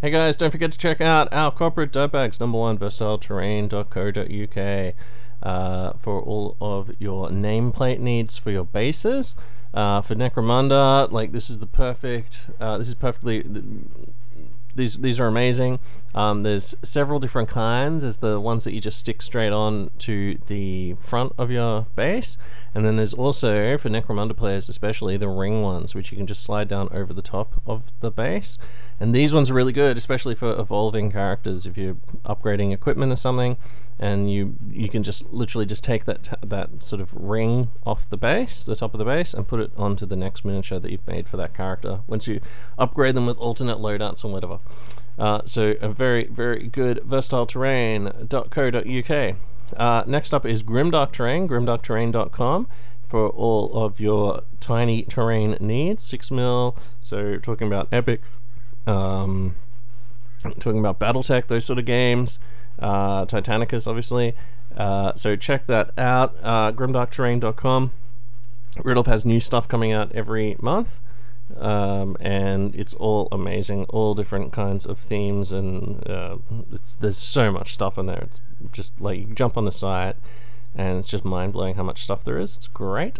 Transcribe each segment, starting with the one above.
Hey guys, don't forget to check out our corporate dirtbags, number one, versatileterrain.co.uk uh, for all of your nameplate needs for your bases. Uh, for Necromunda, like this is the perfect, uh, this is perfectly, these these are amazing. Um, there's several different kinds. There's the ones that you just stick straight on to the front of your base, and then there's also for Necromunda players, especially the ring ones, which you can just slide down over the top of the base. And these ones are really good, especially for evolving characters. If you're upgrading equipment or something, and you you can just literally just take that t- that sort of ring off the base, the top of the base, and put it onto the next miniature that you've made for that character. Once you upgrade them with alternate loadouts or whatever. Uh, so a very very good versatile terrain.co.uk. Uh, next up is Grimdark Terrain, grimdarkterrain.com for all of your tiny terrain needs. Six mil. So talking about epic um, talking about BattleTech, those sort of games, uh, Titanicus, obviously. Uh, so check that out. Uh, grimdarkterrain.com. Riddle has new stuff coming out every month, um, and it's all amazing. All different kinds of themes, and uh, there's so much stuff in there. It's just like you jump on the site, and it's just mind blowing how much stuff there is. It's great.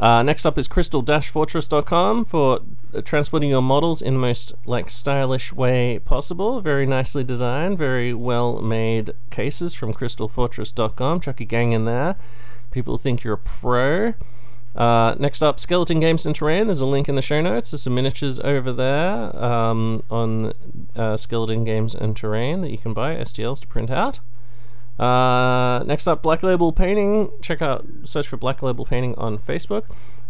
Uh, next up is crystal-fortress.com for uh, transporting your models in the most like stylish way possible. Very nicely designed, very well made cases from crystalfortress.com. Chuck your gang in there. People think you're a pro. Uh, next up, Skeleton Games and Terrain. There's a link in the show notes. There's some miniatures over there um, on uh, Skeleton Games and Terrain that you can buy STLs to print out. Uh, next up, Black Label Painting. Check out, search for Black Label Painting on Facebook.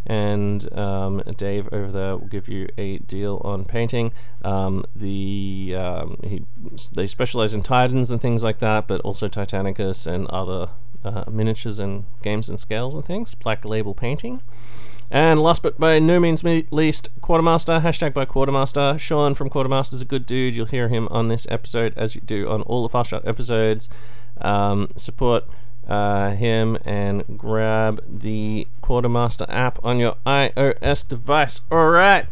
And um, Dave over there will give you a deal on painting. Um, the um, he, they specialize in Titans and things like that, but also Titanicus and other uh, miniatures and games and scales and things. Black Label Painting. And last but by no means least, Quartermaster, hashtag by Quartermaster. Sean from Quartermaster is a good dude. You'll hear him on this episode as you do on all the Fast Shot episodes um, support uh, him and grab the Quartermaster app on your iOS device. All right,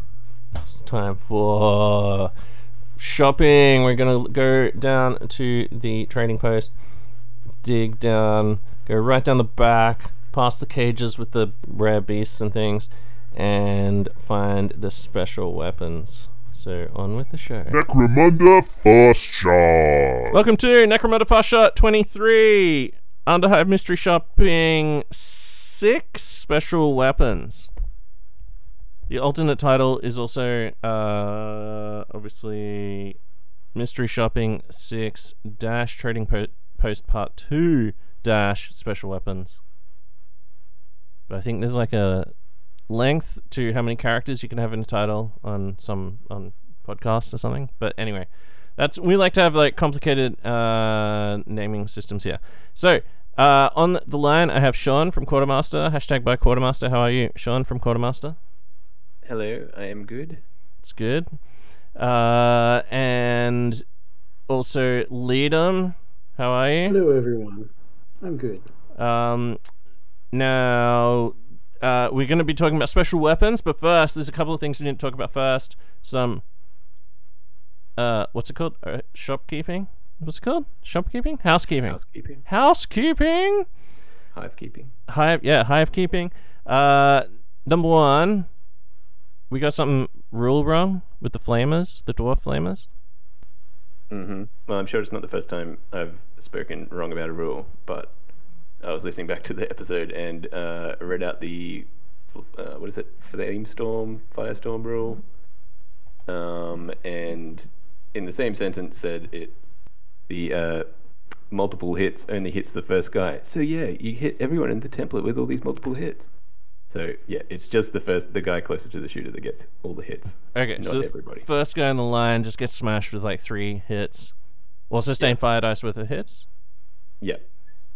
it's time for shopping. We're gonna go down to the trading post, dig down, go right down the back, past the cages with the rare beasts and things, and find the special weapons. So on with the show. Necromunda Fast Shot. Welcome to Necromunda Fast Shot 23. Underhive Mystery Shopping 6 Special Weapons. The alternate title is also uh, obviously Mystery Shopping 6 Dash Trading po- Post Part 2 Dash Special Weapons. But I think there's like a length to how many characters you can have in a title on some on podcasts or something. But anyway, that's we like to have like complicated uh, naming systems here. So uh, on the line, I have Sean from Quartermaster. Hashtag by Quartermaster. How are you, Sean from Quartermaster? Hello, I am good. It's good. Uh, and also Leedham. How are you? Hello, everyone. I'm good. Um, now uh, we're going to be talking about special weapons, but first, there's a couple of things we need to talk about first. Some, uh, what's it called? Uh, shopkeeping. What's it called? Shopkeeping? Housekeeping. Housekeeping. Housekeeping. Hive keeping. Hive. Yeah, hive keeping. Uh, number one, we got something rule wrong with the flamers, the dwarf flamers. Mm-hmm. Well, I'm sure it's not the first time I've spoken wrong about a rule, but I was listening back to the episode and uh, read out the uh, what is it flame storm firestorm rule, um, and in the same sentence said it the uh, multiple hits only hits the first guy. So yeah, you hit everyone in the template with all these multiple hits. So yeah, it's just the first the guy closer to the shooter that gets all the hits. Okay, not so the everybody. first guy on the line just gets smashed with like three hits. Well, sustain fire dice with the hits. yeah,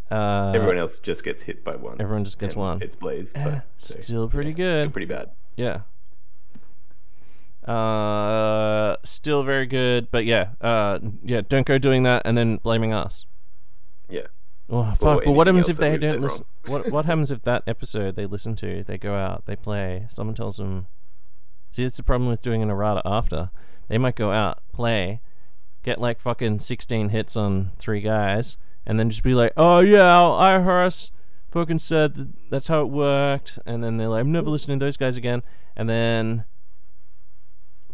Uh, everyone else just gets hit by one. everyone just gets one. It's Blaze, Eh, but so, still pretty yeah, good. Still pretty bad. Yeah. Uh, still very good, but yeah, uh, yeah. Don't go doing that and then blaming us. Yeah. Oh fuck! But what happens if that they don't listen? what What happens if that episode they listen to, they go out, they play, someone tells them. See, it's the problem with doing an errata after. They might go out, play, get like fucking 16 hits on three guys, and then just be like, oh yeah, I Horace fucking said that that's how it worked, and then they're like, I'm never listening to those guys again, and then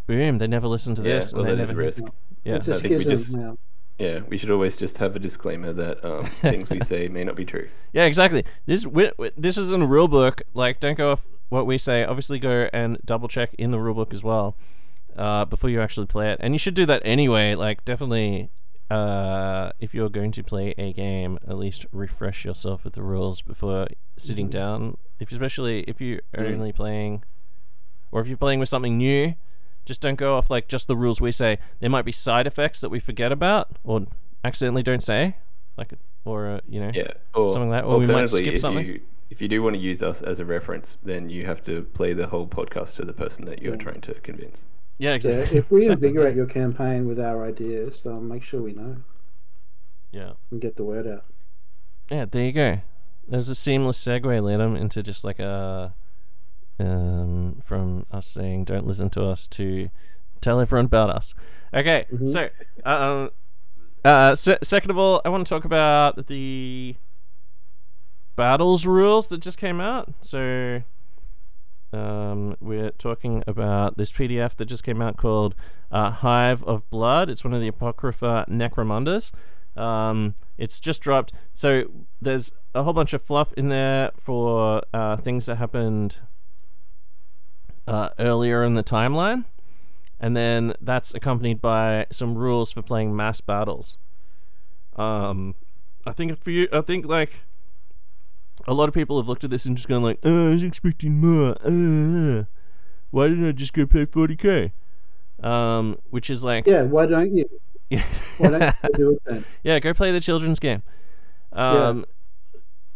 boom, they never listen to Yeah, this, well, and they that is a never risk. yeah. It's a I think we schism just- now. Yeah, we should always just have a disclaimer that um, things we say may not be true. Yeah, exactly. This wi- wi- this isn't a rule book. Like, don't go off what we say. Obviously, go and double check in the rule book as well uh, before you actually play it. And you should do that anyway. Like, definitely, uh, if you're going to play a game, at least refresh yourself with the rules before sitting down. If especially if you're Mm. only playing, or if you're playing with something new. Just don't go off like just the rules we say. There might be side effects that we forget about or accidentally don't say, like or uh, you know. Yeah, or Something like that, or we might skip if something. You, if you do want to use us as a reference, then you have to play the whole podcast to the person that you're trying to convince. Yeah, Yeah, exactly. if we Exactly, invigorate your campaign with our ideas, um, make sure we know Yeah. and get the word out. Yeah, there you go. There's a seamless segue, Leedham into just like a um from us saying don't listen to us to tell everyone about us. Okay, so um uh se- second of all, I want to talk about the battles rules that just came out. So um, we're talking about this PDF that just came out called uh, Hive of Blood. It's one of the Apocrypha Necromundas. Um, it's just dropped. So there's a whole bunch of fluff in there for uh, things that happened uh, earlier in the timeline. And then that's accompanied by some rules for playing mass battles. Um, I think for you, I think like a lot of people have looked at this and just gone like, oh, I was expecting more. Uh, why didn't I just go pay 40k? Um, which is like, Yeah, why don't you? yeah, Why don't you do it then? yeah, go play the children's game. Um,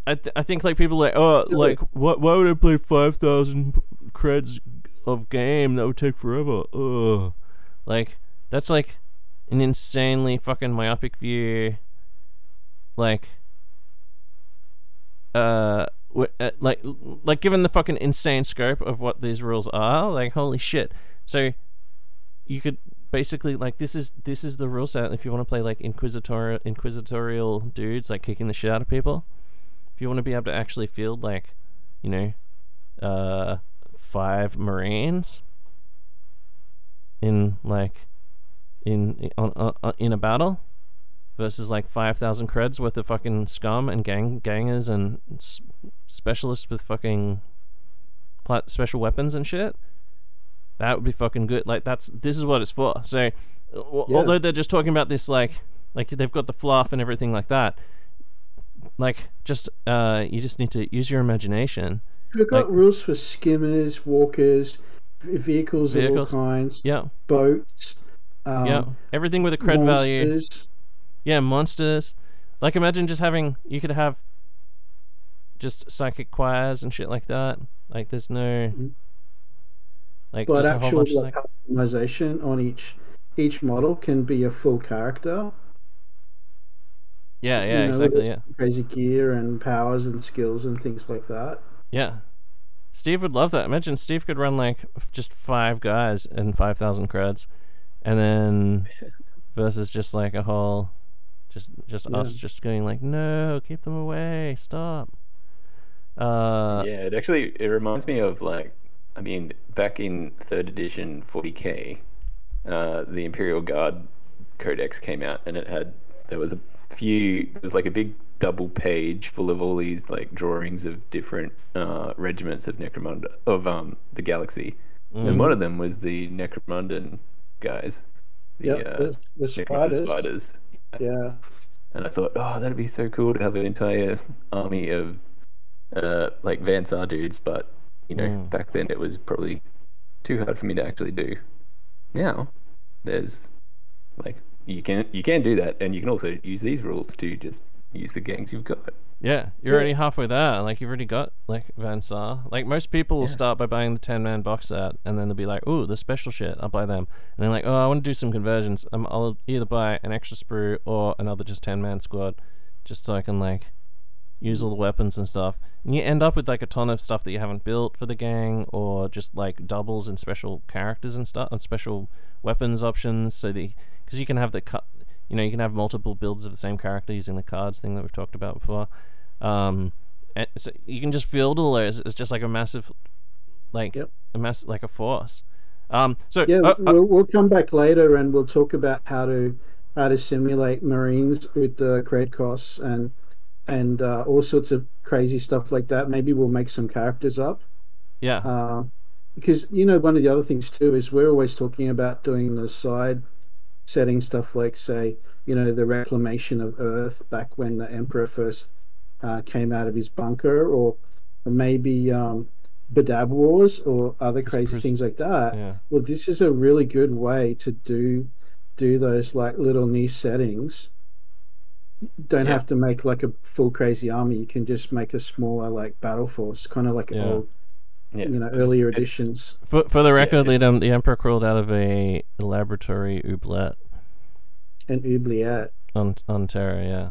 I th- I think like people are like, oh, like what? Why would I play five thousand creds of game? That would take forever. Ugh. Like that's like an insanely fucking myopic view. Like, uh, w- uh, like like given the fucking insane scope of what these rules are, like holy shit. So you could basically like this is this is the rule set if you want to play like inquisitorial inquisitorial dudes like kicking the shit out of people if you want to be able to actually field like you know uh five marines in like in on, in a battle versus like 5000 creds worth of fucking scum and gang gangers and s- specialists with fucking plat- special weapons and shit that would be fucking good. Like that's this is what it's for. So, al- Yeah. although they're just talking about this, like, like they've got the fluff and everything like that. Like, just uh, you just need to use your imagination. We've got Like- rules for skimmers, walkers, vehicles, Vehicles. of all kinds, Yeah, boats, um, yeah. Everything with a cred value. Yeah, monsters. Like, imagine just having you could have just psychic choirs and shit like that. Like, there's no Mhm. like But just a whole actual like, customization on each each model can be a full character. yeah, you yeah, know, exactly, yeah. Crazy gear and powers and skills and things like that. Yeah. Steve would love that. Imagine Steve could run like just five guys and 5,000 creds and then versus just like a whole just just us just going like no, keep them away. Stop. Uh yeah, it actually it reminds me of like I mean back in third edition 40k, uh, the Imperial Guard Codex came out and it had there was a few it was like a big double page full of all these like drawings of different uh, regiments of Necromunda of um the galaxy, mm, and one of them was the Necromundan guys, the Yeah, uh, the, the spiders. spiders. Yeah, And I thought, oh, that'd be so cool to have an entire army of uh, like Van Saar dudes. But you know, Mm. back then it was probably too hard for me to actually do. Now, there's like you can you can do that, and you can also use these rules to just use the gangs you've got. yeah, you're already halfway there. Like you've already got like Van Saar. Like most people will Yeah. start by buying the 10 man box set and then they'll be like, "Ooh, the special shit. I'll buy them." And they're like, "Oh, I want to do some conversions. Um, I'll either buy an extra sprue or another just 10 man squad just so I can like use all the weapons and stuff. And you end up with like a ton of stuff that you haven't built for the gang, or just like doubles and special characters and stuff, and special weapons options. So the because you can have the cut You know, you can have multiple builds of the same character using the cards thing that we've talked about before. Um, and so you can just field all those. It's just like a massive, like Yep. a mass, like a force. Um, so Yeah, uh, uh, we'll, we'll come back later and we'll talk about how to how to simulate Marines with the credit costs and and uh, all sorts of crazy stuff like that. Maybe we'll make some characters up. yeah, Uh, because you know one of the other things too is we're always talking about doing the side setting stuff like say you know the reclamation of Earth back when the Emperor first uh, came out of his bunker or, or maybe um, Badab Wars or other crazy pres- things like that. yeah. Well, this is a really good way to do do those like little niche settings. Don't Yeah. have to make like a full crazy army. You can just make a smaller like battle force, kind of like Yeah. old, Yeah, you know, earlier it's- editions. For for the record, it- the, the emperor crawled out of a laboratory oubliette. An oubliette. on on Terra. Yeah.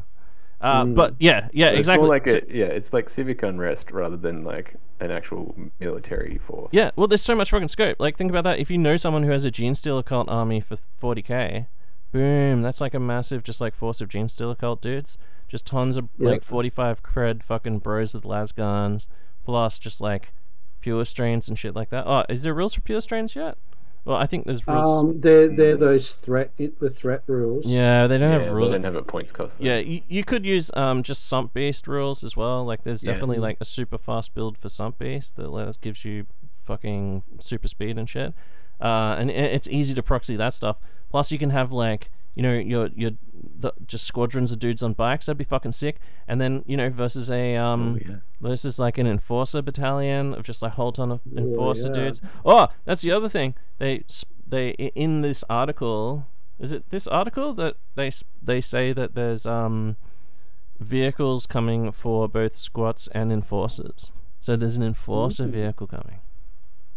Uh, Mm. but yeah, yeah, It's exactly. more like So- a, yeah, it's like civic unrest rather than like an actual military force. Yeah, well, there's so much fucking scope. Like, think about that. If you know someone who has a Genestealer cult army for 40k, boom, that's like a massive, just like force of Genestealer cult dudes. Just tons of Yeah. like 45 cred fucking bros with las guns, plus just like pure strains and shit like that. Oh, is there rules for pure strains yet? Well, I think there's rules. Um, they're they're those threat the threat rules. yeah, they don't yeah, have they rules. don't have a points cost. though. Yeah, you, you could use um just Sump Beast rules as well. Like there's Yeah. definitely like a super fast build for Sump Beast that gives you fucking super speed and shit. Uh, and it, it's easy to proxy that stuff. Plus you can have like you know your your the, just squadrons of dudes on bikes. That'd be fucking sick. And then you know versus a um Oh, yeah. versus like an enforcer battalion of just like a whole ton of enforcer yeah. dudes. Oh, that's the other thing. They they in this article. Is it this article that they they say that there's um vehicles coming for both squats and enforcers. So there's an enforcer vehicle coming.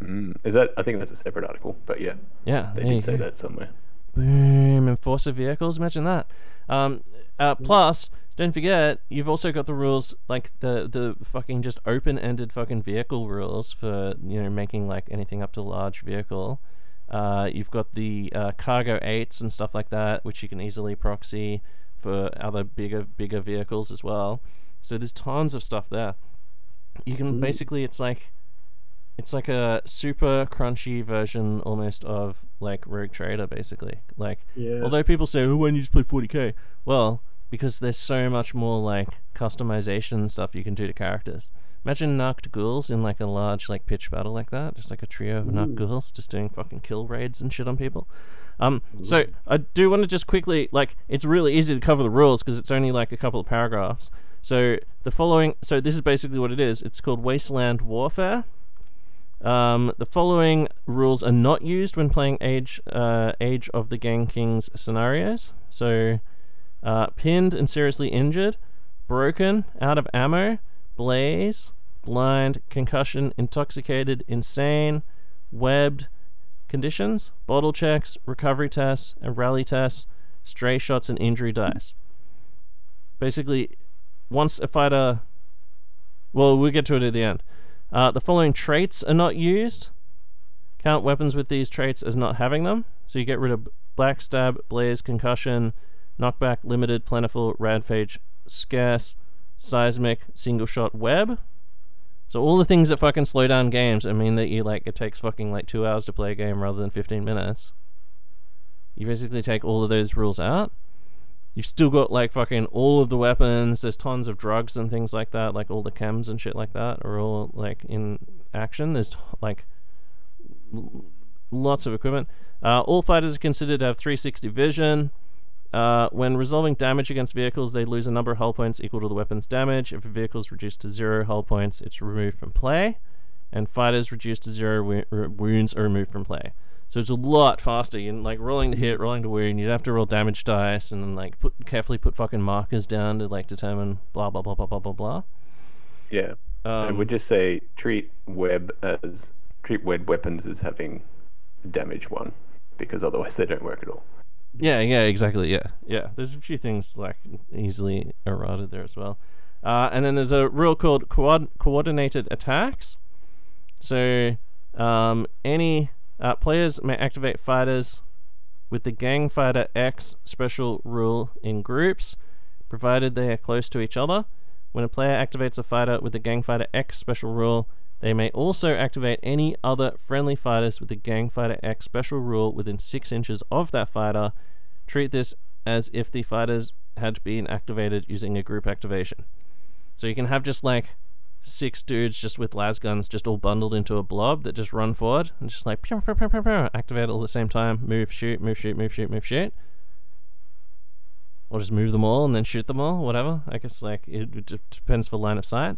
Mm. Is that? I think that's a separate article, but yeah, Yeah, they did say go. that somewhere. Boom, enforcer vehicles. Imagine that. Um, uh, plus, don't forget, you've also got the rules like the the fucking just open-ended fucking vehicle rules for you know making like anything up to large vehicle. Uh, you've got the uh, cargo eights and stuff like that, which you can easily proxy for other bigger bigger vehicles as well. So there's tons of stuff there. You can basically, it's like it's like a super crunchy version almost of like Rogue Trader, basically. Like, Yeah. although people say, "Oh, why don't you just play 40k?" Well, because there's so much more like customization stuff you can do to characters. Imagine Narked Ghouls in like a large like pitch battle like that, just like a trio of Narked Ghouls just doing fucking kill raids and shit on people. Um, so I do want to just quickly like it's really easy to cover the rules because it's only like a couple of paragraphs. So the following, so this is basically what it is. It's called Wasteland Warfare. Um, the following rules are not used when playing Age uh, Age of the Gang Kings scenarios. So, uh, pinned and seriously injured, broken, out of ammo, blaze, blind, concussion, intoxicated, insane, webbed conditions, bottle checks, recovery tests, and rally tests, stray shots, and injury dice. Basically, once a fighter. Well, we'll get to it at the end. Uh, the following traits are not used. Count weapons with these traits as not having them. So you get rid of backstab, blaze, concussion, knockback, limited, plentiful, radphage, scarce, seismic, single shot, web. So all the things that fucking slow down games and mean that you like it takes fucking like two hours to play a game rather than fifteen minutes. You basically take all of those rules out. You've still got like fucking all of the weapons. There's tons of drugs and things like that. Like all the chems and shit like that are all like in action. There's like lots of equipment. Uh, all fighters are considered to have 360 vision. Uh, when resolving damage against vehicles, they lose a number of hull points equal to the weapon's damage. If a vehicle is reduced to zero hull points, it's removed from play. And fighters reduced to zero wo- wounds are removed from play. So it's a lot faster. You like rolling to hit, rolling to wound. You'd have to roll damage dice and then like put carefully put fucking markers down to like determine blah blah blah blah blah blah blah. Yeah, I Um, would just say treat web as treat web weapons as having damage one, because otherwise they don't work at all. Yeah, yeah, exactly. Yeah, yeah. There's a few things like easily eroded there as well. Uh, and then there's a rule called coord- coordinated attacks. So um, any uh, players may activate fighters with the Gang Fighter X special rule in groups, provided they are close to each other. When a player activates a fighter with the Gang Fighter X special rule, they may also activate any other friendly fighters with the Gang Fighter X special rule within 6 inches of that fighter. Treat this as if the fighters had been activated using a group activation. So you can have just like six dudes just with las guns just all bundled into a blob that just run forward and just like pew, pew, pew, pew, pew, activate all at the same time, move, shoot, move, shoot, move, shoot, move, shoot. Or just move them all and then shoot them all, whatever. I guess like it, it depends for line of sight.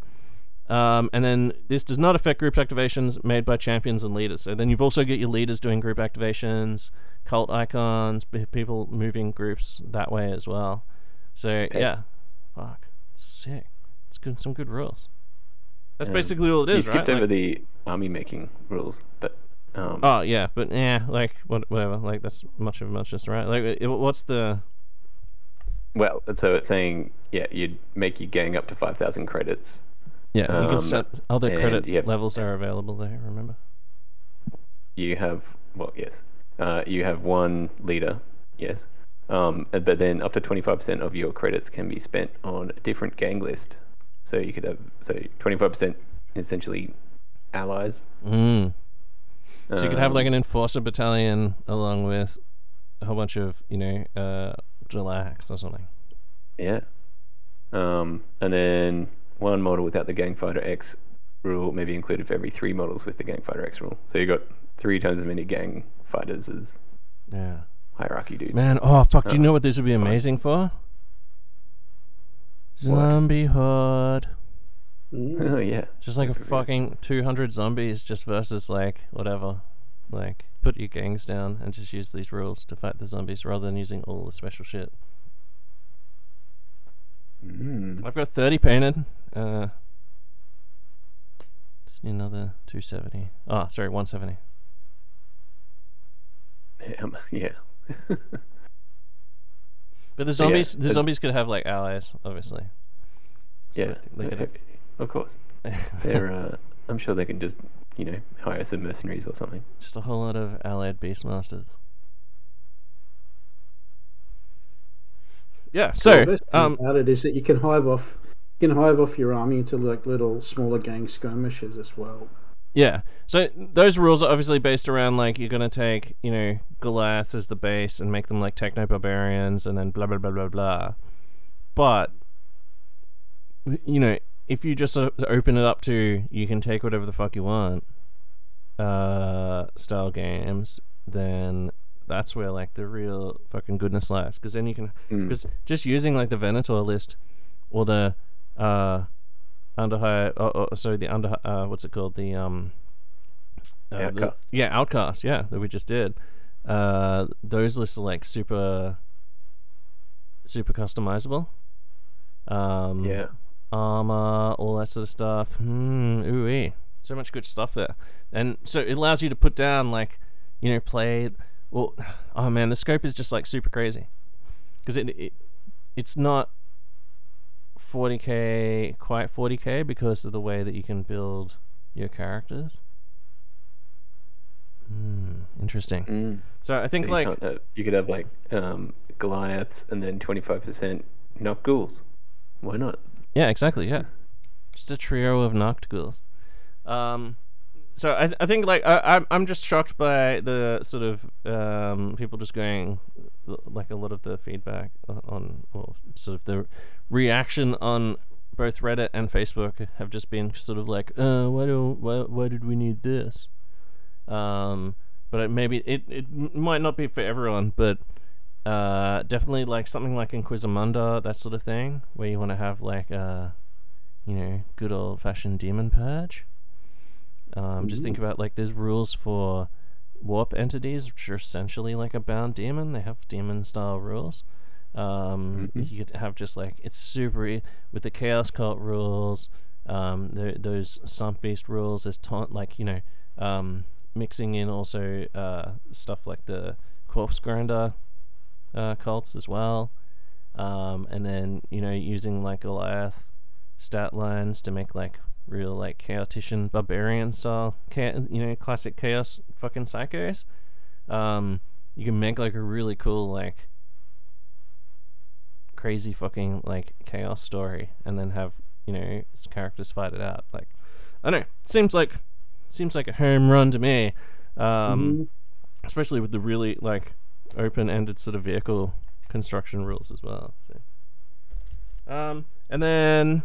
Um, and then this does not affect group activations made by champions and leaders. So then you've also got your leaders doing group activations, cult icons, people moving groups that way as well. So yeah, fuck, sick. It's good, some good rules. That's Um, basically all it You is, skipped right? over Like- the army making rules, but um, oh yeah, but yeah, like what, whatever. Like that's much of a muchness, right? Like, it, what's the? well, so it's saying yeah, you'd make your gang up to five thousand credits. Yeah, you can Um, set other credit have- levels are available there. Remember? You have well, yes, uh, you have one leader, yes, um, but then up to twenty five percent of your credits can be spent on a different gang list. So you could have so twenty five percent essentially allies. Mm. So you could have like Um, an enforcer battalion along with a whole bunch of you know uh, Jalax or something. Yeah. Um, and then one model without the Gang Fighter X rule may be included for every three models with the Gang Fighter X rule. So you got three times as many gang fighters as Yeah. hierarchy dudes. Man, oh fuck! Do you Uh, know what this would be it's amazing for? Zombie horde. Oh yeah. Just like a fucking 200 zombies just versus like whatever. Like put your gangs down and just use these rules to fight the zombies rather than using all the special shit. Mm. I've got 30 painted. Uh just need another 270. Oh, sorry, 170. Yeah. um, yeah. But the yeah, zombies the so- zombies could have like allies, obviously. So yeah. They could have Of course. They're. Uh, I'm sure they can just you know hire some mercenaries or something. just a whole lot of allied beastmasters. Yeah, the so best thing um about it is that you can hive off, you can hive off your army into like little smaller gang skirmishes as well. Yeah. So those rules are obviously based around like you're gonna take, you know, Goliath as the base and make them like techno barbarians and then blah blah blah blah blah. But you know, if you just uh, open it up to you can take whatever the fuck you want, uh, style games, then that's where like the real fucking goodness lies. Because then you can, Mm. because just using like the Venator list or the uh underhive oh, oh, sorry the under uh what's it called? The um uh, the- yeah outcast yeah that we just did. Uh those lists are like super super customizable. Um Yeah. armor all that sort of stuff. Hmm ooh so much good stuff there. And so it allows you to put down like you know play well oh man the scope is just like super crazy. Because it, it it's not 40k quite 40k because of the way that you can build your characters hmm interesting Mm. so i think you, like have- you could have like um, Goliaths and then 25% knock ghouls. Why not? Yeah, exactly. Yeah, just a trio of Noctghouls. Um, so I, I think like I, I'm just shocked by the sort of um people just going like a lot of the feedback on or sort of the reaction on both Reddit and Facebook have just been sort of like, uh, why do why why did we need this? Um, but it, maybe it it might not be for everyone, but uh, definitely like something like Inquisimunda, that sort of thing, where you want to have like a, you know, good old fashioned demon purge. Um, just think about like there's rules for warp entities, which are essentially like a bound demon. They have demon style rules. Um, Mhm. You could have just like it's super e- with the chaos cult rules. Um, the, those sump beast rules. There's taunt like you know, um, mixing in also uh, stuff like the corpse grinder uh, cults as well. Um, and then you know using like Goliath stat lines to make like real like chaotician barbarian style, cha- you know classic chaos fucking psychos. Um, you can make like a really cool like crazy fucking like chaos story and then have you know characters fight it out like i don't know seems like seems like a home run to me um Mhm. especially with the really like open-ended sort of vehicle construction rules as well so um and then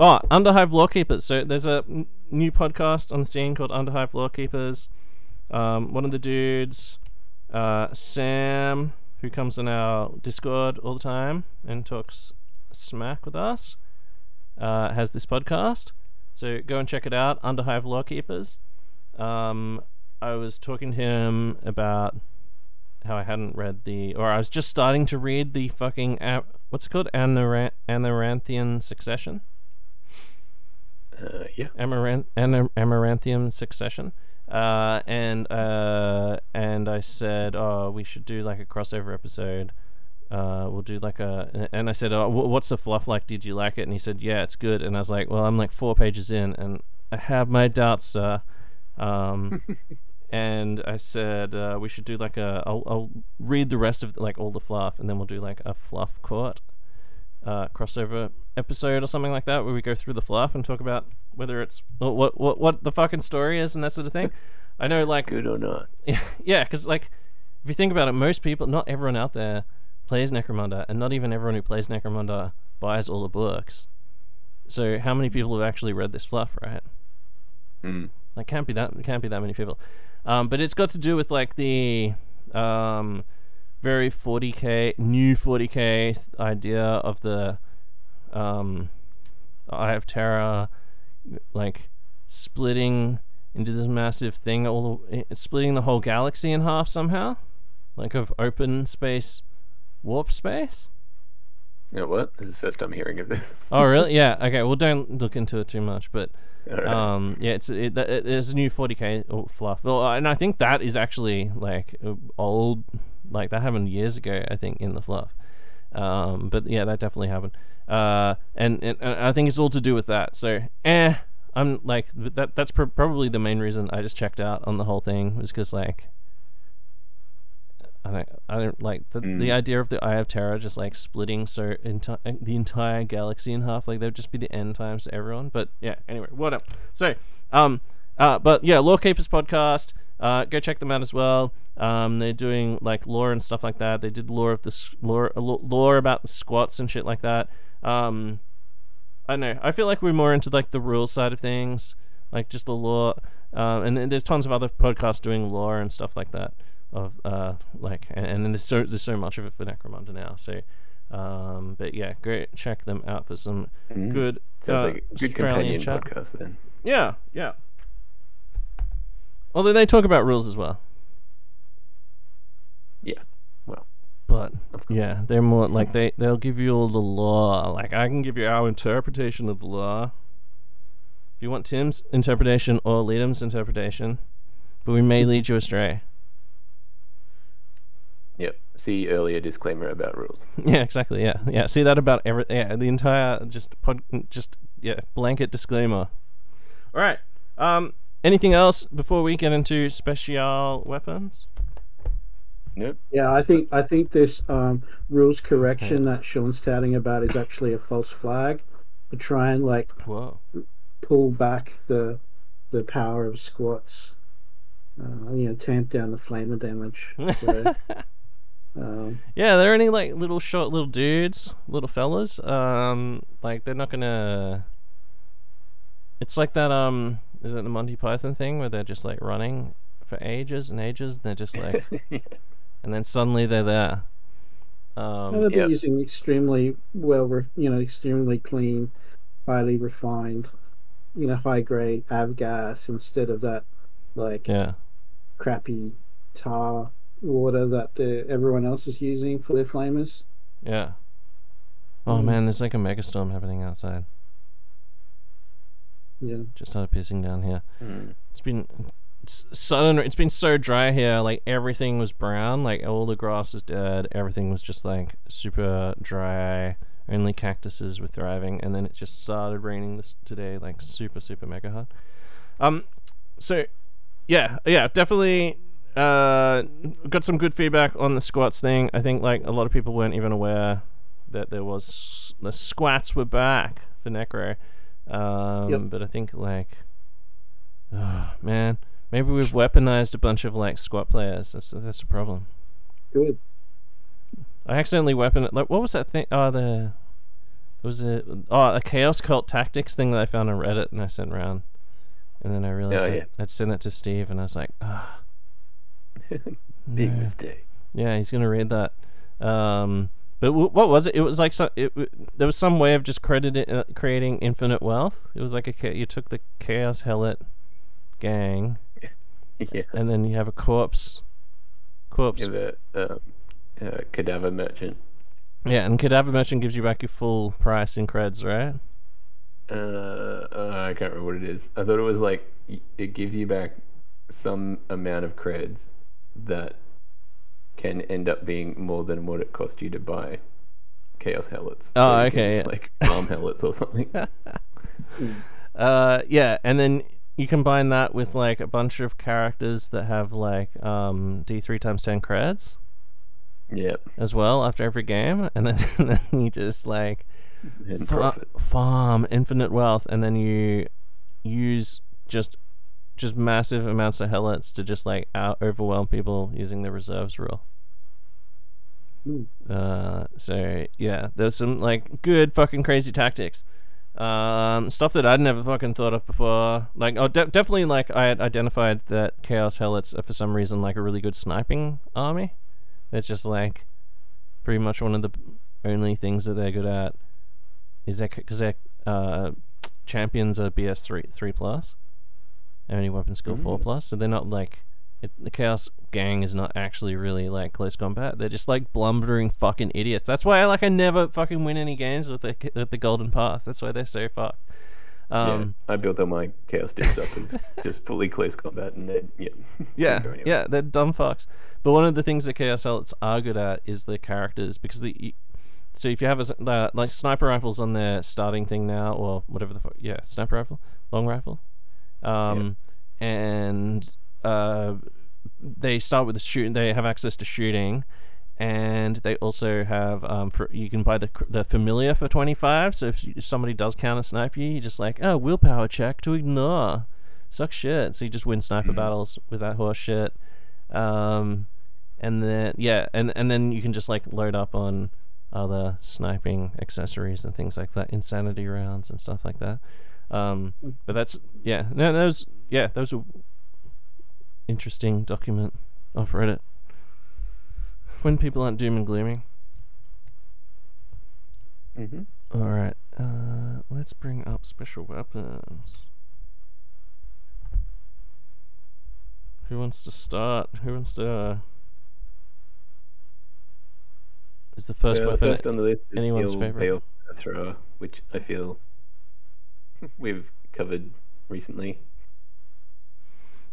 oh underhive lawkeepers so there's a n- new podcast on the scene called underhive lawkeepers um one of the dudes uh sam who comes on our discord all the time and talks smack with us uh has this podcast so go and check it out underhive lawkeepers um I was talking to him about how I hadn't read the, or I was just starting to read the fucking, what's it called? Anara- Amaranthian Succession? Uh, yeah. Amaranth- Ana- Amaranthian Succession. Uh, and uh, and I said, oh, we should do like a crossover episode. Uh, we'll do like a, and I said, oh, wh- what's the fluff like? Did you like it? And he said, yeah, it's good. And I was like, well, I'm like four pages in, and I have my doubts, sir. Um, and I said uh, we should do like a. I'll, I'll read the rest of like all the fluff, and then we'll do like a fluff court uh, crossover episode or something like that, where we go through the fluff and talk about whether it's what what what, the fucking story is and that sort of thing. I know, like, Good or not? yeah, yeah, because like if you think about it, most people, not everyone out there plays Necromunda, and not even everyone who plays Necromunda buys all the books. So how many people have actually read this fluff, right? Mm. Like can't be that can't be that many people. Um, but it's got to do with like the um, very 40k new 40k idea of the um, Eye of Terror, like splitting into this massive thing, all the, splitting the whole galaxy in half somehow, like of open space, warp space. Know what? This is the first time hearing of this. Oh really? Yeah. Okay. Well, don't look into it too much, but Alright. um, yeah, it's it, it, there's a new 40k o- fluff, well, and I think that is actually like old, like that happened years ago. I think in the fluff, um, but yeah, that definitely happened. Uh, and, and, and I think it's all to do with that. So, eh, I'm like that. That's pr- probably the main reason I just checked out on the whole thing was because like. I don't, I don't like the, the Mm. idea of the Eye of Terror just like splitting so enti- the entire galaxy in half. Like there'd just be the end times to everyone. But yeah, anyway, what up? So, um, uh, but yeah, Law Keepers podcast. Uh, go check them out as well. Um, they're doing like lore and stuff like that. They did lore of the lore, uh, lore about the squats and shit like that. Um, I don't know. I feel like we're more into like the rules side of things, like just the lore. Um, and then there's tons of other podcasts doing lore and stuff like that. Of uh, like, and, and then there's so there's so much of it for Necromunda now. So, um, but yeah, great. check them out for some Mm. good Sounds uh, like a good Australian companion podcast then. Yeah, yeah. Although they talk about rules as well, Yeah. Well, but yeah, they're more like they they'll give you all the law. Like I can give you our interpretation of the law. If you want Tim's interpretation or Leedham's interpretation, but we may lead you astray. Yep. See earlier disclaimer about rules. Yeah, exactly. Yeah, yeah. See that about every yeah the entire just pod just yeah blanket disclaimer. All right. Um. Anything else before we get into special weapons? Nope. Yeah, I think I think this um, rules correction that Sean's touting about is actually a false flag to try and like Whoa. pull back the the power of squats. Uh, you know, tamp down the flamer damage. So, um, Yeah, they're any like little short little dudes, little fellas. Um, like they're not gonna. It's like that. Um, is it the Monty Python thing where they're just like running for ages and ages, and they're just like, and then suddenly they're there. well, Um, they've been Yep. using extremely well, re- you know, extremely clean, highly refined, you know, high grade avgas instead of that like yeah, crappy tar water that the, everyone else is using for their flamers. yeah. Oh Mm. man, there's like a megastorm happening outside. Yeah. Just started pissing down here. Mm. It's been it's sudden. It's been so dry here. Like everything was brown. Like all the grass is dead. Everything was just like super dry. Only cactuses were thriving. And then it just started raining this today. Like super super mega hard. Um, so yeah yeah definitely. uh, got some good feedback on the squats thing. I think like a lot of people weren't even aware that there was the squats were back for Necro. Um, Yep. But I think like, oh, man, maybe we've weaponized a bunch of like squat players. That's that's the problem. Good. I accidentally weapon like what was that thing? Oh, the was it oh a chaos cult tactics thing that I found on Reddit and I sent around, and then I realized Oh, that yeah. I'd sent it to Steve and I was like, ah, Big no. mistake. yeah, he's gonna read that. Um, but w- what was it? It was like some. It, w- there was some way of just crediting uh, creating infinite wealth. It was like a cha- you took the chaos Helot gang Yeah. and then you have a corpse. Corpse. Have a um, uh, cadaver merchant. Yeah, and Cadaver Merchant gives you back your full price in creds, right? Uh, uh, I can't remember what it is. I thought it was like it gives you back some amount of creds that can end up being more than what it cost you to buy chaos Helots. Oh, okay, use, yeah. Like farm Helots or something. Uh, yeah, and then you combine that with like a bunch of characters that have like um D three times ten creds yep. as well after every game, and then and then you just like fa- farm infinite wealth, and then you use just just massive amounts of Helots to just like out overwhelm people using the reserves rule. Hmm. Uh, so yeah, there's some like good fucking crazy tactics. Um, stuff that I'd never fucking thought of before. Like, oh, de- definitely like I had identified that Chaos Helots are for some reason like a really good sniping army. It's just like pretty much one of the only things that they're good at. Is that because their uh, champions are BS three three only weapon skill four Mm. plus, so they're not like it, the Chaos Gang is not actually really like close combat. They're just like blundering fucking idiots. That's why like I never fucking win any games with the with the Golden Path. That's why they're so fucked. Um, yeah. I built all my chaos dudes up as just fully close combat, and then yeah. Yeah, couldn't go anywhere. yeah, they're dumb fucks. But one of the things that Chaos Helots are good at is the characters because the so if you have a the, like sniper rifles on their starting thing now or whatever the fuck, yeah, sniper rifle, long rifle, um, and uh, they start with the shooting. They have access to shooting. And they also have um, for you can buy the the familiar for twenty five. So if, if somebody does counter snipe you, you just like oh willpower check to ignore suck shit. So you just win sniper Mhm. battles with that horse shit. Um, and then yeah, and and then you can just like load up on other sniping accessories and things like that, insanity rounds and stuff like that. Um, but that's yeah, no, those yeah, those are interesting document off Reddit. When people aren't doom and glooming. Mhm. All right, uh, let's bring up special weapons. Who wants to start? Who wants to? Uh... Is the first Well, weapon? first on the list is anyone's the? Bale thrower, which I feel we've covered recently.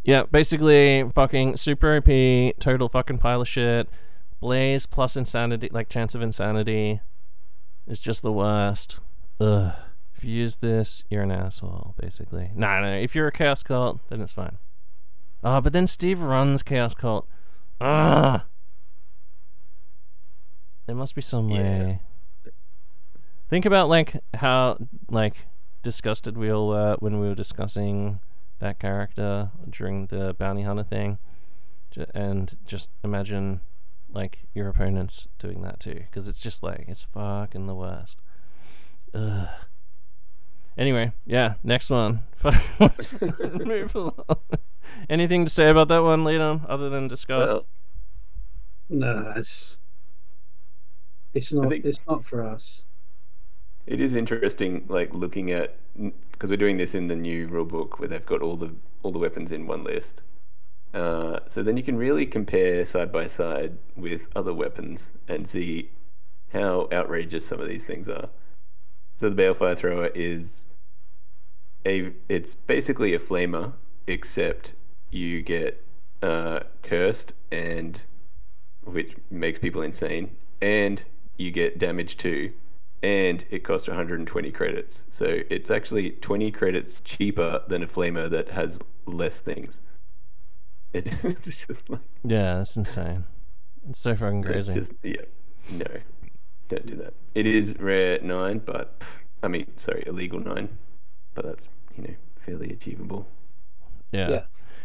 Yeah, basically, fucking super OP, total fucking pile of shit. Blaze plus insanity, like chance of insanity, is just the worst. Ugh. If you use this, you're an asshole, basically. Nah, no, if you're a Chaos Cult, then it's fine. Ah, but then Steve runs Chaos Cult. Ah! There must be some Yeah. way. Think about, like, how, like, disgusted we all were when we were discussing that character during the bounty hunter thing, J- and just imagine like your opponents doing that too, because it's just like it's fucking the worst. Ugh. Anyway, yeah, next one. Move along. Anything to say about that one, Leedham, other than discuss? Well, No, it's it's not. think- It's not for us. It is interesting, like looking at because we're doing this in the new rulebook where they've got all the all the weapons in one list. Uh, so then you can really compare side by side with other weapons and see how outrageous some of these things are. So the balefire thrower is a it's basically a flamer, except you get uh, cursed and which makes people insane, and you get damage too, and it costs 120 credits. So it's actually 20 credits cheaper than a flamer that has less things. It, it's just like Yeah, that's insane. It's so fucking it's crazy. just yeah, no, don't do that. It is rare nine, but I mean, sorry, illegal nine, but that's you know fairly achievable. Yeah. Yeah.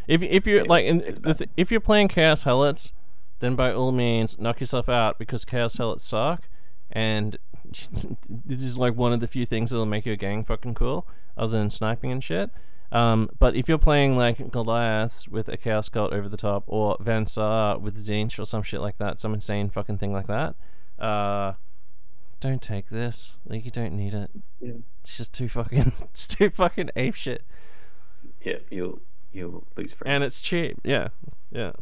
If if you're Yeah, like in, the th- if you're playing Chaos Helots, then by all means knock yourself out because Chaos Helots suck, and this is like one of the few things that'll make your gang fucking cool, other than sniping and shit. Um, but if you're playing like Goliaths with a Chaos Cult over the top, or Van Saar with Zinch or some shit like that, some insane fucking thing like that, uh, don't take this. Like you don't need it. Yeah. It's just too fucking. It's too fucking ape shit. Yeah, you'll you'll lose friends. and it's cheap. Yeah, yeah.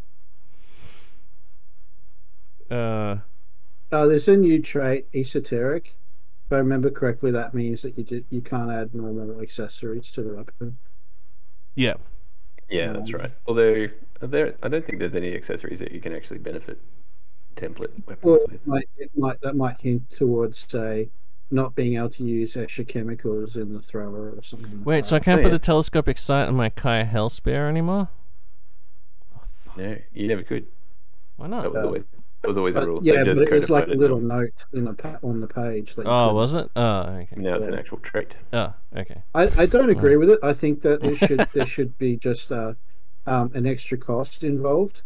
Uh, Uh, there's a new trait, esoteric. If I remember correctly, that means that you do, you can't add normal accessories to the weapon. yeah, yeah, that's um, right. Although there, I don't think there's any accessories that you can actually benefit template weapons Well, with. it might, it might that might hint towards say not being able to use extra chemicals in the thrower or something. Like Wait, so I can't Oh, put yeah. a telescopic sight on my Kai Hellspear anymore? No, you never could. Why That not? was Uh, always that was always a But, rule. yeah, they but just it was like a little note in the pa- on the page. That Oh, couldn't- was it? Oh, okay. Now it's an actual trait. Oh, okay. I, I don't agree with it. I think that there should there should be just uh, um, an extra cost involved.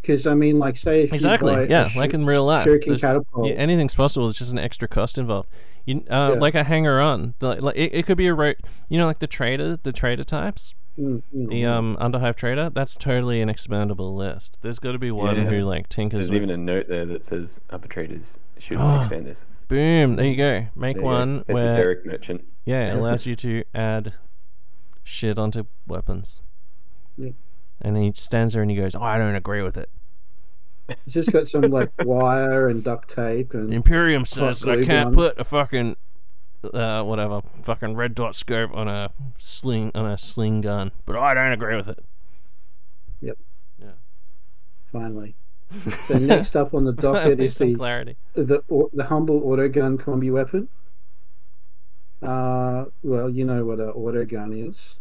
Because I mean, like, say if you Exactly. buy a Yeah, shur- like in real life. shuriken catapult, yeah, anything's possible. It's just an extra cost involved. You, uh, Yeah. like a hanger on. Like, like it, it could be a ro- You know, like the trader, the trader types, mm, mm, the um underhive trader. That's totally an expandable list. There's got to be one Yeah. who like tinkers. There's with- even a note there that says arbitrators should Ah. expand this. Boom! There you go. Make There you go. one where esoteric merchant. Yeah, it allows you to add shit onto weapons. Yeah. And he stands there and he goes, oh, I don't agree with it. It's just got some like wire and duct tape and. The and Imperium says that I can't gun. put a fucking, uh, whatever, fucking red dot scope on a sling on a sling gun, but I don't agree with it. Yep. Yeah. Finally. So next up on the docket is the clarity. the the humble auto gun combi weapon. Uh, well, you know what an auto gun is.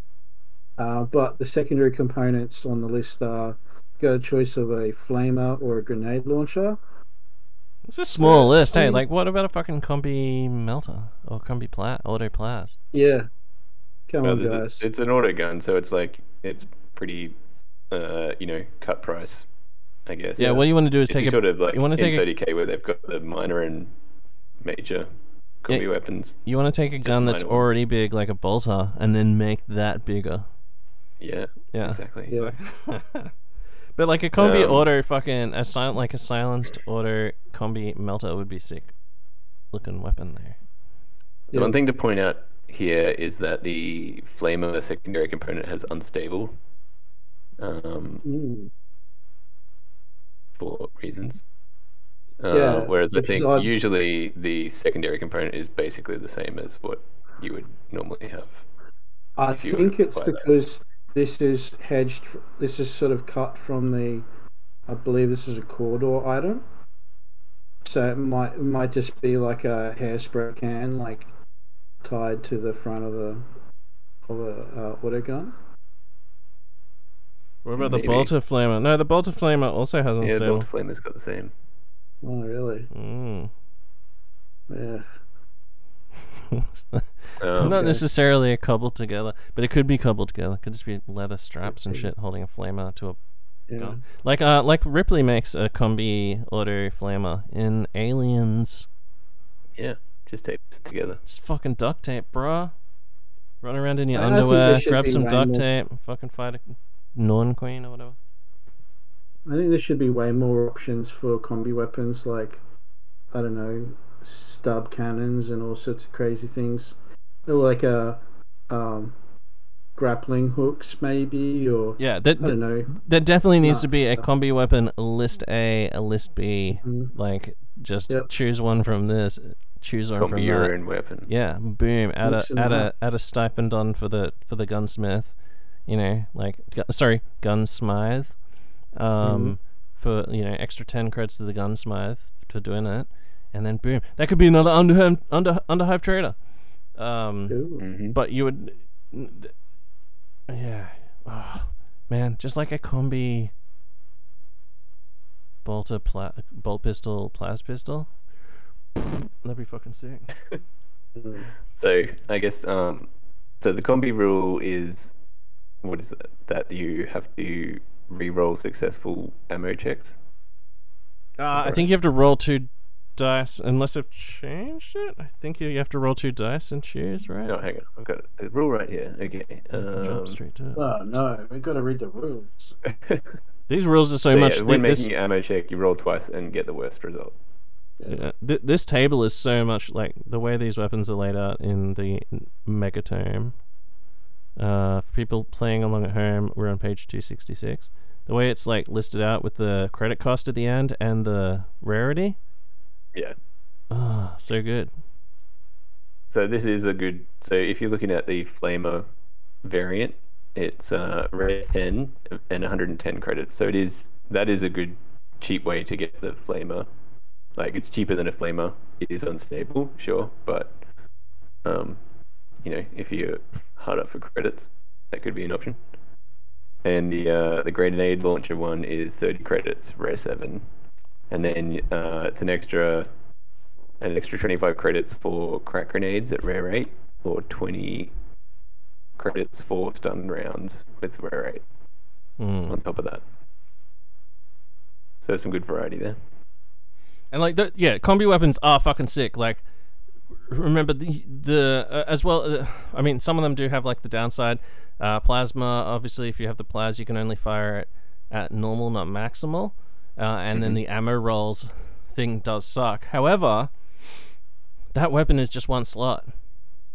Uh, but the secondary components on the list are got a choice of a flamer or a grenade launcher. It's a small list, hey. mean- Like, what about a fucking combi melter or combi plat auto plas? Yeah, come Well, on, there's a- it's an auto gun, so it's like it's pretty, uh, you know, cut price, I guess. Yeah, what you want to do is It's take a sort of like you wanna take a- 30k where they've got the minor and major combi Yeah. weapons. you want to take a gun that's ones. already big like a bolter and then make that bigger. Yeah, Yeah. exactly. Yeah. but like a combi Um, auto fucking a sil- like a silenced auto combi melter would be sick looking weapon there. The Yeah. one thing to point out here is that the flame of flamer secondary component has unstable, um, Mm. for reasons. Uh, Yeah, whereas I think odd. usually the secondary component is basically the same as what you would normally have. I think it's because that. Because this is hedged. This is sort of cut from the. I believe this is a corridor item. So it might it might just be like a hairspray can, like tied to the front of a of a uh, auto gun. What about the Maybe. bolter flamer? No, the bolter flamer also has Yeah, the unstable. bolter flamer's got the same. Oh, really? Mm. Yeah. Um, Not Okay. necessarily a cobbled together, but it could be cobbled together. It could just be leather straps and shit holding a flamer to a Yeah. gun. Like uh like Ripley makes a combi auto flamer in Aliens. yeah, just tape it together. Just fucking duct tape, bruh. Run around in your I- I think there underwear, grab some way duct more- tape, fucking fight a Norn Queen or whatever. I think there should be way more options for combi weapons, like I don't know, stub cannons and all sorts of crazy things, like a um, grappling hooks, maybe, or Yeah, that I don't know. There definitely needs to be a combi weapon, list A, a list B. Mhm. Like, just Yep. choose one from this, choose one Combi from your that. own weapon. Yeah, boom. Add Mix a 'em add a add a stipend on for the for the gunsmith. You know, like gu- sorry, gunsmith. Mm-hmm. Um, for you know extra ten credits to the gunsmith for doing it, and then boom, that could be another underhive under underhive trader. Um, Ooh. hmm but you would, yeah. Oh, man, just like a combi bolter pla- bolt pistol, plas pistol. That'd be fucking sick. So I guess um, so the combi rule is what is it that you have to re-roll successful ammo checks. Uh, I think you have to roll two dice, unless I've changed it. I think you you have to roll two dice and choose, right? No, hang on, I've got the rule right here. Okay. Jump Um, straight to it. Oh no, we've got to read the rules. These rules are so, so much. yeah, when thi- this, making an ammo check, you roll twice and get the worst result. yeah, th- this table is so much like the way these weapons are laid out in the megatome. Uh, for people playing along at home, we're on page two sixty six. The way it's like listed out with the credit cost at the end and the rarity. Yeah. Ah, so good. So this is a good. So if you're looking at the Flamer variant, it's uh, red 10 and 110 credits. So it is that is a good cheap way to get the Flamer. Like it's cheaper than a Flamer. It is unstable, sure, but um, you know, if you're hard up for credits, that could be an option. And the uh, the grenade launcher one is 30 credits, rare seven, and then uh, it's an extra an extra 25 credits for crack grenades at rare 8 or 20 credits for stun rounds with rare 8 Mm. on top of that so some good variety there And like, the, yeah, combi weapons are fucking sick. Like, remember the the uh, as well. Uh, I mean, some of them do have like the downside. Uh, plasma, obviously, if you have the plas, you can only fire it at normal, not maximal. Uh, and then the ammo rolls thing does suck. However, that weapon is just one slot.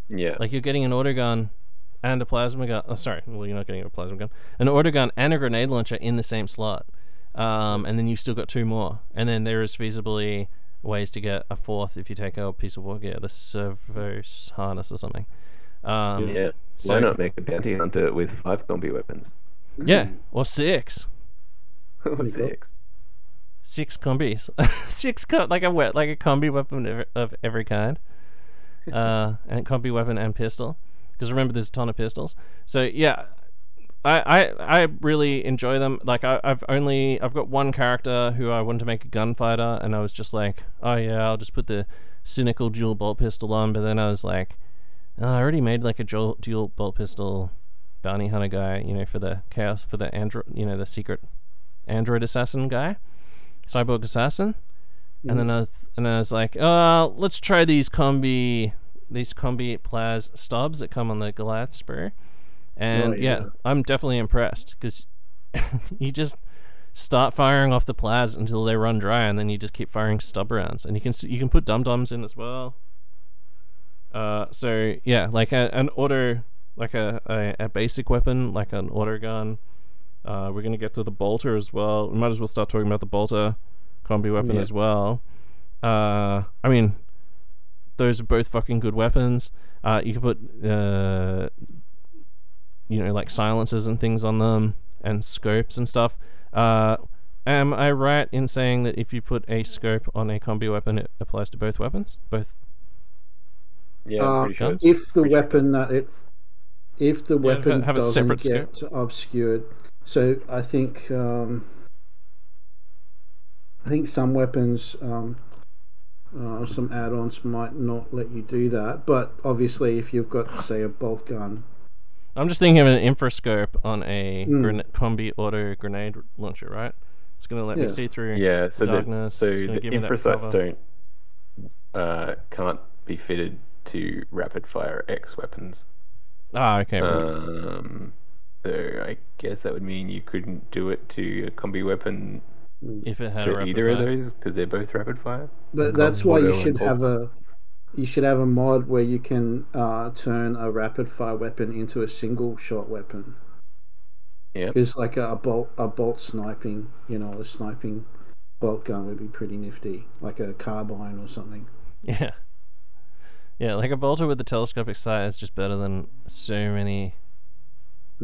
yeah Like you're getting an auto gun and a plasma gun. Oh, sorry, well you're not getting a plasma gun. An auto gun and a grenade launcher in the same slot. Um, and then you've still got two more. And then there is feasibly ways to get a fourth if you take a piece of war gear, the servo harness or something. Um, yeah so- why not make a bounty hunter with five combi weapons yeah, or six, or six six combis, six co- like a we- like a combi weapon of, of every kind, uh, and combi weapon and pistol. Because remember, there's a ton of pistols. So yeah, I, I, I really enjoy them. Like I, I've only I've got one character who I wanted to make a gunfighter, and I was just like, oh yeah, I'll just put the cynical dual bolt pistol on. But then I was like, oh, I already made like a dual, dual bolt pistol bounty hunter guy, you know, for the chaos for the android, you know, the secret android assassin guy, cyborg assassin. And then I was, and I was like, uh, let's try these combi these combi plas stubs that come on the Goliath sprue. And Oh, yeah. yeah. I'm definitely impressed because you just start firing off the plas until they run dry, and then you just keep firing stub rounds, and you can you can put dum dums in as well. Uh, so yeah, like a, an auto, like a, a a basic weapon, like an auto gun. Uh, we're gonna get to the bolter as well. We might as well start talking about the bolter combi weapon Yeah. as well. Uh, I mean, those are both fucking good weapons. Uh, you can put uh, you know, like silencers and things on them, and scopes and stuff. Uh, am I right in saying that if you put a scope on a combi weapon, it applies to both weapons? Both. yeah Uh, sure if the pretty sure. weapon that it if the Yeah, weapon have a doesn't separate get obscured so i think um i think some weapons um uh, some add-ons might not let you do that but obviously if you've got say a bolt gun I'm just thinking of an infrascope on a Mm. grena- combi auto grenade launcher, right? It's gonna let me see through. yeah so the, so the give me infrasights don't uh, can't be fitted to rapid fire X weapons Ah, okay. right. Um, so I guess that would mean you couldn't do it to a combi weapon if it had a to rapid either of those because they're both rapid fire. but that's why you should have a you should have a mod where you can uh, turn a rapid fire weapon into a single shot weapon Yeah. because like a, a bolt a bolt sniping you know a sniping bolt gun would be pretty nifty like a carbine or something Yeah. Yeah, like a bolter with the telescopic sight is just better than so many,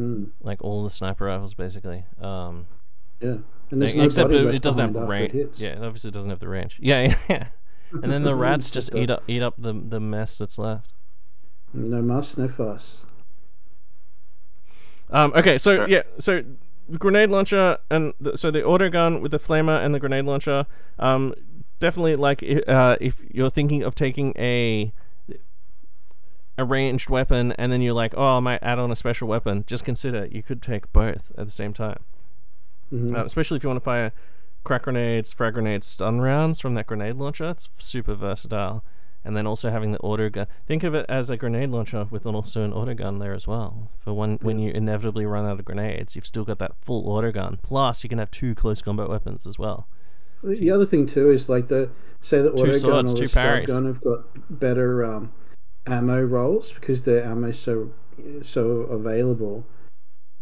mm, like all the sniper rifles, basically. Um, yeah and there's no except it, it doesn't have behind after it range. Yeah, it doesn't have the range. Yeah, yeah. and then the rats just Just eat up eat up the the mess that's left. no muss no fuss Um, okay, so yeah, so grenade launcher and the, so the auto gun with the flamer and the grenade launcher. Um, definitely like uh, if you're thinking of taking a a ranged weapon and then you're like, oh, I might add on a special weapon. Just consider you could take both at the same time. Mhm. Uh, especially if you want to fire crack grenades, frag grenades, stun rounds from that grenade launcher. It's super versatile. And then also having the auto gun. Think of it as a grenade launcher with an, also an auto gun there as well. For when when you inevitably run out of grenades, you've still got that full auto gun. Plus, you can have two close combat weapons as well. The other thing too is like the say the Two auto gun or the parries. gun have got better um, ammo rolls because their ammo so so available.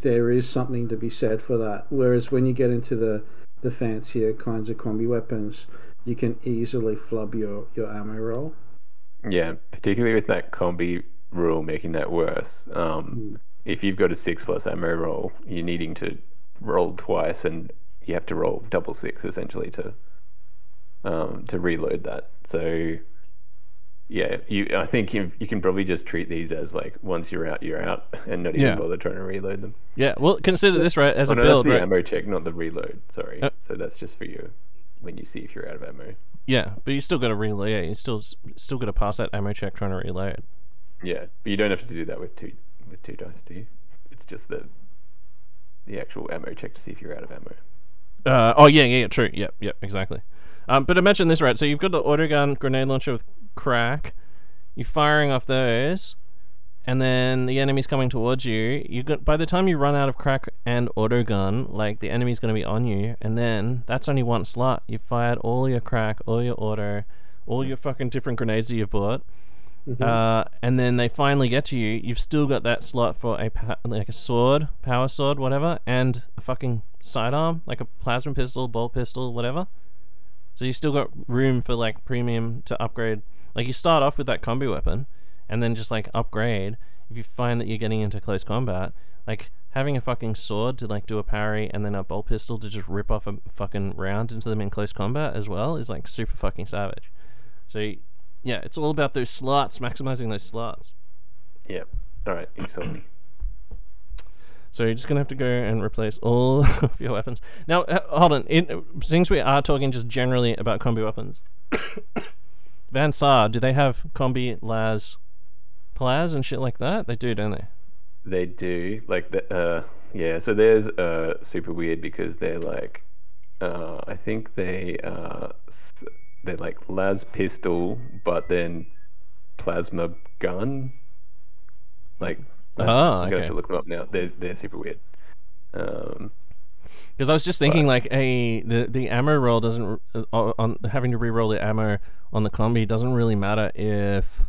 There is something to be said for that. Whereas when you get into the the fancier kinds of combi weapons, you can easily flub your your ammo roll. Yeah, particularly with that combi rule making that worse. Um, If you've got a six plus ammo roll, you're needing to roll twice, and you have to roll double six essentially to um, to reload that. So yeah, you I think you you can probably just treat these as like once you're out, you're out, and not even Yeah. bother trying to reload them. Yeah, well, consider this right as Oh, a no, build, that's the right? ammo check, not the reload. Sorry. Uh, so that's just for you when you see if you're out of ammo. Yeah, but you still got to reload. Yeah, you still still got to pass that ammo check trying to reload. Yeah, but you don't have to do that with two with two dice, do you? It's just the the actual ammo check to see if you're out of ammo. Uh, oh yeah, yeah, yeah, true. Yep, yep, exactly. Um, but imagine this, right? So you've got the auto gun grenade launcher with crack. You're firing off those, and then the enemy's coming towards you. You got by the time you run out of crack and auto gun, like the enemy's going to be on you, and then that's only one slot. You've fired all your crack, all your auto, all your fucking different grenades that you've bought. Uh, and then they finally get to you. You've still got that slot for a pa- like a sword, power sword, whatever, and a fucking sidearm, like a plasma pistol, bolt pistol, whatever. So you still got room for like premium to upgrade. Like you start off with that combi weapon, and then just like upgrade if you find that you're getting into close combat. Like having a fucking sword to like do a parry, and then a bolt pistol to just rip off a fucking round into them in close combat as well is like super fucking savage. So yeah, it's all about those slots, maximizing those slots. Yep. All right, me. So you're just gonna have to go and replace all of your weapons. Now, uh, hold on. In, since we are talking just generally about combi weapons, Van Saar, do they have combi las, plas and shit like that? They do, don't they? They do like the uh yeah. So there's uh super weird because they're like uh I think they uh, they're like las pistol, but then plasma gun. Like Oh, I'm gonna have to look them up now. They're they're super weird. Um, Because I was just thinking, like, a the the ammo roll doesn't uh, on having to re-roll the ammo on the combi doesn't really matter if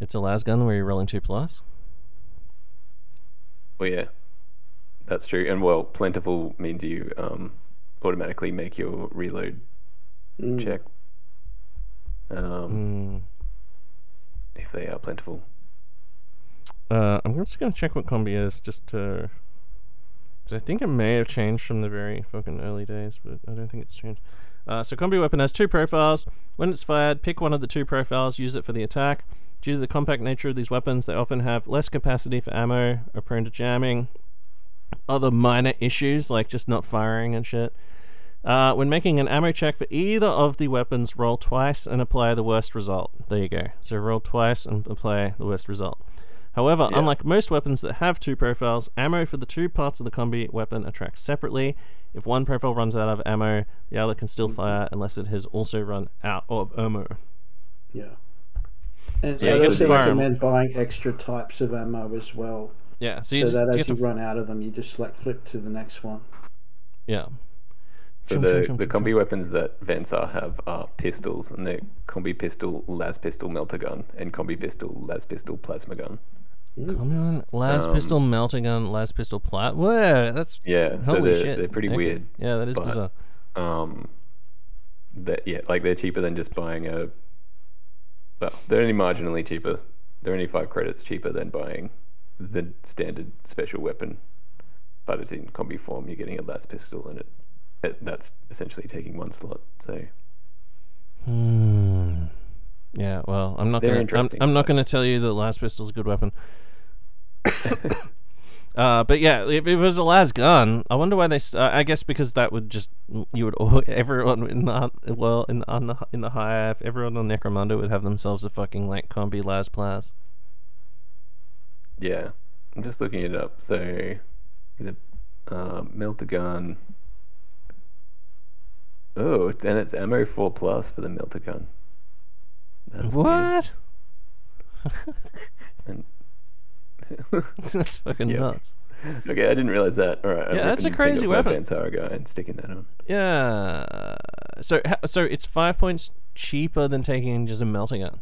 it's a las gun where you're rolling two plus. well, yeah, that's true. And well, plentiful means you um automatically make your reload Mm. check. Um, Mm. if they are plentiful. Uh, I'm just gonna check what combi is, just to. I think it may have changed from the very fucking early days, but I don't think it's changed. Uh, so combi weapon has two profiles. When it's fired, pick one of the two profiles, use it for the attack. Due to the compact nature of these weapons, they often have less capacity for ammo, are prone to jamming, other minor issues like just not firing and shit. Uh, when making an ammo check for either of the weapons, roll twice and apply the worst result. There you go. So roll twice and apply the worst result. However, Yeah. unlike most weapons that have two profiles, ammo for the two parts of the combi weapon are tracked separately. If one profile runs out of ammo, the other can still mm-hmm. fire unless it has also run out of ammo. Yeah. And Yeah, I you also can fire 'em. recommend buying extra types of ammo as well, Yeah, so so you just that as have you to, run out of them, you just like flip to the next one. yeah. So Chum, the, chum, chum, the combi chum. weapons that Van Saar have are pistols, and they're combi pistol, las pistol, melter gun, and combi pistol, las pistol, plasma gun. Come on, las Um, pistol, melting gun, Las pistol, plat. Whoa, that's Yeah, so they're shit. they're pretty Okay. weird. Yeah, that is but- bizarre. Um, that yeah, like they're cheaper than just buying a. Well, they're only marginally cheaper. They're only five credits cheaper than buying the standard special weapon, but it's in combi form. You're getting a Las pistol, and it, it that's essentially taking one slot. So Hmm. Yeah, well, I'm not They're gonna. I'm, I'm not gonna tell you that las pistol's a good weapon. Uh, but yeah, if it was a las gun, I wonder why they. St- I guess because that would just you would all, everyone in the well in the, on the in the hive, everyone on Necromunda would have themselves a fucking like combi las plas. Yeah, I'm just looking it up. So, the uh, melter gun. Oh, and it's ammo four plus for the melter gun. That's what? And- That's fucking Yeah. nuts. okay, I didn't realize that. All right, Yeah, that's a crazy thing off my weapon. Van Saar guy and sticking that on. Yeah. So so it's five points cheaper than taking just a melter gun.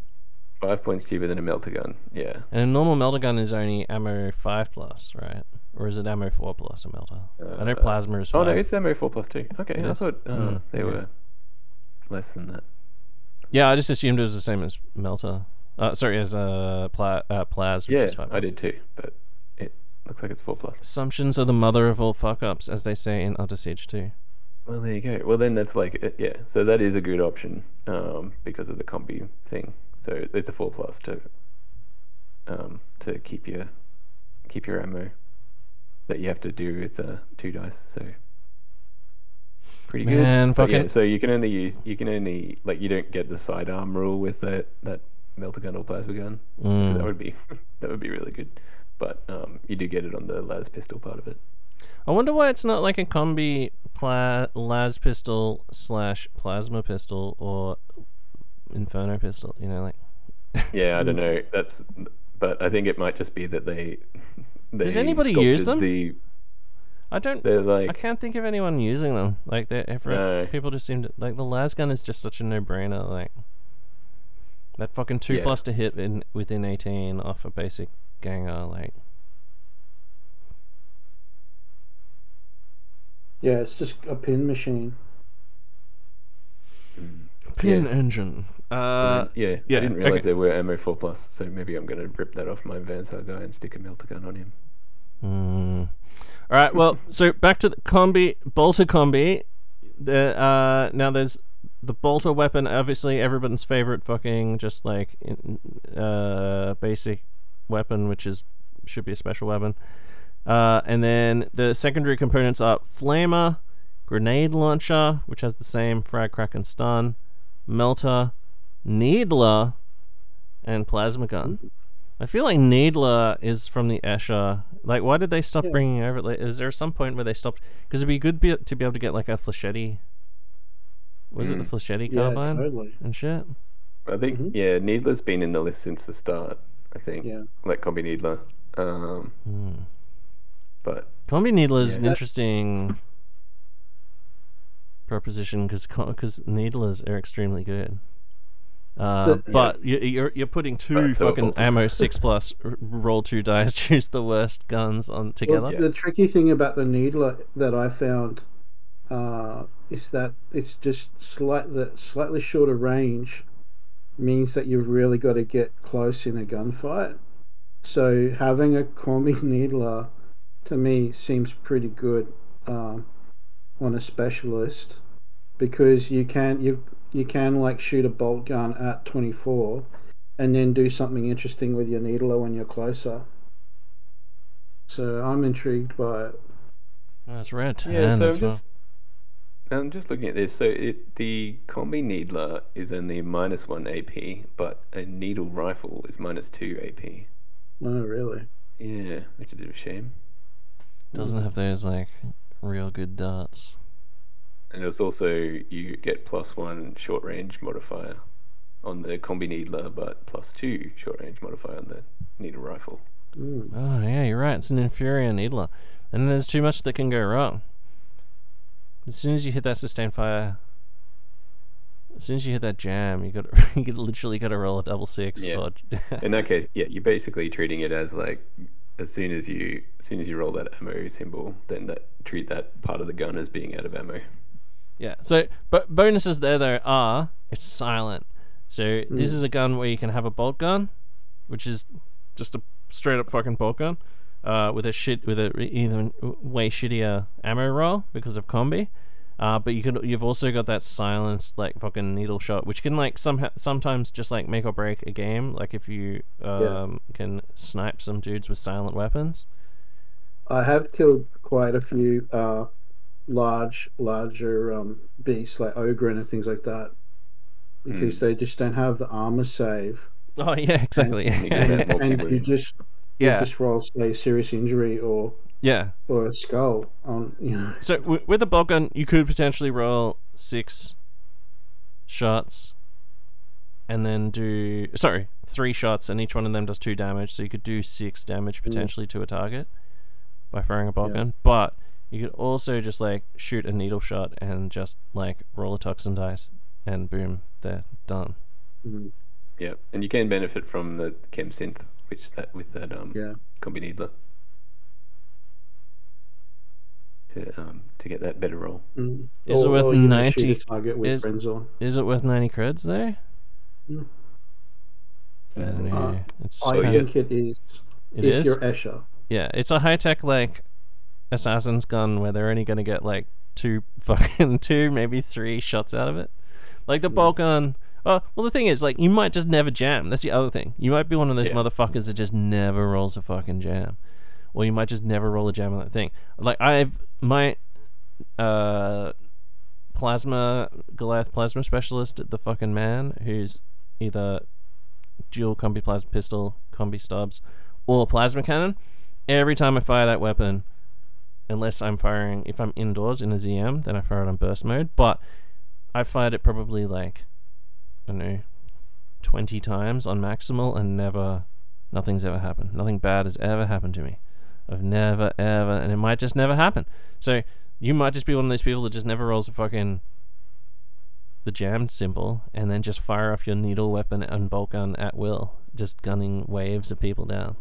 Five points cheaper than a melter gun. Yeah. And a normal melter gun is only ammo five plus, right? Or is it ammo four plus a melter? I know Uh, plasma is Oh five. no, it's ammo four plus two. Okay, I thought uh, Mm, they yeah. were less than that. Yeah, I just assumed it was the same as Melta. Uh, sorry, as uh, pla- uh plas. Which Yeah, is five I did too, but it looks like it's four plus. Assumptions are the mother of all fuck ups, as they say in Under Siege 2. Well, there you go. Well, then that's like uh, yeah. So that is a good option um, because of the combi thing. So it's a four plus to um, to keep your keep your ammo that you have to do with uh, two dice. So pretty good. Man, But yeah, so you can only use you can only like you don't get the sidearm rule with that that melter gun or plasma gun. Mm. That would be that would be really good. But um, you do get it on the las pistol part of it. I wonder why it's not like a combi pla- las pistol slash plasma pistol or inferno pistol. You know, like Yeah, I don't know. That's, but I think it might just be that they. they Does anybody use them? The, I don't. they're I can't think of anyone using them. Like they ever No. people just seem to like the las gun is just such a no brainer. Like that fucking two Yeah. plus to hit in within eighteen off a basic ganger. Like Yeah, it's just a pin machine. pin Yeah. engine. Uh, yeah, yeah, I didn't realize okay. they were ammo four plus. So maybe I'm gonna rip that off my Van Saar guy and stick a melter gun on him. Mm. All right. Well, so back to the combi, bolter combi. The uh, now there's the bolter weapon. Obviously, everyone's favorite fucking just like uh basic weapon, which is should be a special weapon. Uh, and then the secondary components are flamer, grenade launcher, which has the same frag, crack, and stun, melter, needler, and plasma gun. I feel like Needler is from the Escher. Like, why did they stop Yeah. bringing over? Like, is there some point where they stopped? Because it'd be good be, to be able to get like a flechette. Was it the Mm. flechette Yeah, carbine totally. and shit? I think Mhm. yeah, Needler's been in the list since the start. I think Yeah. like combi Needler. Um, Hmm. but Combi Needler is Yeah. an interesting proposition because because Needlers are extremely good. Uh, The- but you, you're you're putting two fucking ammo six plus roll two dice, choose the worst guns on together. Well, the tricky thing about the needler that I found uh, is that it's just slight, the slightly shorter range means that you've really got to get close in a gunfight. So having a combi needler to me seems pretty good um, on a specialist because you can you you can like shoot a bolt gun at 24 and then do something interesting with your needler when you're closer. So I'm intrigued by it. Oh, that's red ten yeah, so I'm well. just I'm just looking at this. So it the combi Needler is only minus one AP, but a needle rifle is minus two AP. Oh, really? Yeah, which is a bit of a shame. Doesn't have those like real good darts. And it's also you get plus one short range modifier on the combi needler, but plus two short range modifier on the needle rifle. Mm. Oh yeah, you're right. It's an inferior needler, and there's too much that can go wrong. As soon as you hit that sustained fire, as soon as you hit that jam, you got you got literally got to roll a double six. Yeah. In that case, yeah, you're basically treating it as like as soon as you as soon as you roll that ammo symbol, then that treat that part of the gun as being out of ammo. Yeah. So, but bonuses there though are it's silent. So this is a gun where you can have a bolt gun, which is just a straight up fucking bolt gun, uh, with a shit with a even way shittier ammo roll because of combi. Uh, but you can you've also got that silenced like fucking needle shot, which can like some sometimes just like make or break a game. Like if you um, can snipe some dudes with silent weapons. I have killed quite a few uh, large, larger um, beasts like Ogre and things like that because they just don't have the armor save, Oh yeah, exactly. You get that multi and you just yeah, you just roll say serious injury or yeah. or a skull on you know. So w- with a bolt gun, you could potentially roll six shots, and then do sorry three shots, and each one of them does two damage. So you could do six damage potentially to a target by firing a bolt Yeah. gun. But you could also just like shoot a needle shot and just like roll a toxin dice, and boom, they're done. Mm, Yeah, and you can benefit from the chem synth, which that with that um Yeah. combi needler to um to get that better roll. mm. Is it worth or you know, 90 target with is- friends on. Is it worth ninety creds though? Mm. I don't know. Uh, it's I So, yeah. think it is. it if is? you're Escher. Yeah, it's a high tech like assassin's gun where they're only gonna get like two fucking two, maybe three shots out of it. Like the bolt gun. Oh, well, the thing is, like, you might just never jam. That's the other thing. You might be one of those Yeah. motherfuckers that just never rolls a fucking jam, or you might just never roll a jam on that thing. Like I've my uh plasma Goliath plasma specialist, the fucking man who's either dual combi plasma pistol, combi stubs, or plasma cannon. Every time I fire that weapon, unless I'm firing, if I'm indoors in a ZM, then I fire it on burst mode. But I fired it probably like, I don't know, 20 times on maximal and never, nothing's ever happened. Nothing bad has ever happened to me. I've never, ever, and it might just never happen. So you might just be one of those people that just never rolls a fucking the jammed symbol and then just fire off your needle weapon and bolt gun at will, just gunning waves of people down.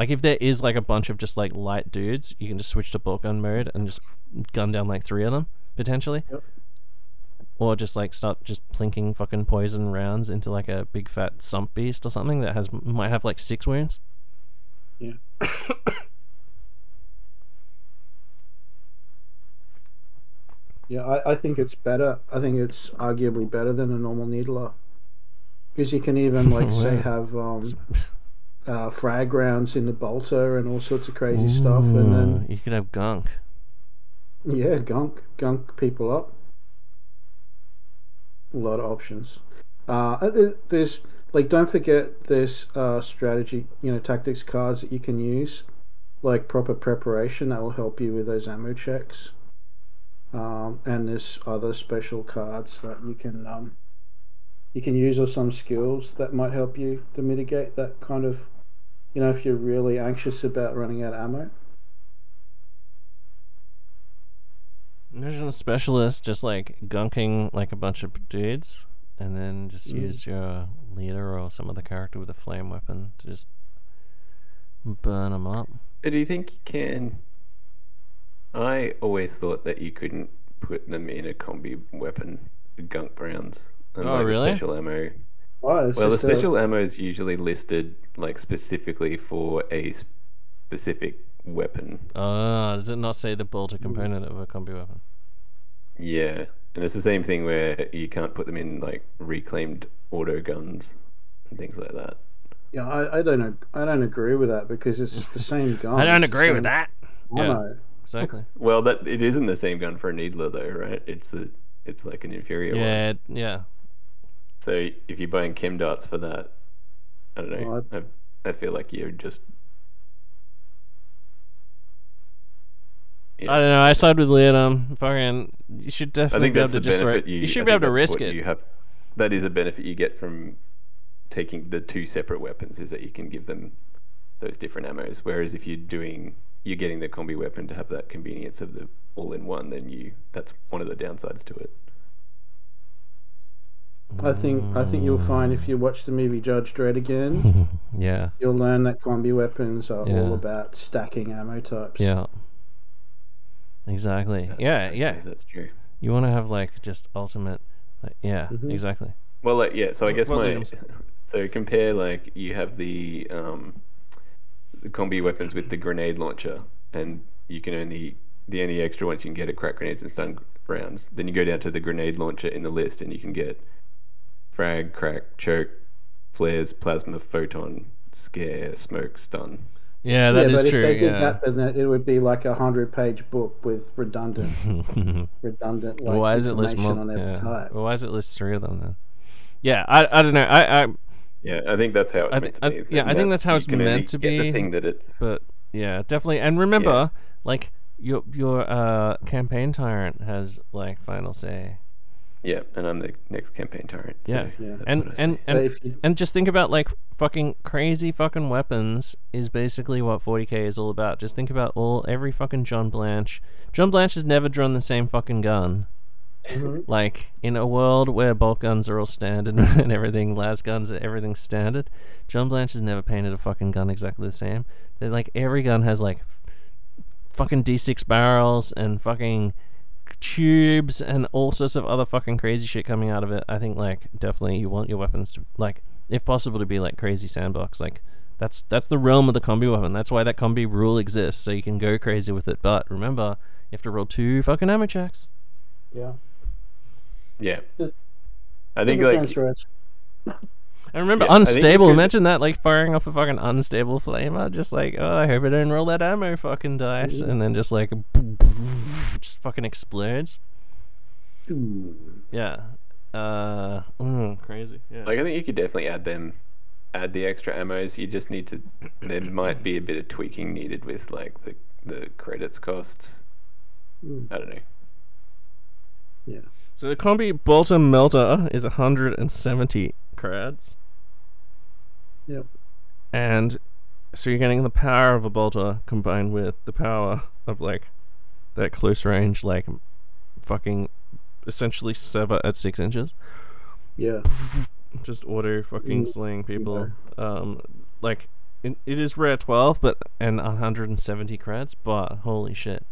Like if there is like a bunch of just like light dudes, you can just switch to bolt gun mode and just gun down like three of them potentially. Yep. Or just like start just plinking fucking poison rounds into like a big fat sump beast or something that has might have like six wounds. Yeah. Yeah, I, I think it's better. I think it's arguably better than a normal needler. Because you can even, like, say, have um, uh, frag rounds in the bolter and all sorts of crazy stuff. And then, you could have gunk. yeah, gunk, gunk people up. A lot of options. Uh, uh, there's, like, don't forget there's uh, strategy, you know, tactics cards that you can use, like proper preparation that will help you with those ammo checks. Um, and there's other special cards that you can um, you can use or some skills that might help you to mitigate that kind of, you know, if you're really anxious about running out of ammo. Imagine a specialist just like gunking like a bunch of dudes, and then just Mm. use your leader or some other character with a flame weapon to just burn them up. But do you think you can? I always thought that you couldn't put them in a combi weapon, gunk rounds. Oh, unlike the really? Special ammo. Oh, Well, the just a- special ammo is usually listed like specifically for a specific weapon. Ah, does it not say the bolter component of a combi weapon? Yeah, and it's the same thing where you can't put them in like reclaimed auto guns and things like that. yeah, I, I don't ag- I don't agree with that because it's the same gun. I don't agree with same that. Yeah, ammo. exactly. Well, that it isn't the same gun for a needler though, right? It's the it's like an inferior one. Yeah, yeah. So if you're buying chem darts for that, I don't know. Well, I, I feel like you're just. Yeah. I don't know. I side with Leedham. Fucking, you should I definitely think be able that's to the just throw benefit it. you. You should I be able to risk it. You have, that is a benefit you get from taking the two separate weapons is that you can give them those different ammos. Whereas if you're doing, you're getting the combi weapon to have that convenience of the all in one, then you that's one of the downsides to it. I think I think you'll find if you watch the movie Judge Dredd again, yeah, you'll learn that combi weapons are Yeah. all about stacking ammo types. yeah. Exactly. Yeah, I yeah. that's true. You want to have like just ultimate. Like, yeah, Mhm. exactly. Well, like, yeah. So I guess Well, my so compare like you have the um, the combi weapons with the grenade launcher, and you can only the only extra ones you can get are crack grenades and stun rounds. Then you go down to the grenade launcher in the list, and you can get frag, crack, choke, flares, plasma, photon, scare, smoke, stun. Yeah, that yeah, is but true. if they did yeah. that, then it would be like a hundred-page book with redundant, redundant. Like, why is it list more? on every Yeah. type? Well, why is it list three of them then? Yeah, I, I don't know. I, I Yeah, I think that's how it's I meant thi- to I- be. yeah, I think that's how it's can only meant to get be. The thing that it's but yeah, definitely. And remember, like your your uh campaign tyrant has like final say. Yeah, and I'm the next campaign tyrant. So Yeah. Yeah. and and and you, and just think about like fucking crazy fucking weapons is basically what 40k is all about. Just think about all every fucking John Blanche. John Blanche has never drawn the same fucking gun. Mhm. Like in a world where bolt guns are all standard and everything, las guns, everything's standard. John Blanche has never painted a fucking gun exactly the same. They're like every gun has like fucking D6 barrels and fucking tubes and all sorts of other fucking crazy shit coming out of it. I think like definitely you want your weapons to like if possible to be like crazy sandbox. Like that's that's the realm of the combi weapon. That's why that combi rule exists so you can go crazy with it. But remember, you have to roll two fucking ammo checks. yeah. yeah, I think Different like threats. And remember, Yeah, I think unstable. could- Imagine that, like firing off a fucking unstable flamer. Just like, oh, I hope I don't roll that ammo fucking dice, and then just like, just fucking explodes. Ooh. Yeah. Uh, mm, crazy. Yeah. like I think you could definitely add them, add the extra ammos. You just need to. There might be a bit of tweaking needed with like the the credits costs. Mm. I don't know. Yeah. so the combi bolter melter is 170 crads, Yep. and so you're getting the power of a bolter combined with the power of like that close range, like fucking essentially sever at six inches. Yeah. just auto fucking Mm, slaying people. Um, like it, it is rare twelve, but and 170 creds. But holy shit,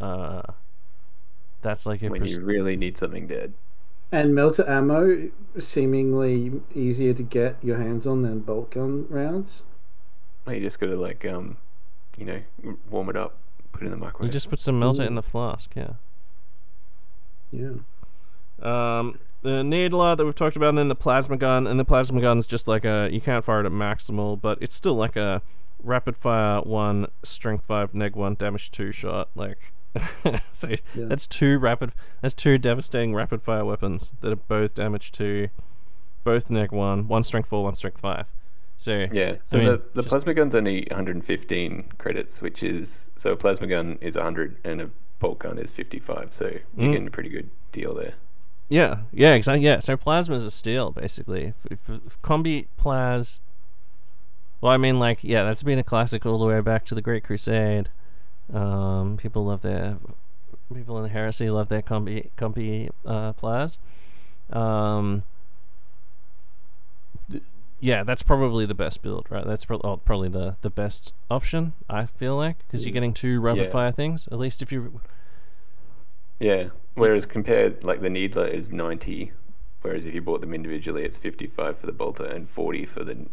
uh, that's like a When pers- you really need something dead. And melter ammo seemingly easier to get your hands on than bolt gun rounds. You just gotta like um, you know, warm it up, put it in the microwave. you just put some melter Ooh. in the flask. Yeah. Yeah. Um, the needler that we've talked about, and then the plasma gun, and the plasma gun's just like a you can't fire it at maximal, but it's still like a rapid fire one, strength five, neg one, damage two shot. Like, so Yeah. that's two rapid, that's two devastating rapid fire weapons that are both damage two, both neg one, one strength four, one strength five. So Yeah, so mean, the, the just- plasma gun's only 115 credits, which is so a plasma gun is 100 and a bolt gun is 55. So you're Mm. getting a pretty good deal there. Yeah, yeah, exactly. Yeah, so plasma is a steal basically. If, if, if combi plas, well, I mean, like, yeah, that's been a classic all the way back to the Great Crusade. Um, people love their people in the heresy love their combi combi uh, plas. Um, yeah, that's probably the best build, right? That's pro- oh, probably the the best option. I feel like because you're mm. getting two rapid Yeah. fire things. At least if you Yeah. Whereas compared, like the Needler is 90, whereas if you bought them individually, it's 55 for the bolter and 40 for the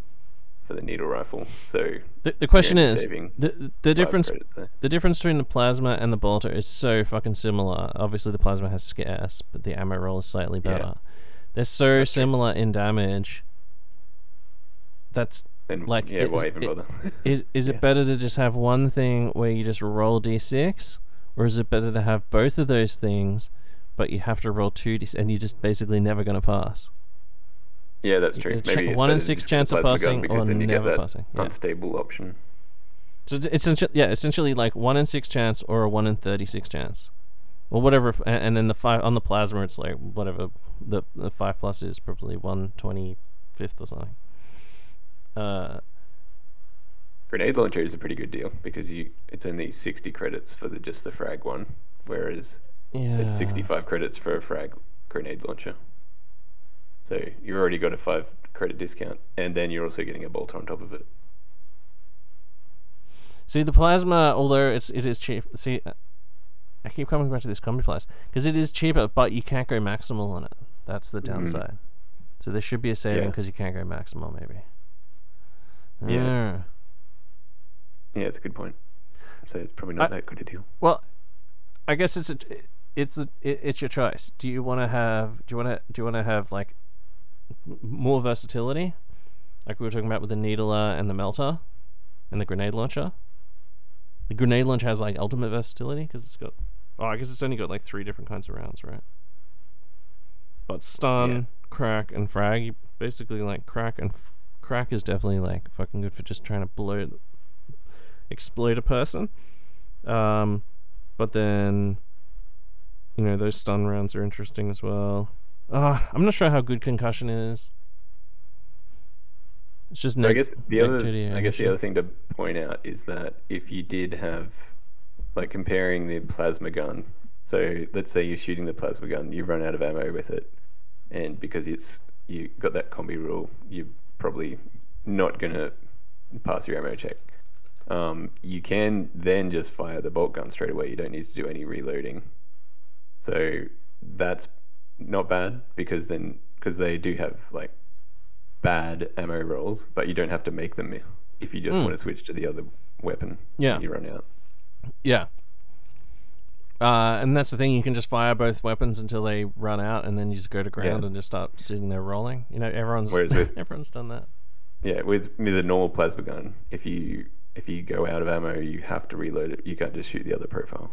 for the needle rifle. So the, the question is the the difference. The difference between the plasma and the bolter is so fucking similar. Obviously, the plasma has scarce, but the ammo roll is slightly Yeah. better. They're so That's true. similar in damage. That's Then like, yeah, why even bother? is is Yeah. it better to just have one thing where you just roll d6, or is it better to have both of those things, but you have to roll two d6 and you're just basically never gonna pass? yeah, that's true. Maybe one in six just get the chance of passing or never passing, yeah. unstable option. So it's essentially, yeah, essentially like one in six chance or a one in thirty-six chance, or whatever. And then the five on the plasma, it's like whatever the the five plus is probably one twenty-fifth or something. Uh, Grenade launcher is a pretty good deal because you it's only 60 credits for the just the frag one, whereas yeah, it's 65 credits for a frag grenade launcher. So you've already got a five credit discount, and then you're also getting a bolter on top of it. See the plasma, although it's it is cheap. See, I keep coming back to this combi plus because it is cheaper, but you can't go maximal on it. That's the downside. So there should be a saving Yeah. because you can't go maximal, maybe. Yeah. Ah. Yeah, it's a good point. So it's probably not I- that good a deal. Well, I guess it's a, it's a, it's your choice. Do you want to have do you want to do you want to have like more versatility, like we were talking about with the needler and the melter, and the grenade launcher. The grenade launcher has like ultimate versatility because it's got. Oh, I guess it's only got like three different kinds of rounds, right? But stun, Yeah. crack, and frag. You basically like crack and f- crack is definitely like fucking good for just trying to blow, explode a person. Um, but then, you know, those stun rounds are interesting as well. Uh, I'm not sure how good concussion is. It's just So I guess the other, I guess the other thing to point out is that if you did have, like, comparing the plasma gun. So let's say you're shooting the plasma gun, you run out of ammo with it, and because it's you got that combi rule, you're probably not gonna pass your ammo check. Um, you can then just fire the bolt gun straight away. You don't need to do any reloading. So that's not bad because then because they do have like bad ammo rolls, but you don't have to make them if you just Mm. want to switch to the other weapon. Yeah. when you run out. Yeah. Uh, and that's the thing. You can just fire both weapons until they run out, and then you just go to ground Yeah. and just start sitting there rolling. You know, everyone's Whereas with- everyone's done that. Yeah, with with a normal plasma gun, if you if you go out of ammo, you have to reload it. You can't just shoot the other profile.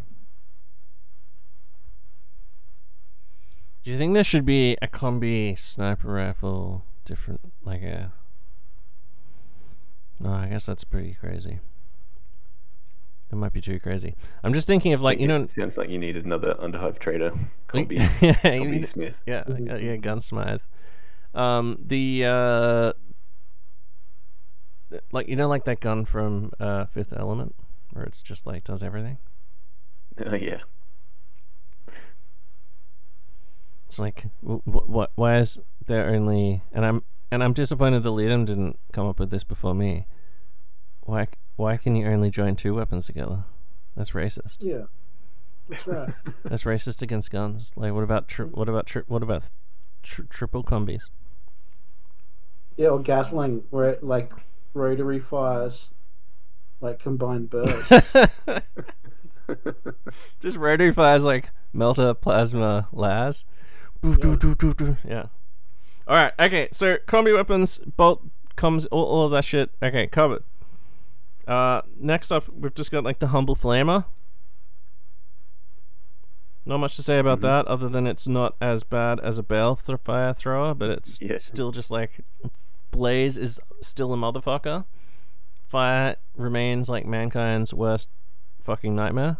Do you think there should be a combi sniper rifle, different like a? No, I guess that's pretty crazy. That might be too crazy. I'm just thinking of like you know, sounds like you need another underhive trader, combi, yeah, combi need- Smith. yeah, yeah, gunsmith. Um, the uh, like you know, like that gun from uh, Fifth Element, where it's just like does everything. Uh, yeah, It's like, wh- wh- what? Why is there only? And I'm and I'm disappointed that Liam didn't come up with this before me. Why? Why can you only join two weapons together? That's racist. Yeah, that's right. That's racist against guns. Like, what about tri- what about tri- what about tr- triple combis? Yeah, or Gatling, where it like rotary fires, like combined bursts. Just rotary fires like melter plasma las. Doo. Yeah. All right. Okay. So combi weapons, bolt comes, all, all of that shit. Okay, covered. Uh, next up, we've just got like the humble flamer. Not much to say about that, other than it's not as bad as a balefire fire thrower, but it's Yeah. still just like Blaze is still a motherfucker. Fire remains like mankind's worst fucking nightmare.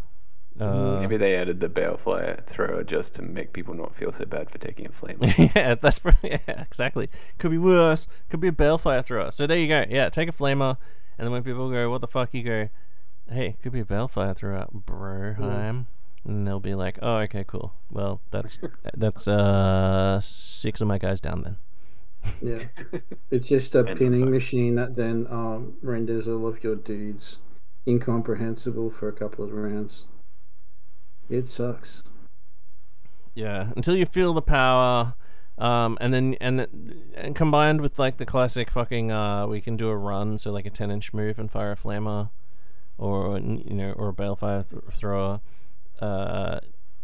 Uh, maybe they added the balefire thrower just to make people not feel so bad for taking a flame. yeah, that's probably, yeah, exactly. Could be worse. Could be a balefire thrower. So there you go. Yeah, take a flamer, and then when people go, "What the fuck?" you go, "Hey, could be a balefire thrower, broheim," and they'll be like, "Oh, okay, cool. Well, that's that's uh six of my guys down then." yeah, it's just a And pinning machine that then um, renders all of your dudes incomprehensible for a couple of rounds. It sucks. Yeah, until you feel the power, um, and then and and combined with like the classic fucking uh, we can do a run, so like a ten inch move and fire a flamer, or you know, or a balefire th- thrower. Uh,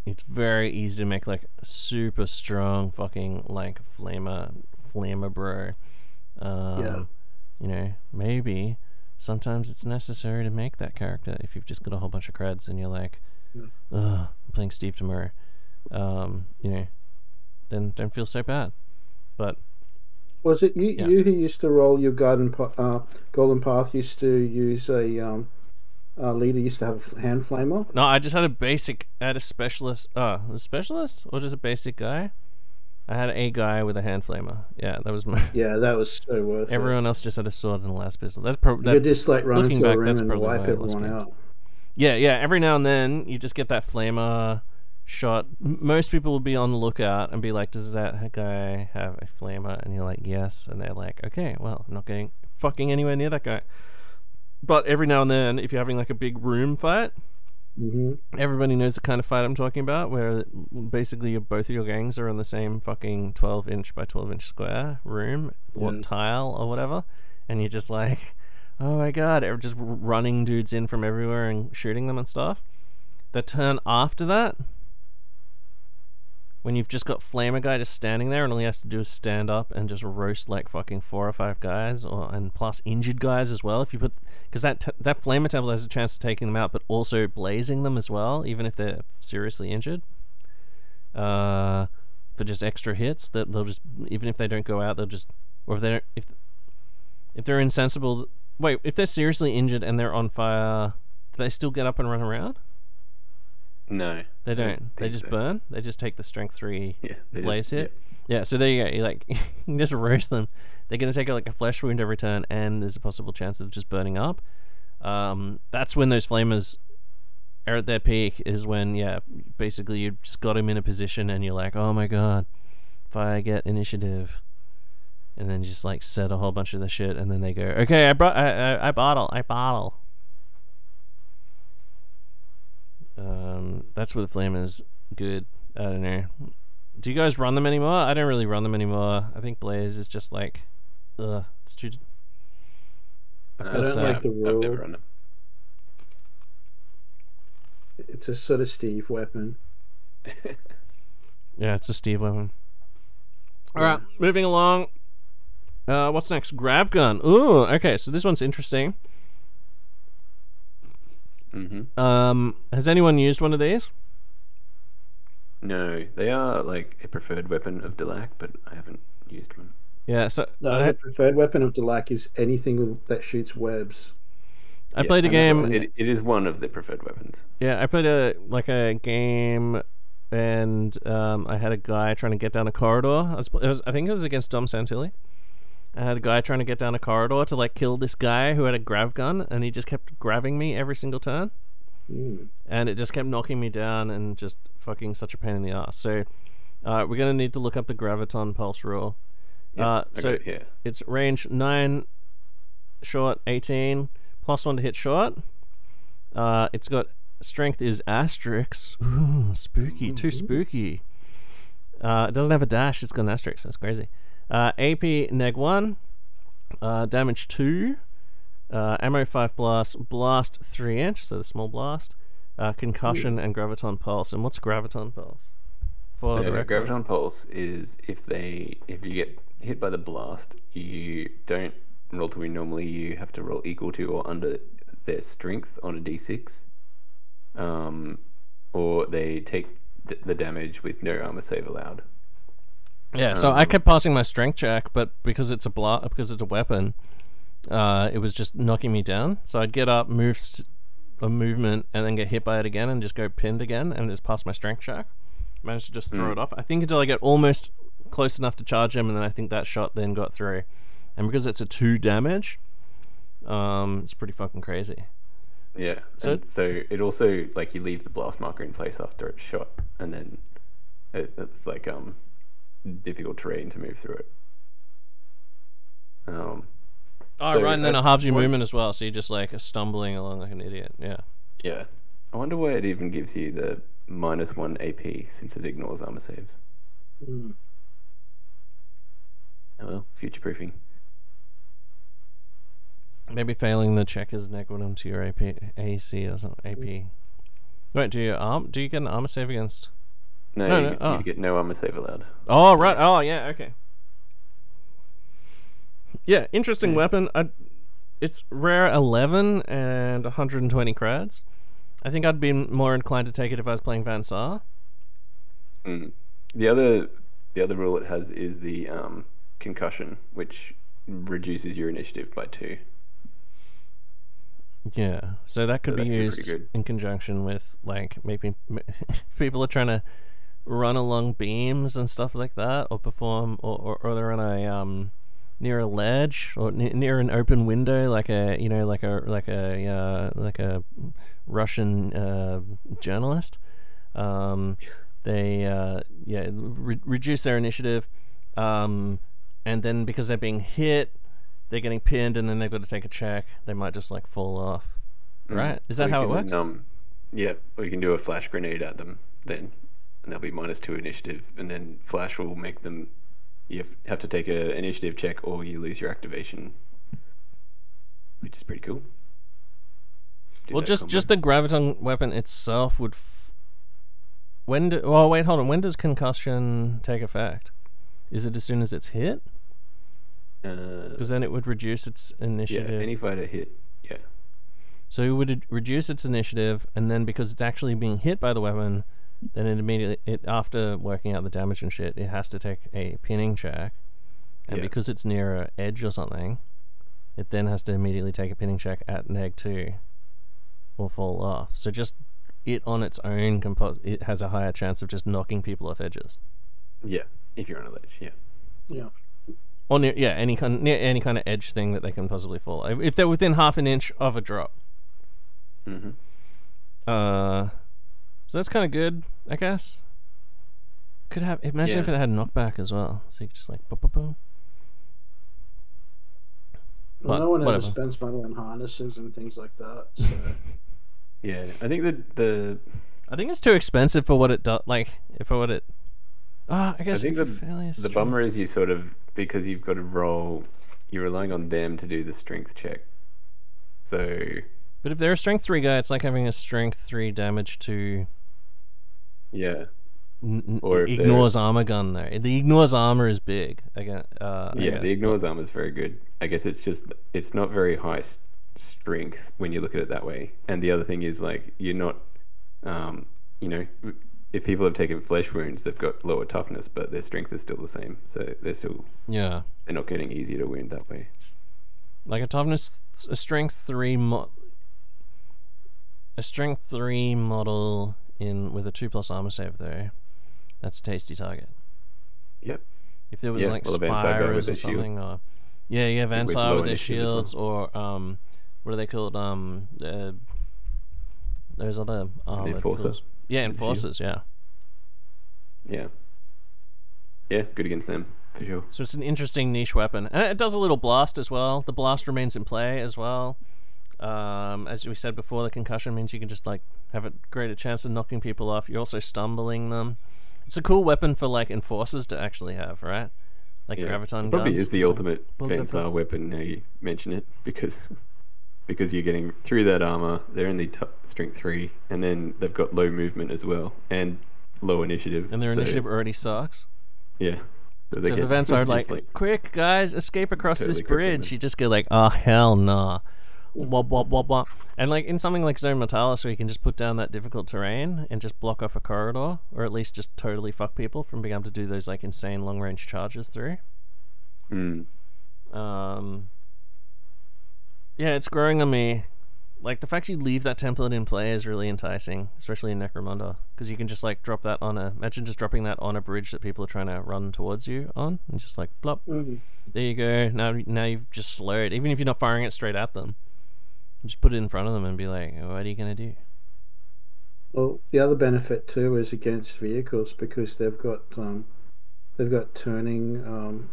it's very easy to make like super strong fucking like flamer flamer bro. Um, Yeah. You know, maybe sometimes it's necessary to make that character if you've just got a whole bunch of creds and you're like, Yeah. ugh, I'm playing Steve tomorrow. Um, you know, then don't feel so bad. But Was it you? Yeah. You who used to roll your garden, uh, golden path used to use a um, uh, leader used to have a hand flamer. no, I just had a basic. I had a specialist. Uh, a specialist or just a basic guy. I had a guy with a hand flamer. Yeah, that was my. Yeah, that was so worth it. Everyone else just had a sword and a las pistol. That's probably You could just like run looking into back, a room and wipe why I lost everyone out. Yeah, yeah. Every now and then, you just get that flamer shot. Most people will be on the lookout and be like, "Does that guy have a flamer?" And you're like, "Yes." And they're like, "Okay, well, I'm not getting fucking anywhere near that guy." But every now and then, if you're having like a big room fight, hmm everybody knows the kind of fight I'm talking about, where basically both of your gangs are in the same fucking 12 inch by 12 inch square room or Yeah. tile or whatever, and you're just like, oh my god, just running dudes in from everywhere and shooting them and stuff. The turn after that, when you've just got Flamer guy just standing there and all he has to do is stand up and just roast like fucking four or five guys, or and plus injured guys as well. If you put because that t- that Flamer template has a chance of taking them out, but also blazing them as well, even if they're seriously injured. Uh, for just extra hits, that they'll just even if they don't go out, they'll just or if they don't if if they're insensible. Wait, if they're seriously injured and they're on fire, do they still get up and run around? No, They don't. They just so. burn. They just take the strength three Yeah, blaze hit. yeah. Yeah. so there you go. You like you can just roast them. They're gonna take like a flesh wound every turn, and there's a possible chance of just burning up. Um, that's when those flamers are at their peak. Is when yeah, basically you just got them in a position, and you're like, oh my god, if I get initiative. And then just like set a whole bunch of the shit, and then they go, "Okay, I brought, I, I, I bottle, I bottle." Um, that's where the flame is good. I don't know. Do you guys run them anymore? I don't really run them anymore. I think Blaze is just like, ugh, it's too. I Uh, feel don't sad. like the I've never rule. run it. It's a sort of Steve weapon. Yeah, it's a Steve weapon. All right, moving along. Uh, what's next? Grav gun. Ooh, okay. So this one's interesting. Mm-hmm. Um, has anyone used one of these? No, they are like a preferred weapon of Delaque, but I haven't used one. Yeah. So No, I, the preferred weapon of Delaque is anything that shoots webs. I Yeah, played a game. It, it is one of the preferred weapons. Yeah, I played a like a game, and um, I had a guy trying to get down a corridor. I, was, was, I think it was against Dom Santilli. I had a guy trying to get down a corridor to like kill this guy who had a grav gun, and he just kept grabbing me every single turn, Mm. and it just kept knocking me down and just fucking such a pain in the ass. So, uh, we're gonna need to look up the graviton pulse rule. Yeah, uh, so it here. it's range nine, short eighteen, plus one to hit short. Uh, it's got strength is asterisk. Ooh, spooky, too spooky. Uh, it doesn't have a dash. It's got an asterisk. That's crazy. Uh, AP neg one, uh, damage two, uh, ammo five blast, blast three inch, so the small blast, uh, concussion and graviton pulse. And what's graviton pulse? For So graviton pulse is if they if you get hit by the blast, you don't roll to win. Normally, you have to roll equal to or under their strength on a d6, um, or they take th- the damage with no armor save allowed. Yeah, so I Um, kept passing my strength check, but because it's a bla- because it's a weapon, uh, it was just knocking me down. So I'd get up, move s- a movement, and then get hit by it again, and just go pinned again, and just pass my strength check. Managed to just throw Mm. it off. I think until I get almost close enough to charge him, and then I think that shot then got through. And because it's a two damage, um, it's pretty fucking crazy. Yeah. So- So so it also like you leave the blast marker in place after it's shot, and then it, it's like um difficult terrain to move through it. Um, Oh, So, right, and then uh, it halves your movement as well, so you're just like stumbling along like an idiot. Yeah. yeah. I wonder why it even gives you the minus one AP since it ignores armor saves. Mm. Oh well, future proofing. Maybe failing the check is equivalent to your AP, AC or something. AP. Wait, do you arm? Do you get an armor save against? No, No, you, no, oh. get no armor save allowed. Oh right. Oh yeah. Okay. Yeah, interesting Yeah. weapon. I, it's rare eleven and 120 crads. I think I'd be more inclined to take it if I was playing Van Saar. Mm. The other the other rule it has is the um, concussion, which reduces your initiative by two. Yeah, so that could So be that used in conjunction with like maybe people are trying to run along beams and stuff like that, or perform, or or, or they're on a um near a ledge or ne- near an open window, like a you know like a like a uh, like a Russian uh, journalist. Um, they uh, yeah re- reduce their initiative, um, and then because they're being hit, they're getting pinned, and then they've got to take a check. They might just like fall off. Mm. Right? Is that you how it works? Um, yeah, or you can do a flash grenade at them then, and they'll be minus two initiative, and then flash will make them. You have- to take a initiative check, or you lose your activation, which is pretty cool. Do Well, just combo. just the graviton weapon itself would. F- when? Do, well, wait, hold on. When does concussion take effect? Is it as soon as it's hit? Uh, Because then it would reduce its initiative. yeah, any fighter hit. Yeah. So it would reduce its initiative, and then because it's actually being hit by the weapon, then it immediately it after working out the damage and shit, it has to take a pinning check, and Yeah. because it's near a edge or something, it then has to immediately take a pinning check at neg two, or fall off. So just it on its own, compo- it has a higher chance of just knocking people off edges. Yeah. If you're on a ledge. Yeah. Yeah. Or near, yeah, any kind near any kind of edge thing that they can possibly fall. If- If they're within half an inch of a drop. Mm-hmm. Uh, so that's kind of good, I guess. Could have imagine if it had knockback as well, so you could just like boom, boom, boom. Well, But no one ever spends money on harnesses and things like that. So. Yeah. I think that the I think it's too expensive for what it does. Like for what it. Ah, I I guess think the, failures, the bummer is you sort of because you've got to roll. You're relying on them to do the strength check. So But if they're a strength three guy, it's like having a strength three damage to yeah, n- n- Or ignores armor gun there. The ignores armor is big. Again, uh, I yeah. guess, The ignores armor is very good. I guess it's just it's not very high strength when you look at it that way. And the other thing is like you're not, um, you know, if people have taken flesh wounds, they've got lower toughness, but their strength is still the same. So they're still but- yeah. they're not getting easier to wound that way. Like a toughness, a strength three mo- a strength three model in with a two plus armor save though. That's a tasty target. Yep. If there was Yeah, like well, the Van Saar guy spires or shield. something, or yeah, yeah, low with their as well. shields, or um, what are they called? Um, uh, those other armored Enforcer. fools. Yeah, With the shield. enforcers. Yeah. Yeah. Yeah, good against them for sure. So it's an interesting niche weapon, and it does a little blast as well. The blast remains in play as well. Um, as we said before, the concussion means you can just like have a greater chance of knocking people off. You're also stumbling them. It's a cool weapon for like enforcers to actually have, right? Like Yeah. graviton It probably guns. is the So- ultimate. Van Saar weapon now you mention it because because you're getting through that armor. They're only t- strength three, and then they've got low movement as well and low initiative. and their so, initiative already sucks. Yeah. So, So the get- are it's like, quick guys, escape across this bridge. You just go like, oh hell nah. Wop, wop, wop, wop. And like in something like Zone Mortalis, where you can just put down that difficult terrain and just block off a corridor, or at least just totally fuck people from being able to do those like insane long range charges through. Mm. Um, yeah, it's growing on me. Like the fact you leave that template in play is really enticing, especially in Necromunda, because you can just like drop that on a. Imagine just dropping that on a bridge that people are trying to run towards you on, and just like plop. Mhm. There you go. Now, now you've just slowed. Even if you're not firing it straight at them, you just put it in front of them and be like, "What are you gonna do?" Well, the other benefit too is against vehicles because they've got um, they've got turning um,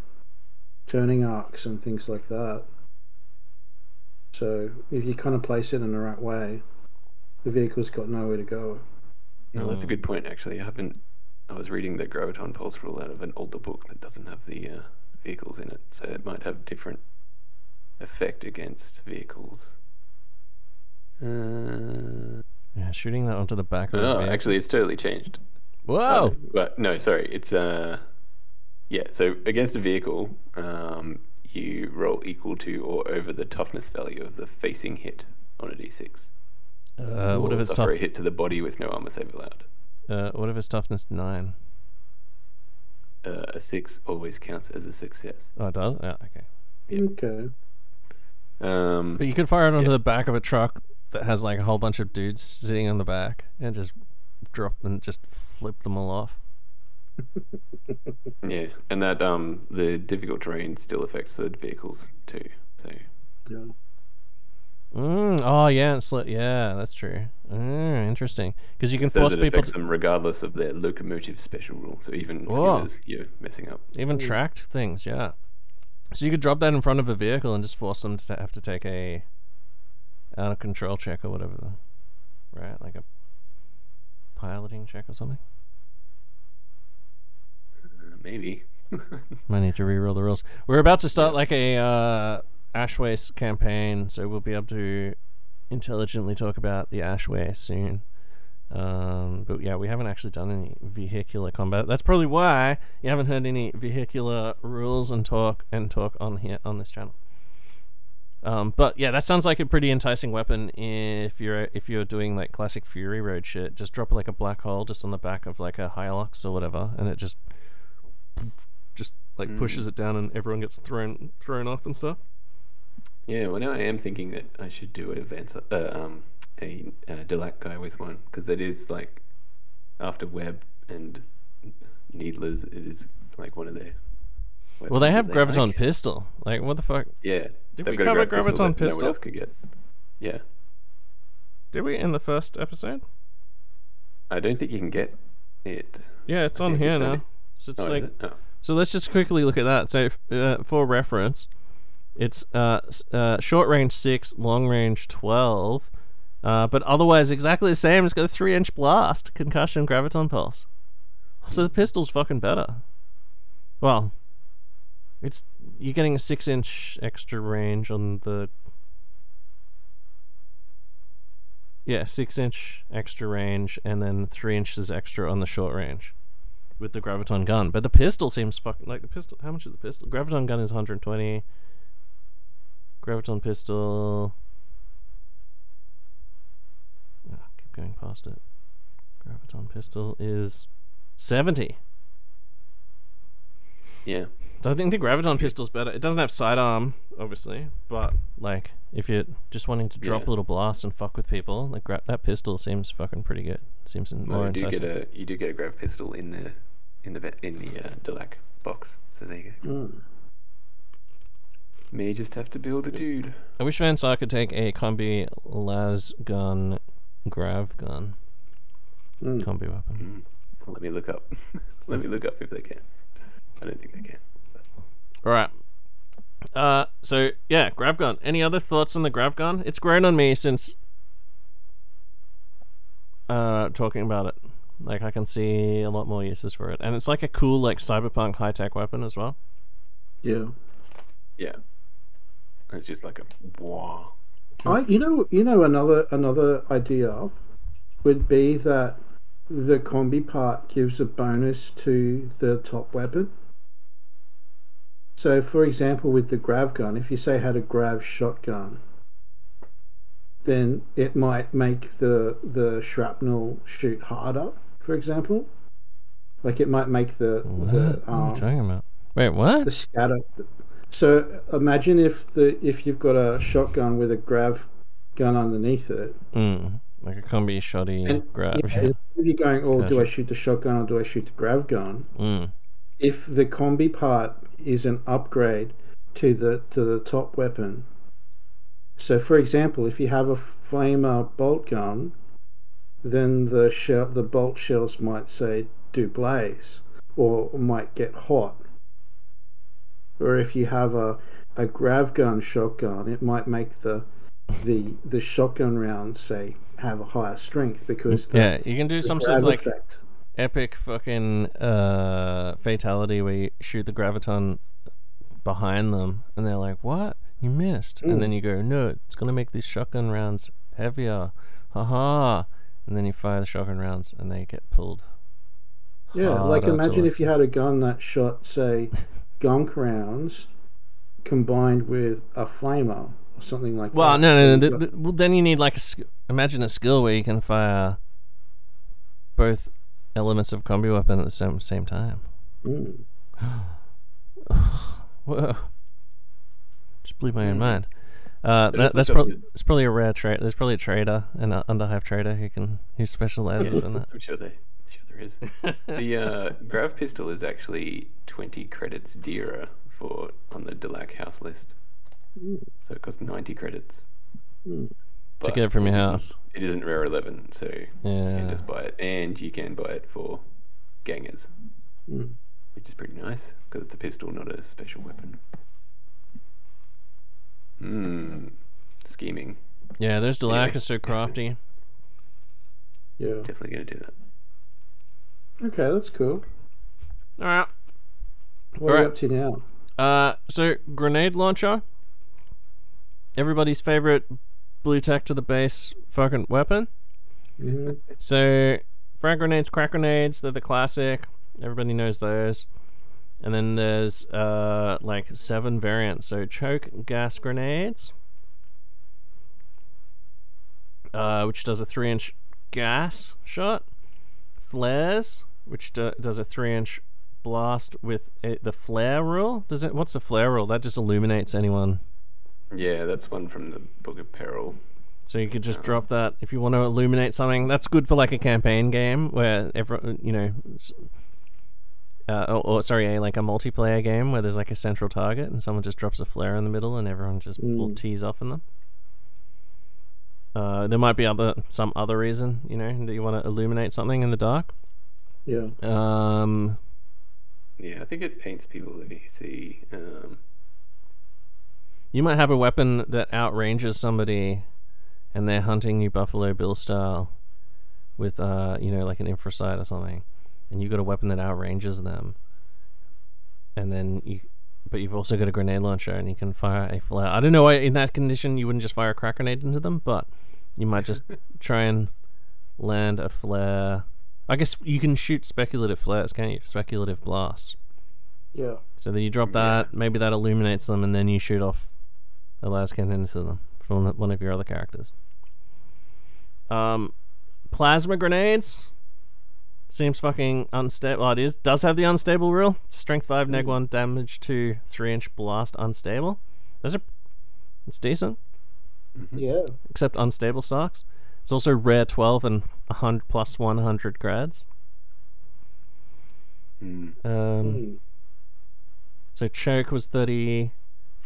turning arcs and things like that. So if you kind of place it in the right way, the vehicle's got nowhere to go. No, that's a Mm. good point. Actually, I haven't. I was reading the Graviton Pulse rule out of an older book that doesn't have the uh, vehicles in it, so it might have different effect against vehicles. Uh, Yeah, shooting that onto the back of the oh, vehicle. actually, it's totally changed. Whoa! Uh, but no, sorry, it's uh, yeah. So against a vehicle, um, you roll equal to or over the toughness value of the facing hit on a d6. Uh, what Or if it's suffer tough? a hit to the body with no armor save allowed? Uh, what if it's toughness nine? Uh, a six always counts as a success. Oh, it does. Yeah, okay. Yep. Okay. Um, But you could fire it onto Yeah. the back of a truck that has like a whole bunch of dudes sitting on the back and just drop and just flip them all off. Yeah, and that um the difficult terrain still affects the vehicles too. So Yeah. Mm, oh yeah, it's li- yeah, that's true. Mm, interesting, because you can it says force it people affects to them regardless of their locomotive special rule. So even Whoa. skimmers, you're messing up. even tracked things. Yeah, so you could drop that in front of a vehicle and just force them to have to take a out of control check or whatever, right? Like a piloting check or something. Uh, maybe. Might need to reroll the rules. We're about to start like a uh, waste campaign, so we'll be able to intelligently talk about the ash waste soon. Um, but yeah, we haven't actually done any vehicular combat. That's probably why you haven't heard any vehicular rules and talk and talk on here on this channel. Um, but yeah, that sounds like a pretty enticing weapon if you're if you're doing like classic Fury Road shit. Just drop like a black hole just on the back of like a Hilux or whatever, and it just just like pushes it down, and everyone gets thrown thrown off and stuff. Yeah, well, now I am thinking that I should do an advance, uh, um, a uh, Delaque guy with one because it is like after Web and Needlers, it is like one of their. Well, they have that graviton like. pistol. Like, what the fuck? Yeah, Did we cover grav pistol graviton No pistol? one else could get. Yeah, Did we in the first episode? I don't think you can get it. Yeah, it's I on here it's now. So it's Oh, like? Oh. So let's just quickly look at that. So, uh, for reference, it's uh, uh, short range 6, long range 12, uh, but otherwise exactly the same. It's got a 3 inch blast, concussion, graviton pulse. So the pistol's fucking better. Well, it's you're getting a 6 inch extra range on the. Yeah, 6 inch extra range, and then 3 inches extra on the short range with the graviton gun. But the pistol seems fucking like the pistol. How much is the pistol? Graviton gun is 120. Graviton pistol. Ah, keep going past it. Graviton pistol is 70. Yeah, So I think the graviton pistol's better. It doesn't have sidearm, obviously, but like if you're just wanting to drop Yeah. little blasts and fuck with people, like gra- that pistol seems fucking pretty good. Seems more well, you do enticing. get a you do get a grav pistol in the in the in the uh, Delaque box. So there you go. Mm. May just have to build a dude. I wish Van Saar could take a combi las gun, grav gun, Mm. combi weapon. Let me look up. Let me look up if they can. I don't think they can. All right. Uh, so yeah, grav gun. Any other thoughts on the grav gun? It's grown on me since uh talking about it. Like I can see a lot more uses for it, and it's like a cool like cyberpunk high tech weapon as well. Yeah. Yeah. It's just like a wow. I, you know, you know, another another idea would be that the combi part gives a bonus to the top weapon. So, for example, with the grav gun, if you say had a grav shotgun, then it might make the the shrapnel shoot harder. For example, like it might make the What? the what are um, you talking about? Wait, what? the scatter. So imagine if the if you've got a shotgun with a grav gun underneath it, Mm, like a combi shoddy and grav. yeah, if you're going, oh, do I shoot the shotgun or do I shoot the grav gun? Mm, If the combi part is an upgrade to the to the top weapon. So, for example, if you have a flamer bolt gun, then the shell, the bolt shells might say do blaze, or might get hot. Or if you have a, a grav gun shotgun, it might make the the the shotgun rounds say have a higher strength because the, yeah, you can do some sort of like effect. Epic fucking uh fatality where you shoot the graviton behind them and they're like what? You missed. And then you go no it's gonna make these shotgun rounds heavier. Haha. And then you fire the shotgun rounds and they get pulled Yeah, like imagine if you had a gun that shot, say, gunk rounds combined with a flamer or something like well that. no no no you've th- got- th- well then you need like a sk- imagine a skill where you can fire both elements of combi weapon at the same, same time Mm. Whoa. Just blew my own Hmm. mind. Uh, that, that's like a- probably it's probably a rare trade. There's probably a trader, an uh, underhive trader who can who specializes in that. I'm sure they. I'm sure there is. the uh, grav pistol is actually 20 credits dearer for on the Delaque house list. So it costs 90 credits. But get it from your isn't- house. It isn't rare 11, so you Yeah. can just buy it, and you can buy it for gangers, Mm. which is pretty nice because it's a pistol, not a special weapon. Hmm. Scheming. Yeah, there's Delaque Anyway. so crafty. Yeah. Definitely gonna do that. Okay, that's cool. All right. What are you Alright. up to now? Uh, so grenade launcher. Everybody's favorite blue tack to the base fucking weapon. Mhm. So, frag grenades, crack grenades, they're the classic. Everybody knows those. And then there's uh, like seven variants. So, choke gas grenades, uh, which does a three inch gas shot. Flares, which do- does a three inch blast with a- the flare rule. Does it? What's the flare rule? That just illuminates anyone. Yeah, that's one from the Book of Peril. So you could just drop that if you want to illuminate something. That's good for like a campaign game where every you know, uh, or, or sorry, a like a multiplayer game where there's like a central target and someone just drops a flare in the middle and everyone just will Mm. tease off in them. Uh, there might be other some other reason you know that you want to illuminate something in the dark. Yeah. Um, Yeah, I think it paints people if you see. Um, you might have a weapon that outranges somebody, and they're hunting you Buffalo Bill style, with uh, you know, like an infrasight or something, and you've got a weapon that outranges them, and then you, but you've also got a grenade launcher, and you can fire a flare. I don't know why in that condition you wouldn't just fire a crack grenade into them, but you might just try and land a flare. I guess you can shoot speculative flares, can't you? Speculative blasts. Yeah. So then you drop that, maybe that illuminates them, and then you shoot off a las cannon into them from one of your other characters. Um, plasma grenades seems fucking unstable. Oh, it is does have the unstable rule. It's strength five, neg one, damage two, three inch blast, unstable. Those are it's decent, Yeah. except unstable sucks. It's also rare twelve and hundred plus one hundred grads. mm, Um, Mm. So choke was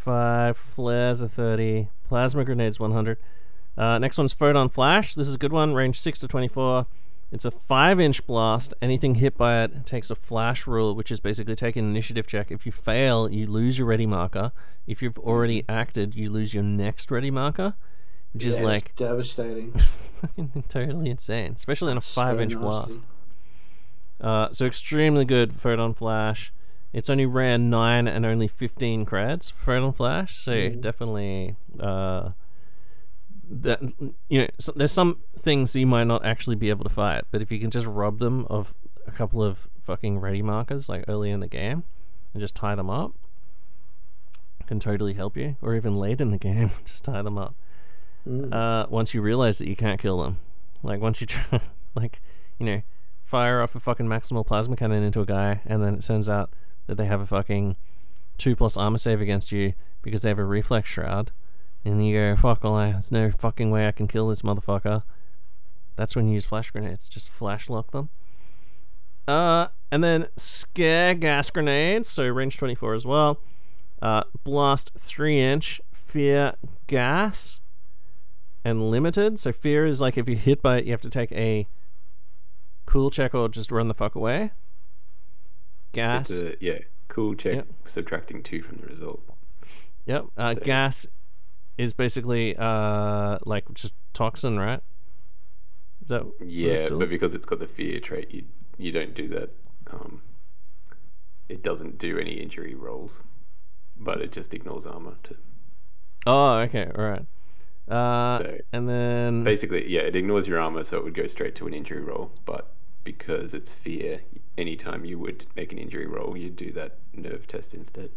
35, flares are 30, plasma grenades 100. Uh, next one's photon flash. This is a good one, range 6 to 24. It's a 5 inch blast. Anything hit by it takes a flash rule, which is basically take an initiative check. If you fail, you lose your ready marker. If you've already acted, you lose your next ready marker, which is Yeah, it's like devastating. totally insane, especially in a 5 inch So blast. Uh, so extremely good photon flash. It's only ran nine and only fifteen creds for photon flash, so Mhm. definitely uh, that you know so there's some things you might not actually be able to fight, but if you can just rob them of a couple of fucking ready markers like early in the game and just tie them up, can totally help you, or even late in the game, just tie them up Mm. uh, once you realize that you can't kill them. Like once you try, like you know, fire off a fucking maximal plasma cannon into a guy, and then it sends out that they have a fucking two plus armor save against you because they have a reflec shroud, and you go, "Fuck, well, I, there's no fucking way I can kill this motherfucker." That's when you use flash grenades. Just flash lock them. Uh, and then scare gas grenades, so range 24 as well. Uh, blast 3 inch, fear gas, and limited. So fear is like if you're hit by it, you have to take a cool check or just run the fuck away. Gas. it's a, yeah, cool check, Yep. subtracting two from the result. Yep. Uh, So- gas is basically uh like just toxin, right? Is that Yeah, but because it's got the fear trait, you you don't do that. Um, it doesn't do any injury rolls, but it just ignores armor. To Oh, okay, all right. Uh, So, and then basically, yeah, it ignores your armor, so it would go straight to an injury roll. But because it's fear, anytime you would make an injury roll, you'd do that nerve test instead.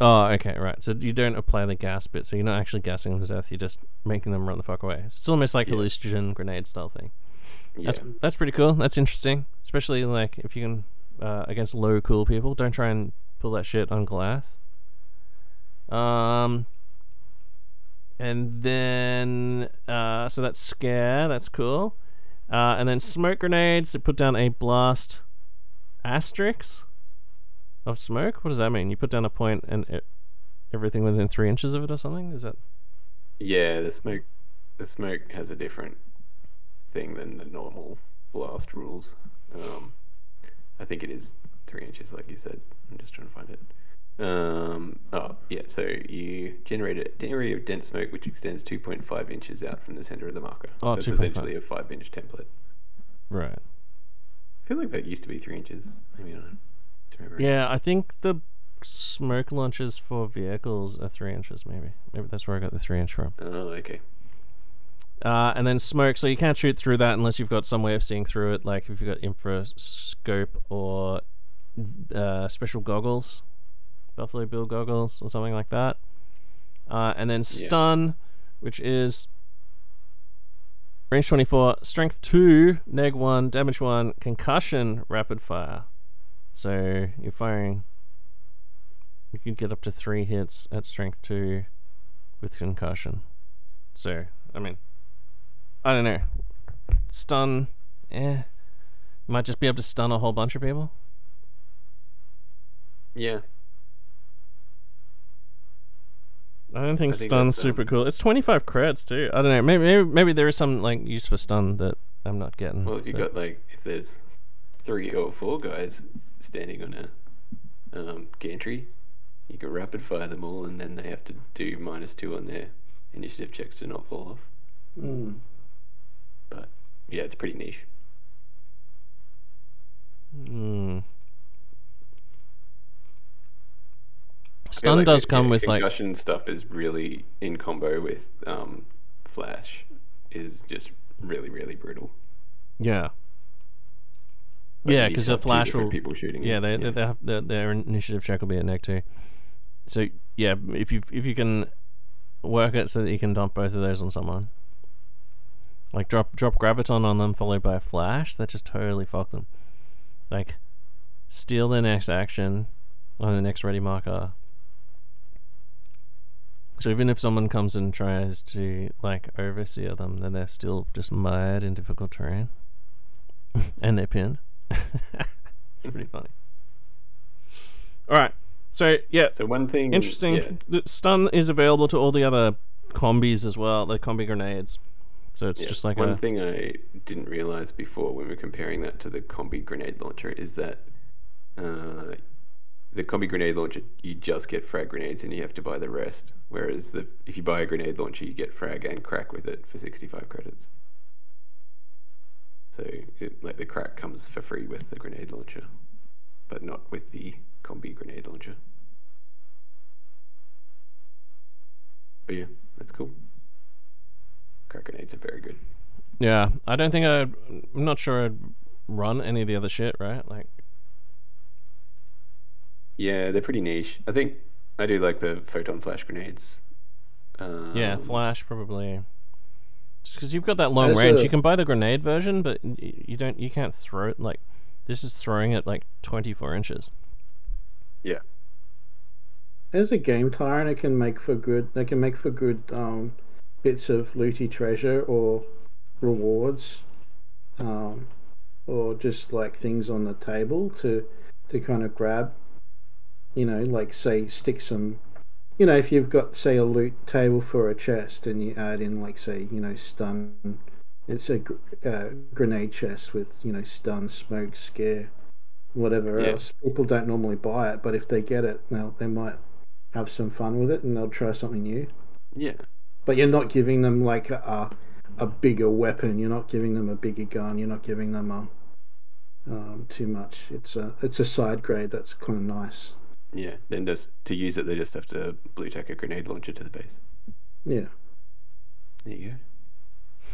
oh, okay, right. So you don't apply the gas bit, so you're not actually gassing them to death. You're just making them run the fuck away. It's almost like Yeah. hallucinogen grenade style thing. Yeah, That's that's pretty cool. That's interesting, especially like if you can uh, against low cool people. Don't try and pull that shit on Goliath. Um, and then uh, so that's scare. That's cool. Uh, and then smoke grenades. They put down a blast asterisk of smoke. What does that mean? You put down a point and it, everything within three inches of it or something. Is that? yeah. The smoke, the smoke has a different thing than the normal blast rules. Um, I think it is three inches, like you said. I'm just trying to find it. Um, oh, yeah, so you generate an area of dense smoke which extends 2.5 inches out from the center of the marker. Oh, so it's 2.5. essentially a 5 inch template. Right. I feel like that used to be 3 inches. Maybe not. Remember. Yeah, I think the smoke launches for vehicles are three inches. Maybe, maybe that's where I got the three inch from. Oh, okay. Uh, and then smoke, so you can't shoot through that unless you've got some way of seeing through it, like if you've got infra scope or uh, special goggles, Buffalo Bill goggles or something like that. Uh, and then stun, which is range 24, strength 2, neg 1, damage 1, concussion, rapid fire. So you're firing. You can get up to 3 hits at strength 2 with concussion. So, I mean, I don't know. Stun, eh. Might just be able to stun a whole bunch of people. Yeah. I don't think, I think stun's that's, super um, cool. It's 25 creds too. I don't know. Maybe, maybe maybe there is some like use for stun that I'm not getting. Well, if you but- got like if there's three or four guys standing on a um, gantry, you can rapid fire them all, and then they have to do minus two on their initiative checks to not fall off. Mm. But yeah, it's pretty niche. Hmm. I feel Stun like does come yeah, with like concussion stuff is really in combo with um, flash is just really really brutal. yeah. Like, yeah, because the flash will. people shooting. Yeah, they, they, they have their, their initiative check will be at neck two. So yeah, if you if you can work it so that you can dump both of those on someone, like drop drop graviton on them followed by a flash, that just totally fuck them. Like steal their next action on the next ready marker. So even if someone comes and tries to like overseer them, then they're still just mired in difficult terrain, and they're pinned. it's pretty funny. All right, so yeah, So one thing interesting. yeah, The stun is available to all the other combis as well, the combi grenades. So it's Yeah, just like one a thing I didn't realize before when we are comparing that to the combi grenade launcher is that uh, the combi grenade launcher you just get frag grenades and you have to buy the rest, whereas the if you buy a grenade launcher you get frag and crack with it for sixty five credits. So it, like the crack comes for free with the grenade launcher, but not with the combi grenade launcher. But yeah, that's cool. Crack grenades are very good. yeah. I don't think I'd. I'm not sure I'd run any of the other shit. Right, like Yeah, they're pretty niche. I think I do like the photon flash grenades. Um, yeah, flash probably. Just because you've got that long As range, a- you can buy the grenade version, but you don't. You can't throw it like. This is throwing it like 24 inches. Yeah. As a game tyrant, it can make for good. They can make for good um, bits of looty treasure or rewards, um, or just like things on the table to to kind of grab. You know, like say stick some. You know, if you've got say a loot table for a chest and you add in like say you know stun, it's a uh, grenade chest with you know stun, smoke, scare, whatever Yeah. else. People don't normally buy it, but if they get it, now they might have some fun with it and they'll try something new. Yeah. But you're not giving them like a a bigger weapon. You're not giving them a bigger gun. You're not giving them a um, too much. It's a it's a side grade that's kind of nice. Yeah. Then just to use it, they just have to blue tack a grenade launcher to the base. Yeah. There you go.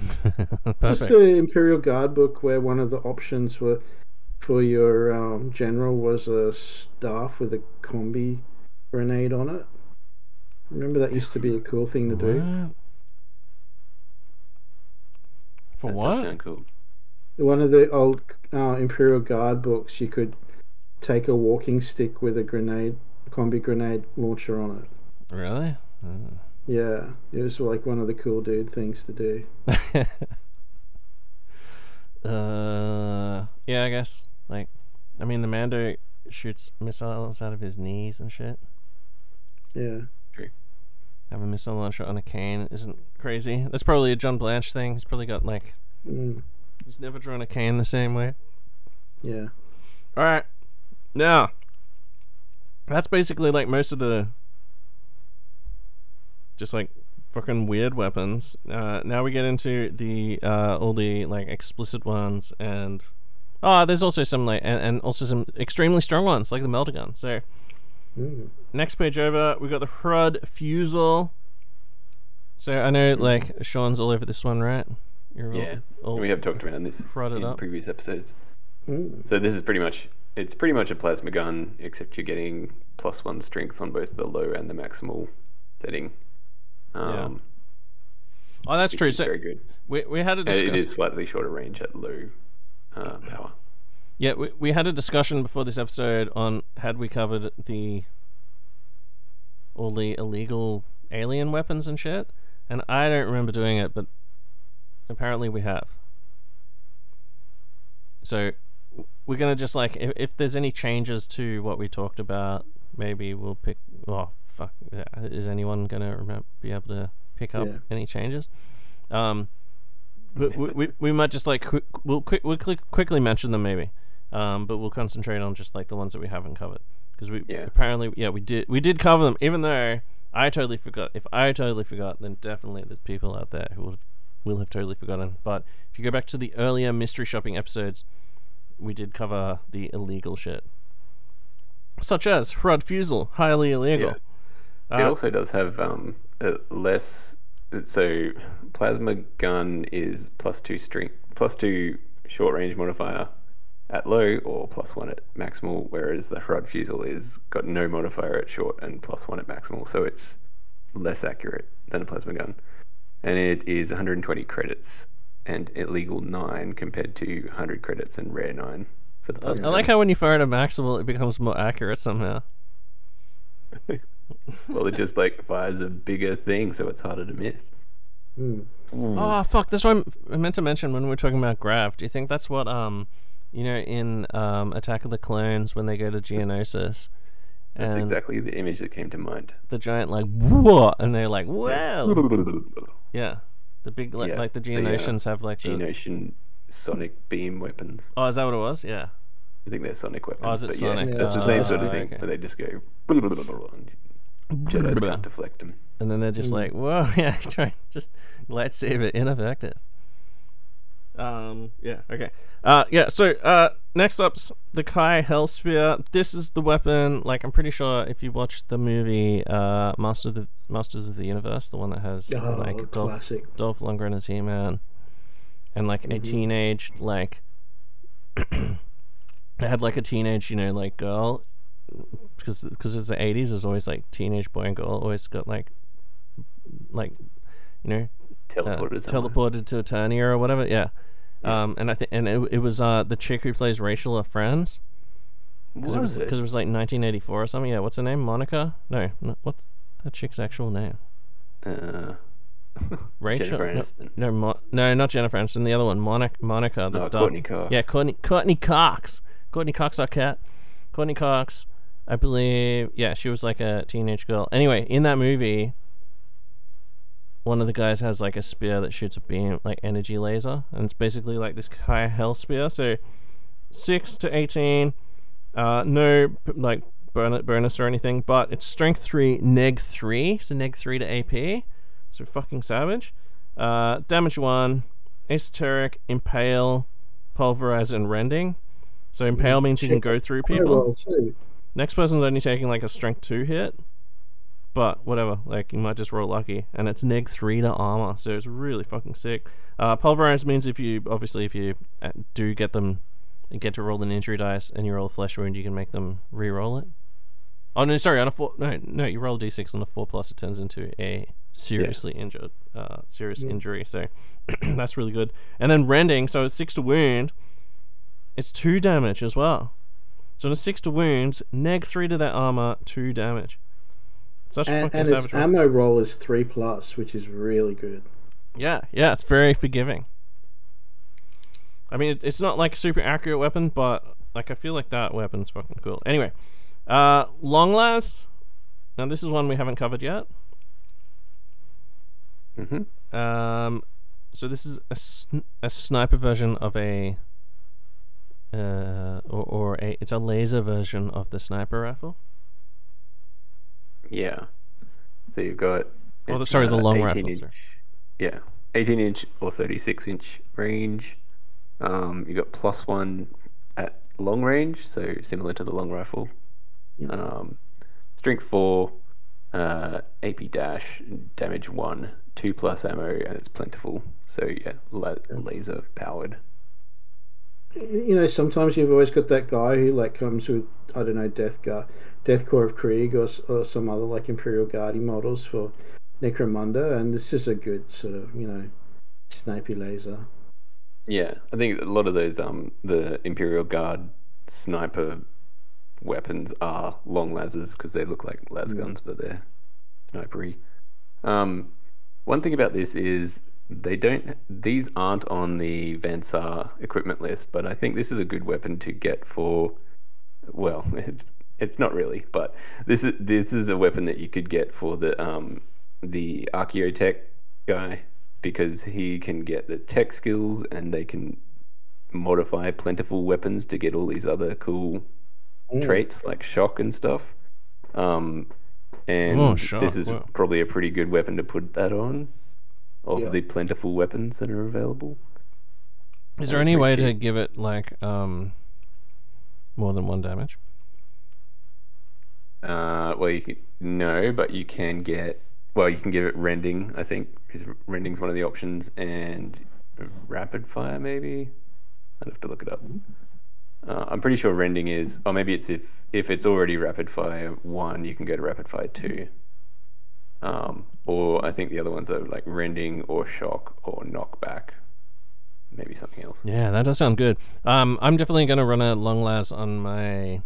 Just Perfect. the Imperial Guard book where one of the options were for your um, general was a staff with a combi grenade on it. Remember that used to be a cool thing to do. What? For That does what? sound cool. One of the old uh, Imperial Guard books, you could take a walking stick with a grenade, combi grenade launcher on it. Really? Mm. Yeah, it was like one of the cool dude things to do. uh, yeah, I guess. Like, I mean, the Mando shoots missiles out of his knees and shit. Yeah. Have a missile launcher on a cane isn't crazy. That's probably a John Blanche thing. He's probably got like Mm, he's never drawn a cane the same way. yeah. All right, now that's basically like most of the just like fucking weird weapons. Uh, now we get into the uh, all the like explicit ones and oh, there's also some like and, and also some extremely strong ones like the melter gun. So Mm. next page over, we got the Hrud Fusil. So I know, like Sean's all over this one, right? You're Yeah, all we have talked around this Frotted in up. previous episodes. Mm. So this is pretty much it's pretty much a plasma gun, except you're getting plus one strength on both the low and the maximal setting. Um, Oh, that's true. So very good. we we had a And it discussion. is slightly shorter range at low uh, power. Yeah, we, we had a discussion before this episode on had we covered the all the illegal alien weapons and shit, and I don't remember doing it, but apparently we have. So we're gonna just like if, if there's any changes to what we talked about, maybe we'll pick. Oh fuck! yeah, Is anyone gonna remember, be able to pick up Yeah. any changes? Um, but we, we, we might just like quick, we'll quick we'll quick, quickly mention them maybe, um, but we'll concentrate on just like the ones that we haven't covered because we Yeah. apparently yeah we did we did cover them even though I totally forgot. If I totally forgot, then definitely there's people out there who will will have totally forgotten. But if you go back to the earlier mystery shopping episodes, we did cover the illegal shit, such as Hrud Fusil, highly illegal. it Uh, also does have um, less. So plasma gun is plus two string, plus two short range modifier at low, or plus one at maximal. Whereas the Hrud Fusil is got no modifier at short and plus one at maximal, so it's less accurate than a plasma gun. And it is 120 credits and illegal nine compared to 100 credits and rare nine for the plasma I like how when you fire at a maximal, it becomes more accurate somehow. well, it just like fires a bigger thing, so it's harder to miss. Mm. Oh fuck! That's what I'm- I meant to mention when we were talking about Grav. Do you think that's what um, you know, in um, Attack of the Clones when they go to Geonosis, That's and exactly the image that came to mind. the giant like what, and they're like wow, yeah, the big like, Yeah, like the the, uh, have like the Geonosian sonic beam weapons. oh is that what it was? Yeah. I think they're sonic weapons. Oh, is it but sonic? Yeah, that's the same sort of thing okay. where they just go. And Jedi's can't deflect them. And then they're just Mm. like, whoa, yeah, try just lightsaber ineffective. Um, yeah, okay. Uh, yeah, so uh, next up's the Kai Hellspear. This is the weapon. Like, I'm pretty sure if you watch the movie uh, Master of the Masters of the Universe, the one that has Oh, like Dolph, classic. Dolph Lundgren as He-Man, and like a Mhm. teenage like, they had like a teenage, you know, like girl, because because it's the 80s. There's always like teenage boy and girl always got like, like, you know, uh, Teleported. somewhere. teleported to Eternia or whatever. Yeah. Um, and I think and it, it was uh the chick who plays Rachel of Friends. Because it was Was it? because it was like 1984 or something. Yeah. What's her name? Monica? No. no what's that chick's actual name? Uh, Rachel. Jennifer no, Aniston. no, Mo- no, not Jennifer Aniston. The other one, Monica. Monica. The No, dog- Courteney Cox. Yeah, Courtney. Courteney Cox. Courteney Cox, our cat. Courteney Cox. I believe. Yeah, she was like a teenage girl. Anyway, in that movie, one of the guys has like a spear that shoots a beam, like energy laser, and it's basically like this high hell spear. So, six to eighteen. Uh, no like bon- bonus or anything, but it's strength three, neg three. So neg three to AP. So fucking savage. Uh, damage one, esoteric, impale, pulverize, and rending. So impale means you can go through people. Next person's only taking like a strength two hit, but whatever. Like you might just roll lucky, and it's neg three to armor, so it's really fucking sick. Uh, pulverize means if you obviously if you uh, do get them, and get to roll an injury dice, and you roll a flesh wound, you can make them re-roll it. Oh no, sorry, on a four. No, no, you roll a d6 on a four plus, it turns into a seriously injured, uh, serious Yeah. injury. So that's really good. And then rending, so it's six to wound. It's two damage as well. So on a six to wounds, neg three to that armor, two damage. Such a And, fucking and savage. its roll. ammo roll is three plus, which is really good. Yeah, yeah, it's very forgiving. I mean, it's not like a super accurate weapon, but like I feel like that weapon's fucking cool. Anyway, uh, long las. Now this is one we haven't covered yet. Mm-hmm. Um, so this is a, sn- a sniper version of a, uh, or, or a it's a laser version of the sniper rifle. Yeah. So you've got. Oh, the- sorry, the long 18 rifle, Inch. Yeah, 18 inch or 36 inch range. Um, you got plus one at long range, so similar to the long rifle. Yeah. Um, strength four, uh, AP dash, damage one two plus ammo and it's plentiful. So yeah, la- laser powered. You know, sometimes you've always got that guy who like comes with I don't know Death Guard, Death Corps of Krieg, or, or some other like Imperial Guardi models for Necromunda, and this is a good sort of you know snipey laser. Yeah, I think a lot of those um the Imperial Guard sniper weapons are long lasers because they look like las guns, but they're snipery. Um, one thing about this is they don't; these aren't on the Van Saar equipment list, but I think this is a good weapon to get for. Well, it's it's not really, but this is this is a weapon that you could get for the um the Archaeotech guy because he can get the tech skills and they can modify plentiful weapons to get all these other cool traits like shock and stuff. Um, and Oh, this is wow. probably a pretty good weapon to put that on of Yeah. the plentiful weapons that are available. Is there any way pretty to give it like um more than one damage? Uh, well, you can, no, but you can get. Well, you can give it rending. I think is rending's one of the options, and rapid fire maybe. I'd have to look it up. Uh, I'm pretty sure rending is, or maybe it's if if it's already rapid fire one, you can go to rapid fire two. Um, or I think the other ones are like rending or shock or knockback. Maybe something else. Yeah, that does sound good. Um, I'm definitely gonna run a long las on my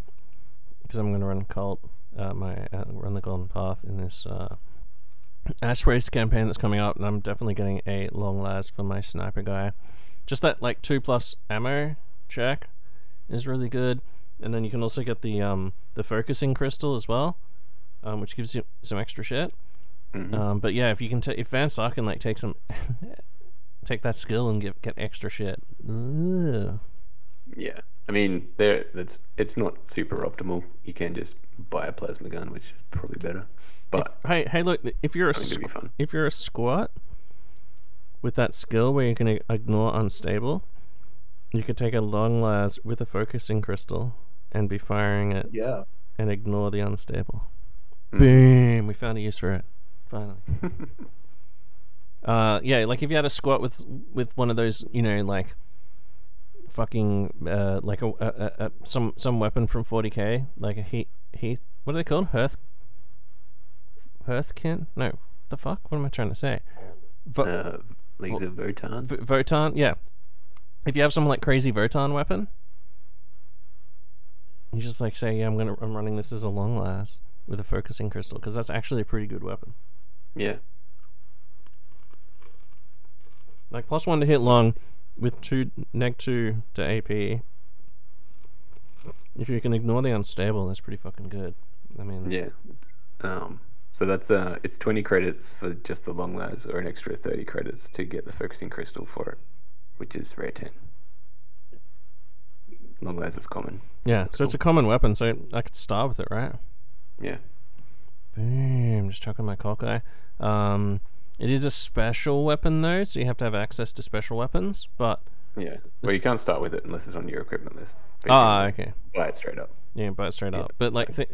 because I'm gonna run cult. Uh, my uh, run the golden path in this uh, Ash Waste campaign that's coming up, and I'm definitely getting a long las for my sniper guy. Just that like two plus ammo check is really good, and then you can also get the um the focusing crystal as well, um, which gives you some extra shit. Mhm. Um, but yeah, if you can, ta if Van Saar can like take some, take that skill and get get extra shit. Ugh. Yeah, I mean, there. That's it's not super optimal. You can just buy a plasma gun, which is probably better. But Hey, hey, look! If you're a I think it'd be squ- if you're a squat with that skill where you can ignore unstable, you could take a long las with a focusing crystal and be firing it Yeah. and ignore the unstable. Mm. Boom! We found a use for it. Finally. uh, yeah, like if you had a squat with with one of those, you know, like fucking uh, like a, a, a, a some some weapon from 40k, like a heat heat. What are they called? Hearth. Hearthkyn? No. The fuck? What am I trying to say? Vo- uh, Leagues of Votan. V- Votan, yeah. If you have some like crazy Votan weapon, you just like say, "Yeah, I'm gonna, I'm running this as a long las with a focusing crystal," because that's actually a pretty good weapon. Yeah, Like plus one to hit long, with two neg two to AP. If you can ignore the unstable, that's pretty fucking good. I mean, yeah. Um, so that's uh, it's twenty credits for just the long las, or an extra thirty credits to get the focusing crystal for it, which is rare ten. Long las is common. yeah. So it's a common weapon, so I could start with it, right? Yeah. Boom! Just chucking my cock eye. Um, it is a special weapon though, so you have to have access to special weapons. But Yeah. Well, you can't start with it unless it's on your equipment list. ah, okay, Buy it straight up. yeah, buy it straight Yeah, up. But like, th-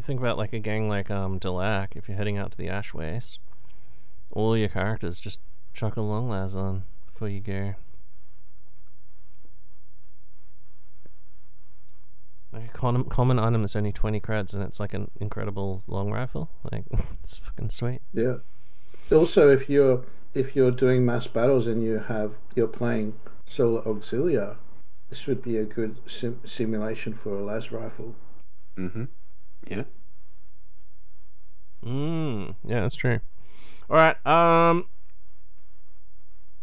think about like a gang like um Delaque. If you're heading out to the Ash Wastes, all your characters just chuck a long las on before you go. Like a common, common item is only 20 creds and it's like an incredible long rifle. Like, it's fucking sweet. Yeah. Also, if you're if you're doing mass battles and you have you're playing Solar Auxilia, this would be a good sim- simulation for a las rifle. Mm-hmm. Yeah. Mm, yeah, that's true. All right. Um,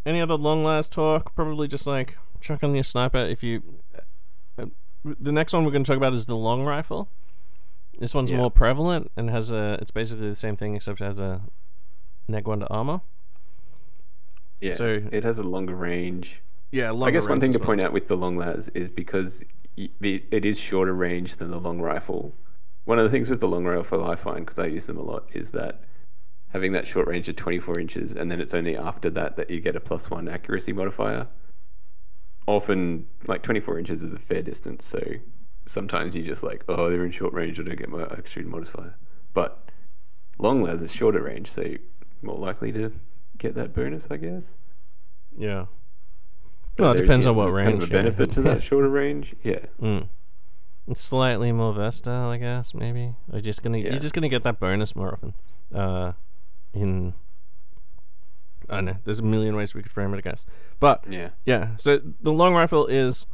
any other long las talk? Probably just like chuck on your sniper. If you, the next one we're going to talk about is the long rifle. This one's Yeah. more prevalent and has a. It's basically the same thing except it has a neg one to armor. Yeah. So- it has a longer range. Yeah, I guess one thing to point out with the long las is because it it is shorter range than the long rifle. One of the things with the long rifle I find, because I use them a lot, is that having that short range of 24 inches, and then it's only after that that you get a plus one accuracy modifier. Often, like 24 inches is a fair distance, so sometimes you just like, oh, they're in short range, I don't get my accuracy modifier. But long las is shorter range, so you're more likely to get that bonus, I guess. Yeah. But Well, it depends on what range. kind. Of a yeah. benefit to that shorter range, yeah. Mm. It's slightly more versatile, I guess. Maybe. Or just gonna Yeah. you're just gonna get that bonus more often. Uh, in I don't know. There's a million ways we could frame it, I guess. But Yeah. yeah, so the long rifle is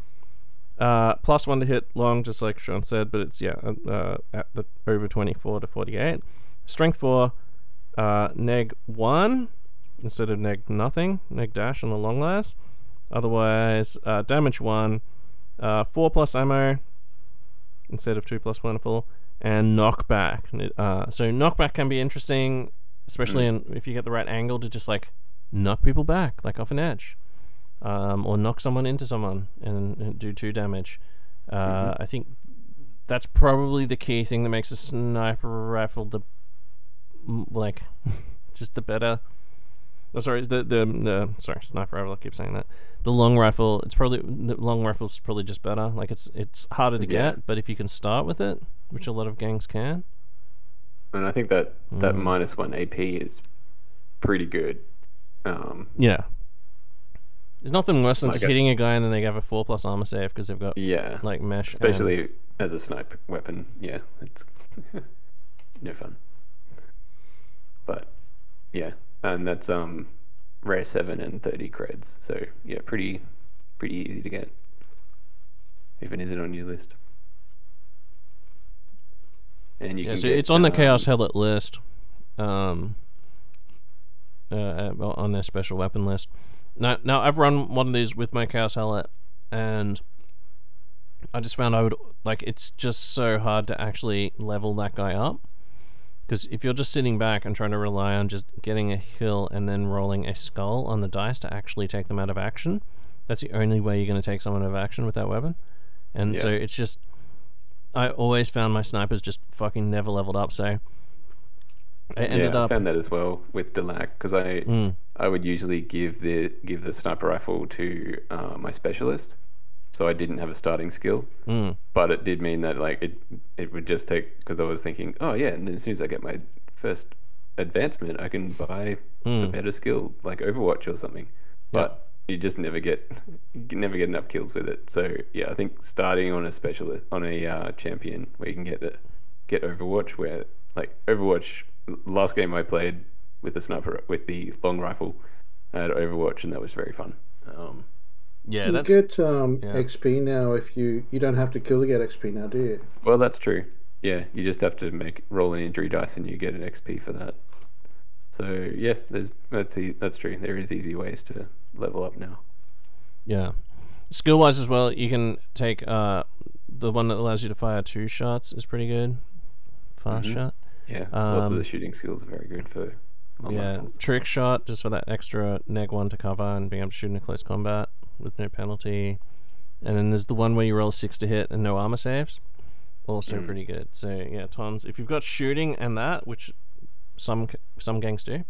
uh, plus one to hit long, just like Sean said, but it's yeah uh, at the over twenty four to forty eight. Strength four, uh, neg one instead of neg nothing, neg dash on the long las. Otherwise, uh, damage one, uh, four plus ammo instead of two plus plentiful, and knockback. Uh, so knockback can be interesting, especially in, if you get the right angle to just like knock people back, like off an edge, um, or knock someone into someone and, and do two damage. Uh, I think that's probably the key thing that makes a sniper rifle the like just the better. Oh, sorry, the the the sorry sniper rifle. I keep saying that. The long rifle. It's probably the long rifle's probably just better. Like it's it's harder to Yeah. get, but if you can start with it, which a lot of gangs can. And I think that that Mm. minus one AP is pretty good. Um, Yeah. There's nothing worse than Like just a- hitting a guy and then they have a four plus armor save because they've got yeah. like mesh. and- Especially as a snipe weapon, yeah, it's no fun. But yeah, and that's um rare seven and thirty creds, so yeah, pretty pretty easy to get. If it isn't on your list, and you yeah, can so get, it's on the um, Chaos Helot list, um, uh, uh, on their special weapon list. Now, now I've run one of these with my Chaos Helot, and I just found I would like it's just so hard to actually level that guy up. Because if you're just sitting back and trying to rely on just getting a hill and then rolling a skull on the dice to actually take them out of action, that's the only way you're going to take someone out of action with that weapon. And Yeah. so it's just, I always found my snipers just fucking never leveled up. So I ended yeah, I found that as well with Delaque because I Mm, I would usually give the give the sniper rifle to uh, my specialist, so I didn't have a starting skill. mm, But it did mean that like it it would just take because I was thinking, oh yeah, and then as soon as I get my first advancement, I can buy a mm. better skill like Overwatch or something. But you just never get never get enough kills with it. So yeah, I think starting on a specialist on a uh, champion where you can get the get Overwatch, where like Overwatch last game I played with the sniper with the long rifle, I had Overwatch and that was very fun. Um, Yeah, you that's. get um, yeah. XP now if you you don't have to kill to get XP now, do you? well, that's true. Yeah, you just have to make roll an injury dice and you get an XP for that. So yeah, there's that's e- that's true. There is easy ways to level up now. Yeah. Skill wise as well, you can take uh, the one that allows you to fire two shots is pretty good. Fast Mhm. shot. Yeah, lots of Um, the shooting skills are very good for yeah. rifles. Trick shot just for that extra neg one to cover and being able to shoot in a close combat with no penalty. And then there's the one where you roll six to hit and no armor saves. Also Mm. pretty good. So yeah, tons. If you've got shooting and that, which some some gangs do.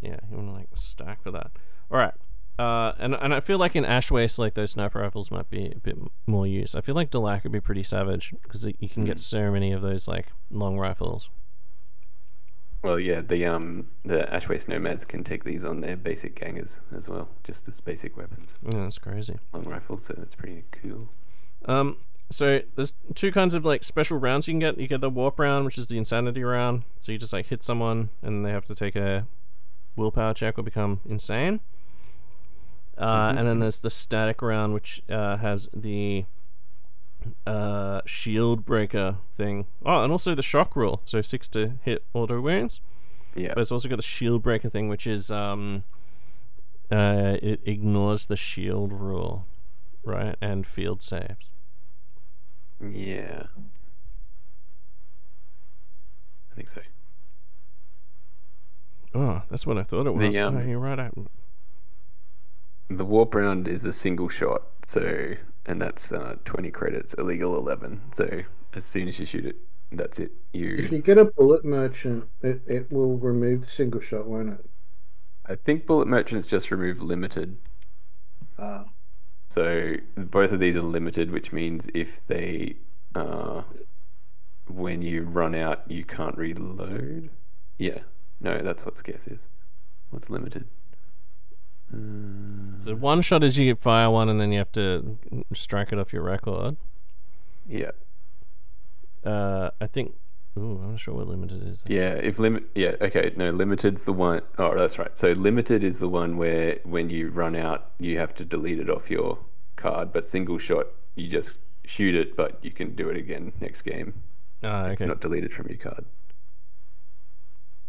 Yeah, you want to like stack for that. All right. Uh, and and I feel like in Ash Waste, like those sniper rifles might be a bit more use. I feel like Delaque would be pretty savage because you can get Mm. so many of those like long rifles. Well, yeah, the um the Ashwaste Nomads can take these on their basic gangers as well, just as basic weapons, Yeah, that's crazy. long rifles. So that's pretty cool. Um, so there's two kinds of like special rounds you can get. You get the warp round, which is the insanity round. So you just like hit someone and they have to take a willpower check or become insane. Uh, Mhm. And then there's the static round, which uh, has the uh, shield breaker thing. Oh, and also the shock rule. So six to hit auto wounds. Yeah, But it's also got the shield breaker thing, which is um, uh, it ignores the shield rule, right? And field saves. yeah, I think so. Oh, that's what I thought it The, was. um, oh, you're right. I, The warp round is a single shot, so and that's uh, twenty credits, illegal eleven. So as soon as you shoot it, that's it. You. If You, you get a bullet merchant, it, it will remove the single shot, won't it? I think bullet merchants just remove limited. Ah. So both of these are limited, which means if they, uh, when you run out, you can't reload. Yeah, No, that's what scarce is. What's limited? Uh, So one shot is you fire one and then you have to strike it off your record. yeah, Uh, I think. Ooh, I'm not sure what limited is. yeah. If limit, yeah, okay. No, limited's the one oh that's right. So limited is the one where when you run out, you have to delete it off your card. But single shot, you just shoot it, but you can do it again next game. Ah, okay. It's not deleted from your card.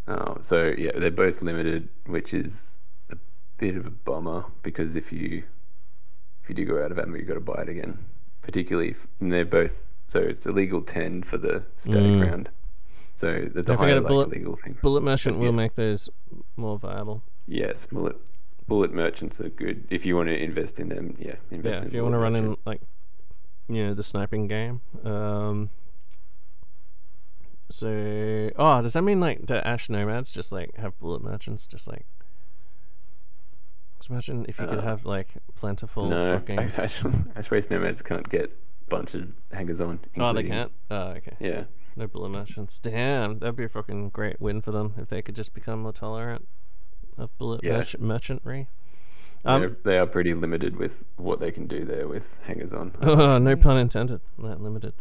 Oh, so yeah, they're both limited, which is a bit of a bummer because if you if you do go out of ammo, you got to buy it again. Particularly, if, and they're both so it's illegal ten for the static Mm. round. So that's a Don't higher a like bullet- illegal thing. Bullet merchant will Yeah. make those more viable. Yes, bullet bullet merchants are good if you want to invest in them. Yeah, invest Yeah, if you want to run in like, you know, the sniping game. Um. So, oh, does that mean like the Ash Nomads just like have bullet merchants? Just like, imagine if you could Uh, have like plentiful No, fucking. Ash, Ash Waste Nomads can't get bunch of hangers on. oh, they can't. Oh, okay. Yeah. No bullet merchants. Damn, that'd be a fucking great win for them if they could just become more tolerant of bullet Yeah. merch- merchantry. Um, they are pretty limited with what they can do there with hangers on. Oh, no pun intended. Not limited.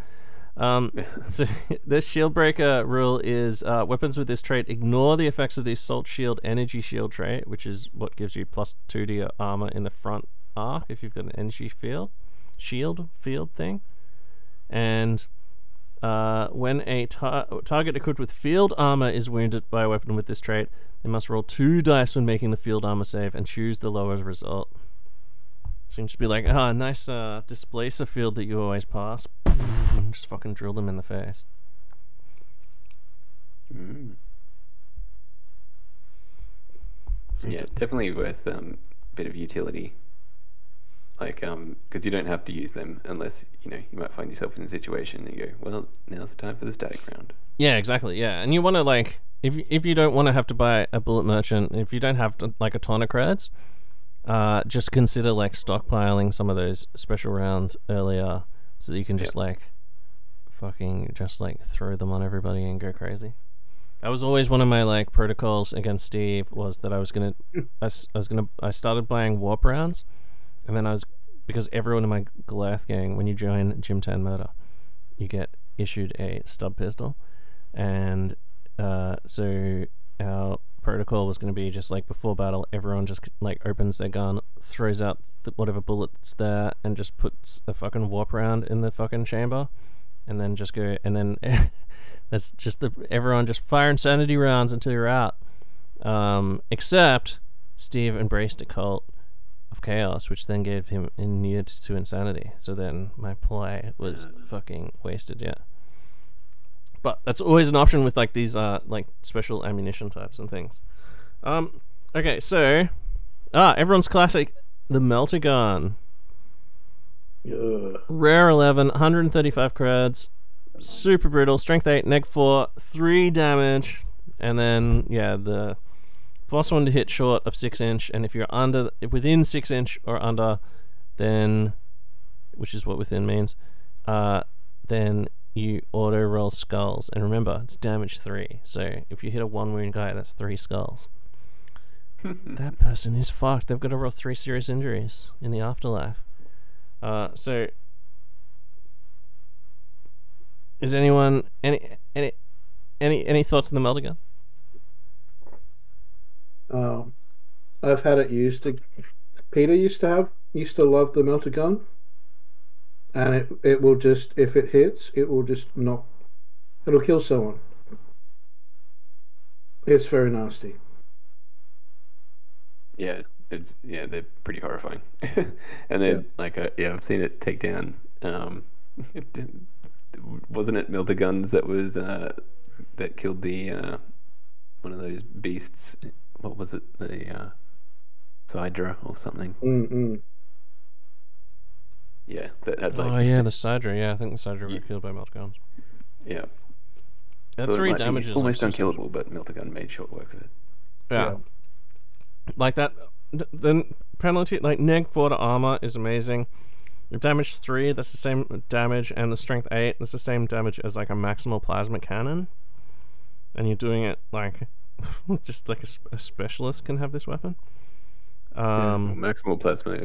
Um, so this shield breaker rule is uh, weapons with this trait ignore the effects of the assault shield energy shield trait, which is what gives you plus two to your armor in the front arc if you've got an energy field shield field thing. And uh, when a tar- target equipped with field armor is wounded by a weapon with this trait, they must roll two dice when making the field armor save and choose the lower result. So you can just be like, ah, nice uh, displacer field that you always pass. And just fucking drill them in the face. Mm. So Yeah, t- definitely worth um, a bit of utility. Like, um, because you don't have to use them unless you know you might find yourself in a situation and you go, well, now's the time for the static round. yeah, exactly. Yeah, and you want to like, if if you don't want to have to buy a bullet merchant, if you don't have to, like a ton of creds, uh, just consider like stockpiling some of those special rounds earlier, so that you can just like, fucking just like throw them on everybody and go crazy. That was always one of my like protocols against Steve was that I was gonna, I, I was gonna, I started buying warp rounds, and then I was because everyone in my Goliath gang, when you join Gym Ten Murder, you get issued a stub pistol, and uh, so our protocol was going to be just like before battle, everyone just like opens their gun, throws out the, whatever bullets there, and just puts a fucking warp round in the fucking chamber, and then just go, and then that's just the everyone just fire insanity rounds until you're out. Um, except Steve embraced a cult of chaos, which then gave him immunity to insanity. So then my play was fucking wasted. Yeah. But that's always an option with like these uh like special ammunition types and things. Um. Okay, so ah, everyone's classic, the melter gun. Ugh. Rare 11, 135 creds, super brutal, strength 8, neg 4, 3 damage, and then, yeah, the plus 1 to hit short of 6 inch, and if you're under, within 6 inch or under, then, which is what within means, uh, then you auto roll skulls. And remember, it's damage 3, so if you hit a 1 wound guy, that's 3 skulls. that person is fucked. They've got to roll 3 serious injuries in the afterlife. Uh, so is anyone any any any any thoughts on the melter gun? Um, I've had it used. To, Peter used to have used to love the melter gun, and it it will just if it hits, it will just knock. It'll kill someone. It's very nasty. Yeah, it's yeah, they're pretty horrifying. and then Yeah. like uh, yeah, I've seen it take down. Um, wasn't it melter guns that was uh, that killed the uh, one of those beasts? What was it? The uh, Sidra or something? Mm-mm. Yeah, that had like oh yeah, the Sidra. Yeah, I think the Sidra Yeah. were killed by melter guns. yeah. That So three damages almost like, so- unkillable, but melter gun made short work of it. Yeah. like that. th- The penalty, like neg four to armor, is amazing. Your damage three, that's the same damage, and the strength eight, that's the same damage as like a maximal plasma cannon. And you're doing it like just like a, a specialist can have this weapon. Yeah, Um, maximal plasma.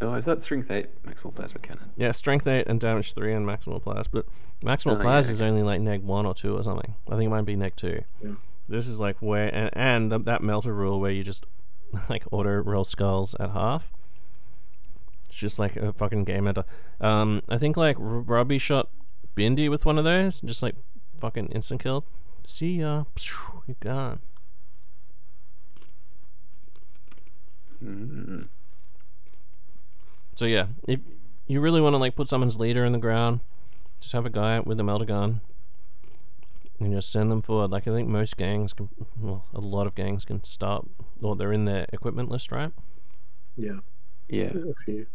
Oh, is that strength eight maximal plasma cannon? yeah, strength eight and damage three and maximal plas, but maximal Oh, plas yeah, is only like neg one or two or something. I think it might be neg two. Yeah. This is like where and, and th- that melter rule where you just like auto roll skulls at half. It's just like a fucking game ender. Um, I think like R- Robbie shot Bindi with one of those, just like fucking instant kill. See ya, you're gone. Mm. So yeah, if you really want to like put someone's leader in the ground, just have a guy with a melter gun, and just send them forward. Like I think most gangs can, well, a lot of gangs can start, or they're in their equipment list, right? Yeah, Yeah. a few.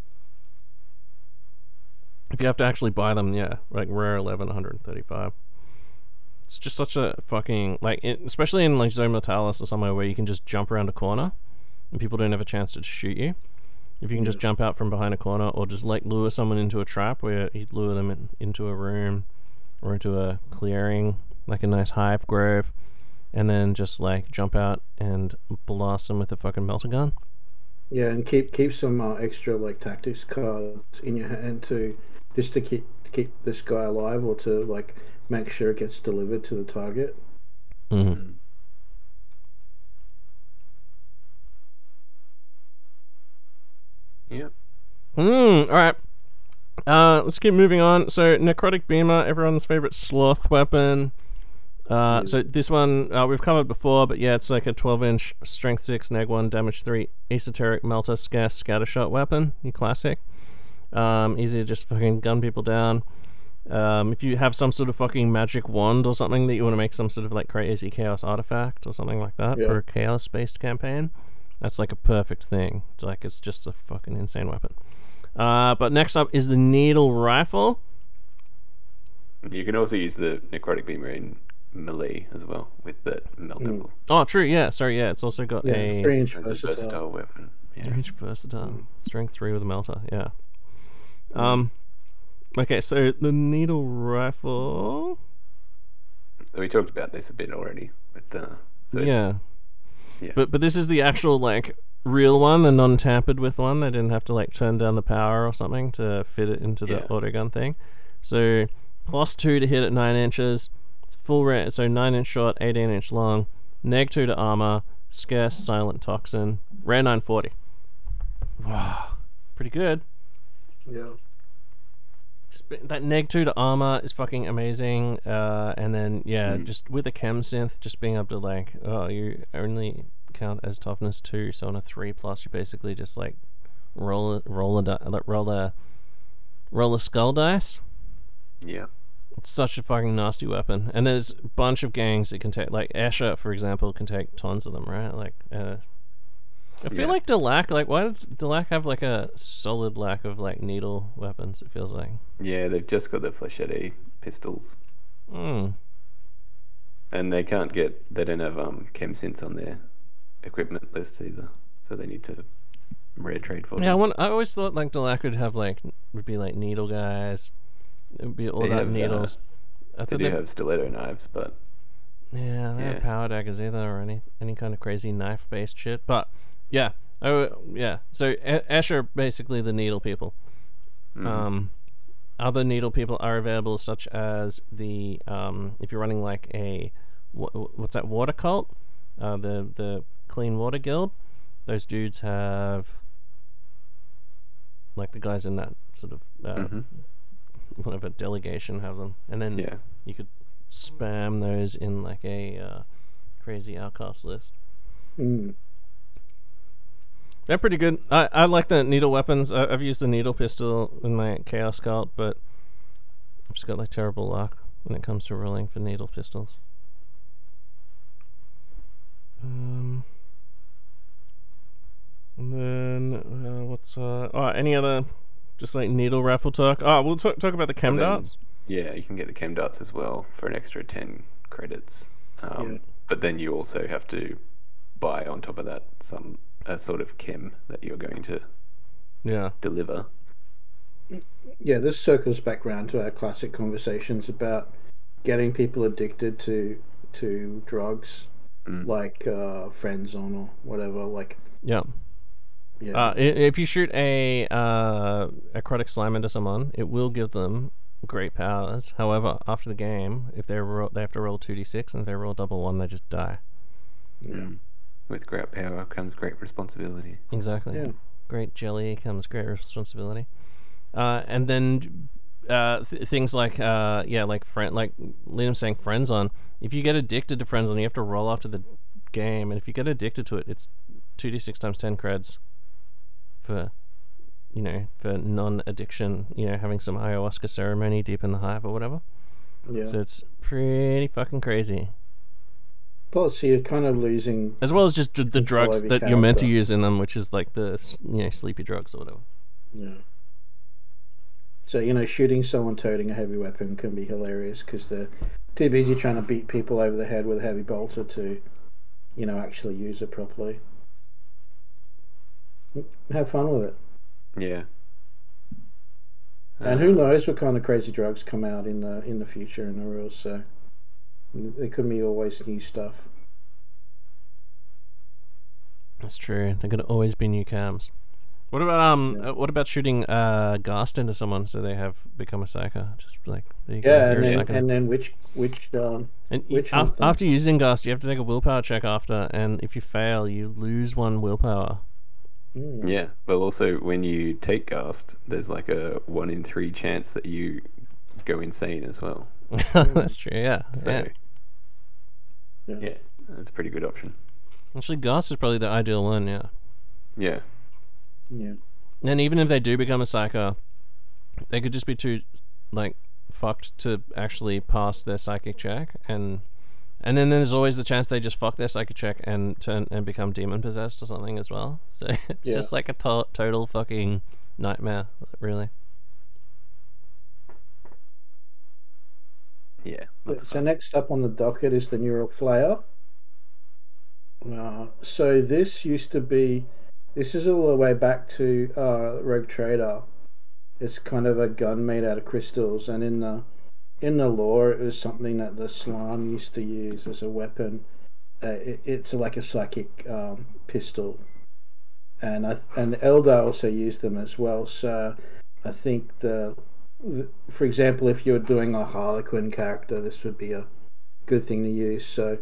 If you have to actually buy them, yeah, like rare 11, 135. It's just such a fucking like, it, especially in like Zone Mortalis or somewhere where you can just jump around a corner, and people don't have a chance to shoot you. If you can just jump out from behind a corner, or just like lure someone into a trap where you lure them in, into a room or into a clearing, like a nice hive grove, and then just like jump out and blast them with a fucking melter gun. Yeah, and keep keep some uh, extra like tactics cards in your hand to just to keep to keep this guy alive or to like make sure it gets delivered to the target. Mm-hmm. Yeah. Hmm. All right. Uh, let's keep moving on. So, necrotic beamer, everyone's favorite sloth weapon. Uh, so this one uh, we've covered before, but yeah, it's like a 12-inch strength six, neg one, damage three, esoteric melter, scarce scattershot weapon. You classic. Um, easy to just fucking gun people down. Um, if you have some sort of fucking magic wand or something that you want to make some sort of like crazy chaos artifact or something like that Yeah. for a chaos-based campaign, that's like a perfect thing. Like it's just a fucking insane weapon. Uh, but next up is the needle rifle. You can also use the necrotic beamer in melee as well with that meltable. Oh, true. Yeah. Sorry. Yeah. It's also got Yeah, a three inch It's versatile. versatile weapon. Yeah. Range versatile. Strength three with a melter. Yeah. Um. Okay, so the needle rifle. We talked about this a bit already with the. So it's- yeah. Yeah. But but this is the actual like real one, the non-tampered with one. They didn't have to like turn down the power or something to fit it into the Yeah. autogun thing. So plus two to hit at nine inches. It's full range, so nine inch short, eighteen inch long. Neg two to armor. Scarce silent toxin. Rare nine forty. Wow, pretty good. Yeah. That neg two to armor is fucking amazing. Uh, and then yeah, Mm. just with the chem synth, just being able to like, oh, you only count as toughness two, so on a three plus, you basically just like roll a roll a di- roll a roll a skull dice. yeah. It's such a fucking nasty weapon, and there's a bunch of gangs that can take, like Escher, for example, can take tons of them, right? Like, uh, I feel Yeah. like Delaque, like, why does Delaque have like a solid lack of like needle weapons? It feels like. Yeah, they've just got the flechette pistols, Mm. and they can't get. They don't have um chem synths on their equipment lists either, so they need to rare trade for Yeah, I, want, I always thought like Delaque would have like would be like needle guys. It would be all They about have, uh, needles. I They do they have stiletto knives, but yeah, they don't have yeah. power daggers either or any any kind of crazy knife based shit. But yeah, oh yeah. So A- Escher are basically the needle people. mhm. Um, other needle people are available, such as the um, if you're running like a wha- what's that water cult, uh, the the clean water guild. Those dudes have like the guys in that sort of uh, Mhm. whatever delegation have them, and then yeah, you could spam those in like a uh, crazy outcast list. Mm. They're pretty good. I, I like the needle weapons. I, I've used the needle pistol in my chaos cult, but I've just got like terrible luck when it comes to rolling for needle pistols. Um, and then uh, what's uh oh any other just like needle rifle talk? Oh, we'll talk talk about the chem then- darts. yeah. You can get the chem darts as well for an extra ten credits. Um, Yeah. But then you also have to buy on top of that some a sort of chem that you're going to Yeah. deliver. Yeah, this circles back round to our classic conversations about getting people addicted to to drugs Mm. like uh, Frenzon or whatever. Like, Yeah. yeah, Uh, if you shoot a uh, aquatic slime into someone, it will give them great powers. However, after the game, if they ro- they have to roll two d six, and if they roll double one, they just die. Mm. With great power comes great responsibility. Exactly. Yeah. Great jelly comes great responsibility. Uh, and then uh, th- things like uh, yeah, like friend, like Liam's saying, Frenzon. If you get addicted to Frenzon, you have to roll after the game, and if you get addicted to it, it's two d six times ten creds for you know for non-addiction. You know, having some ayahuasca ceremony deep in the hive or whatever. yeah. So it's pretty fucking crazy. Plus, you're kind of losing. As well as just d- the drugs that your you're meant to use in them, which is like the you know sleepy drugs or whatever. Yeah. So you know, shooting someone toting a heavy weapon can be hilarious because they're too busy trying to beat people over the head with a heavy bolter to, you know, actually use it properly. Have fun with it. Yeah. And Uh, who knows what kind of crazy drugs come out in the in the future in the rules? So there could be always new stuff. That's true. There could always be new cams. What about um? Yeah. uh, What about shooting uh Ghast into someone so they have become a psycho? Just like there you Yeah, go. and a then, and then which which um And y- which af- of after using Ghast, you have to take a willpower check after, and if you fail, you lose one willpower. hmm, Yeah. but also when you take Ghast, there's like a one in three chance that you go insane as well. That's true. Yeah. So yeah. Yeah. yeah, that's a pretty good option. Actually, Ghast is probably the ideal one. Yeah. Yeah. yeah. And even if they do become a psycho, they could just be too like fucked to actually pass their psychic check, and and then there's always the chance they just fuck their psychic check and turn and become demon possessed or something as well. So it's Yeah. just like a to- total fucking nightmare, really. Yeah. So fun. next up on the docket is the neural flare. Uh, so this used to be, this is all the way back to uh, Rogue Trader. It's kind of a gun made out of crystals, and in the in the lore, it was something that the Slann used to use as a weapon. Uh, it, it's like a psychic um, pistol, and I, and Eldar also used them as well. So I think the th- for example, if you're doing a Harlequin character, this would be a good thing to use. So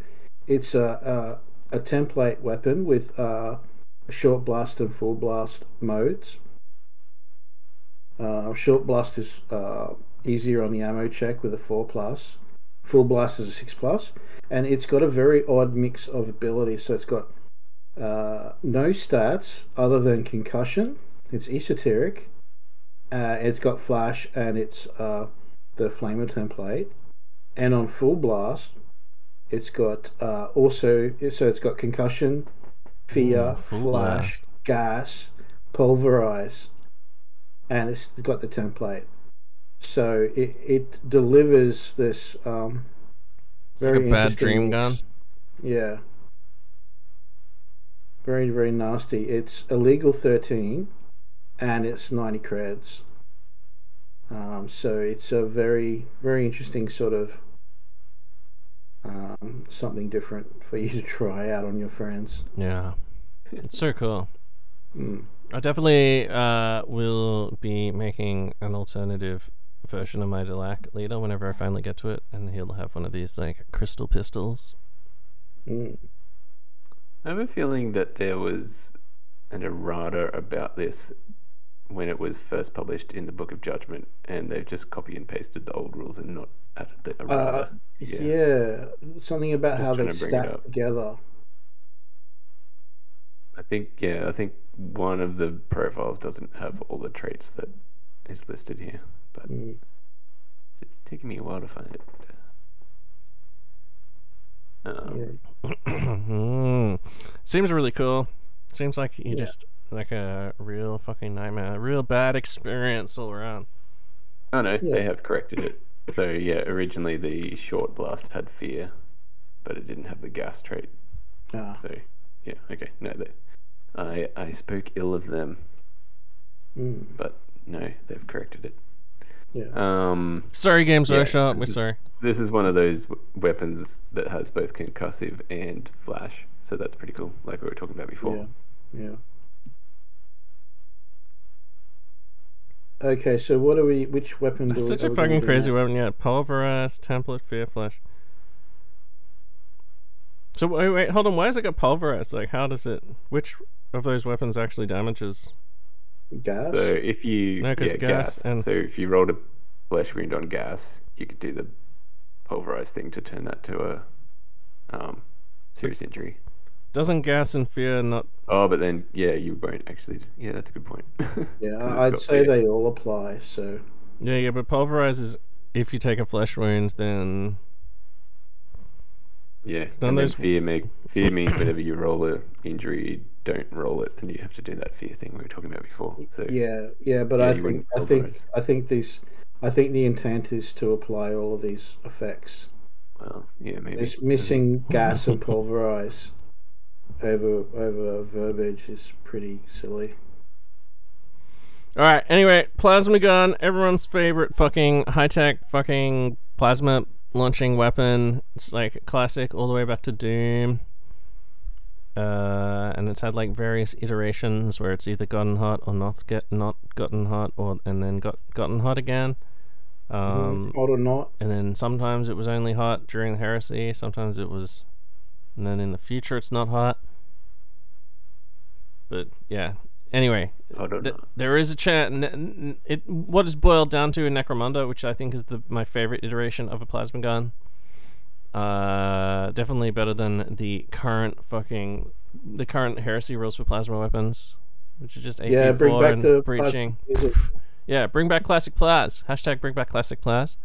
it's a a, a template weapon with uh, short blast and full blast modes. Uh, short blast is uh, easier on the ammo check with a four plus. Full blast is a six plus. plus, and it's got a very odd mix of abilities. So it's got uh, no stats other than concussion. It's esoteric. Uh, it's got flash and it's uh, the flamer template. And on full blast, it's got uh, also so it's got concussion, fear, Full flash, Blast. gas, pulverize, and it's got the template. So it, it delivers this um, It's like very a bad dream gun. Yeah. Very, very nasty. It's illegal 13 and it's 90 creds. Um, so it's a very, very interesting sort of um, something different for you to try out on your friends. Yeah, it's so cool. Mm. I definitely uh, will be making an alternative version of my Delaque leader whenever I finally get to it, and he'll have one of these like crystal pistols. Mm. I have a feeling that there was an errata about this when it was first published in the Book of Judgment, and they've just copy and pasted the old rules and not added the errata. Uh, yeah. something about Just how they to stack together. I think yeah, I think one of the profiles doesn't have all the traits that is listed here, but Mm. it's taking me a while to find it. Um, Yeah. Hmm. Seems really cool. Seems like you Yeah. just like a real fucking nightmare, a real bad experience all around. Oh no, Yeah. they have corrected it. So yeah, originally the short blast had fear, but it didn't have the gas trait. Ah, So yeah, okay, no, they, I I spoke ill of them, mm. but no, they've corrected it. Yeah. Um, Sorry, Games Yeah, Workshop. We're this is- sorry. this is one of those w- weapons that has both concussive and flash, so that's pretty cool. Like we were talking about before. Yeah. Yeah. Okay, so what are we? Which weapon do That's we? such are a we fucking crazy now? weapon. Yeah, pulverized template fear flash. So wait, wait, hold on. Why has it got pulverized? Like, how does it? Which of those weapons actually damages? Gas. So if you No, 'cause yeah, gas gas, and- so if you rolled a flesh wound on gas, you could do the pulverized thing to turn that to a um, serious injury. Doesn't gas and fear not? Oh, but then yeah, you won't actually. Yeah, that's a good point. yeah, I'd say fear. they all apply. So Yeah, yeah, but pulverize is if you take a flesh wound, then Yeah, none and of then those- fear make fear means whenever you roll a injury, don't roll it, and you have to do that fear thing we were talking about before. So yeah, yeah, but Yeah, I think I think. I think these I think the intent is to apply all of these effects. well, yeah, maybe This missing gas and pulverize over over verbiage is pretty silly. All right. Anyway, plasma gun, everyone's favorite fucking high tech fucking plasma launching weapon. It's like classic all the way back to Doom. Uh, and it's had like various iterations where it's either gotten hot or not get not gotten hot, or and then got gotten hot again. Um, Hot or not? and then sometimes it was only hot during the heresy. Sometimes it was, and then in the future it's not hot. But yeah. Anyway, I don't th- know. there is a chance. N- n- it what is boiled down to in Necromunda, which I think is the my favorite iteration of a plasma gun. Uh, definitely better than the current fucking the current heresy rules for plasma weapons, which is just AP4 Yeah, bring back and the breaching. plasma music. Yeah, bring back classic plas. Hashtag bring back classic plas.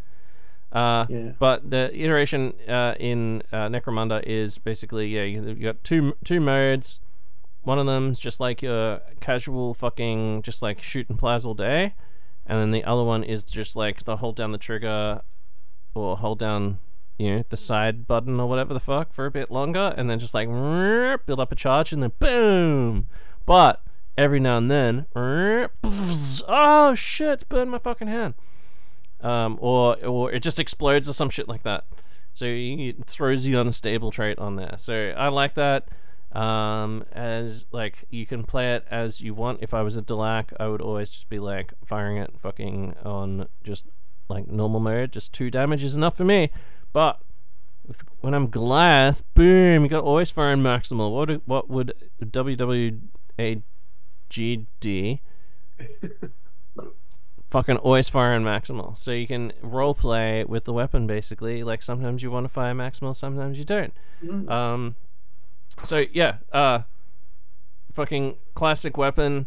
Uh, Yeah. But the iteration uh, in uh, Necromunda is basically yeah, you, you got two two modes. One of them's just like your casual fucking just like shooting plas all day, and then the other one is just like the hold down the trigger, or hold down you know the side button or whatever the fuck for a bit longer, and then just like build up a charge and then boom. But every now and then, oh shit, burned my fucking hand. Um, or or it just explodes or some shit like that. So it throws the unstable trait on there. So I like that. Um, as like you can play it as you want. If I was a Delaque, I would always just be like firing it fucking on just like normal mode. Just two damage is enough for me. But with, when I'm Goliath, boom, you got always firing maximal. What what would WWAGD fucking always firing maximal? So you can role play with the weapon basically. Like sometimes you want to fire maximal, sometimes you don't. Um, so yeah, uh, fucking classic weapon.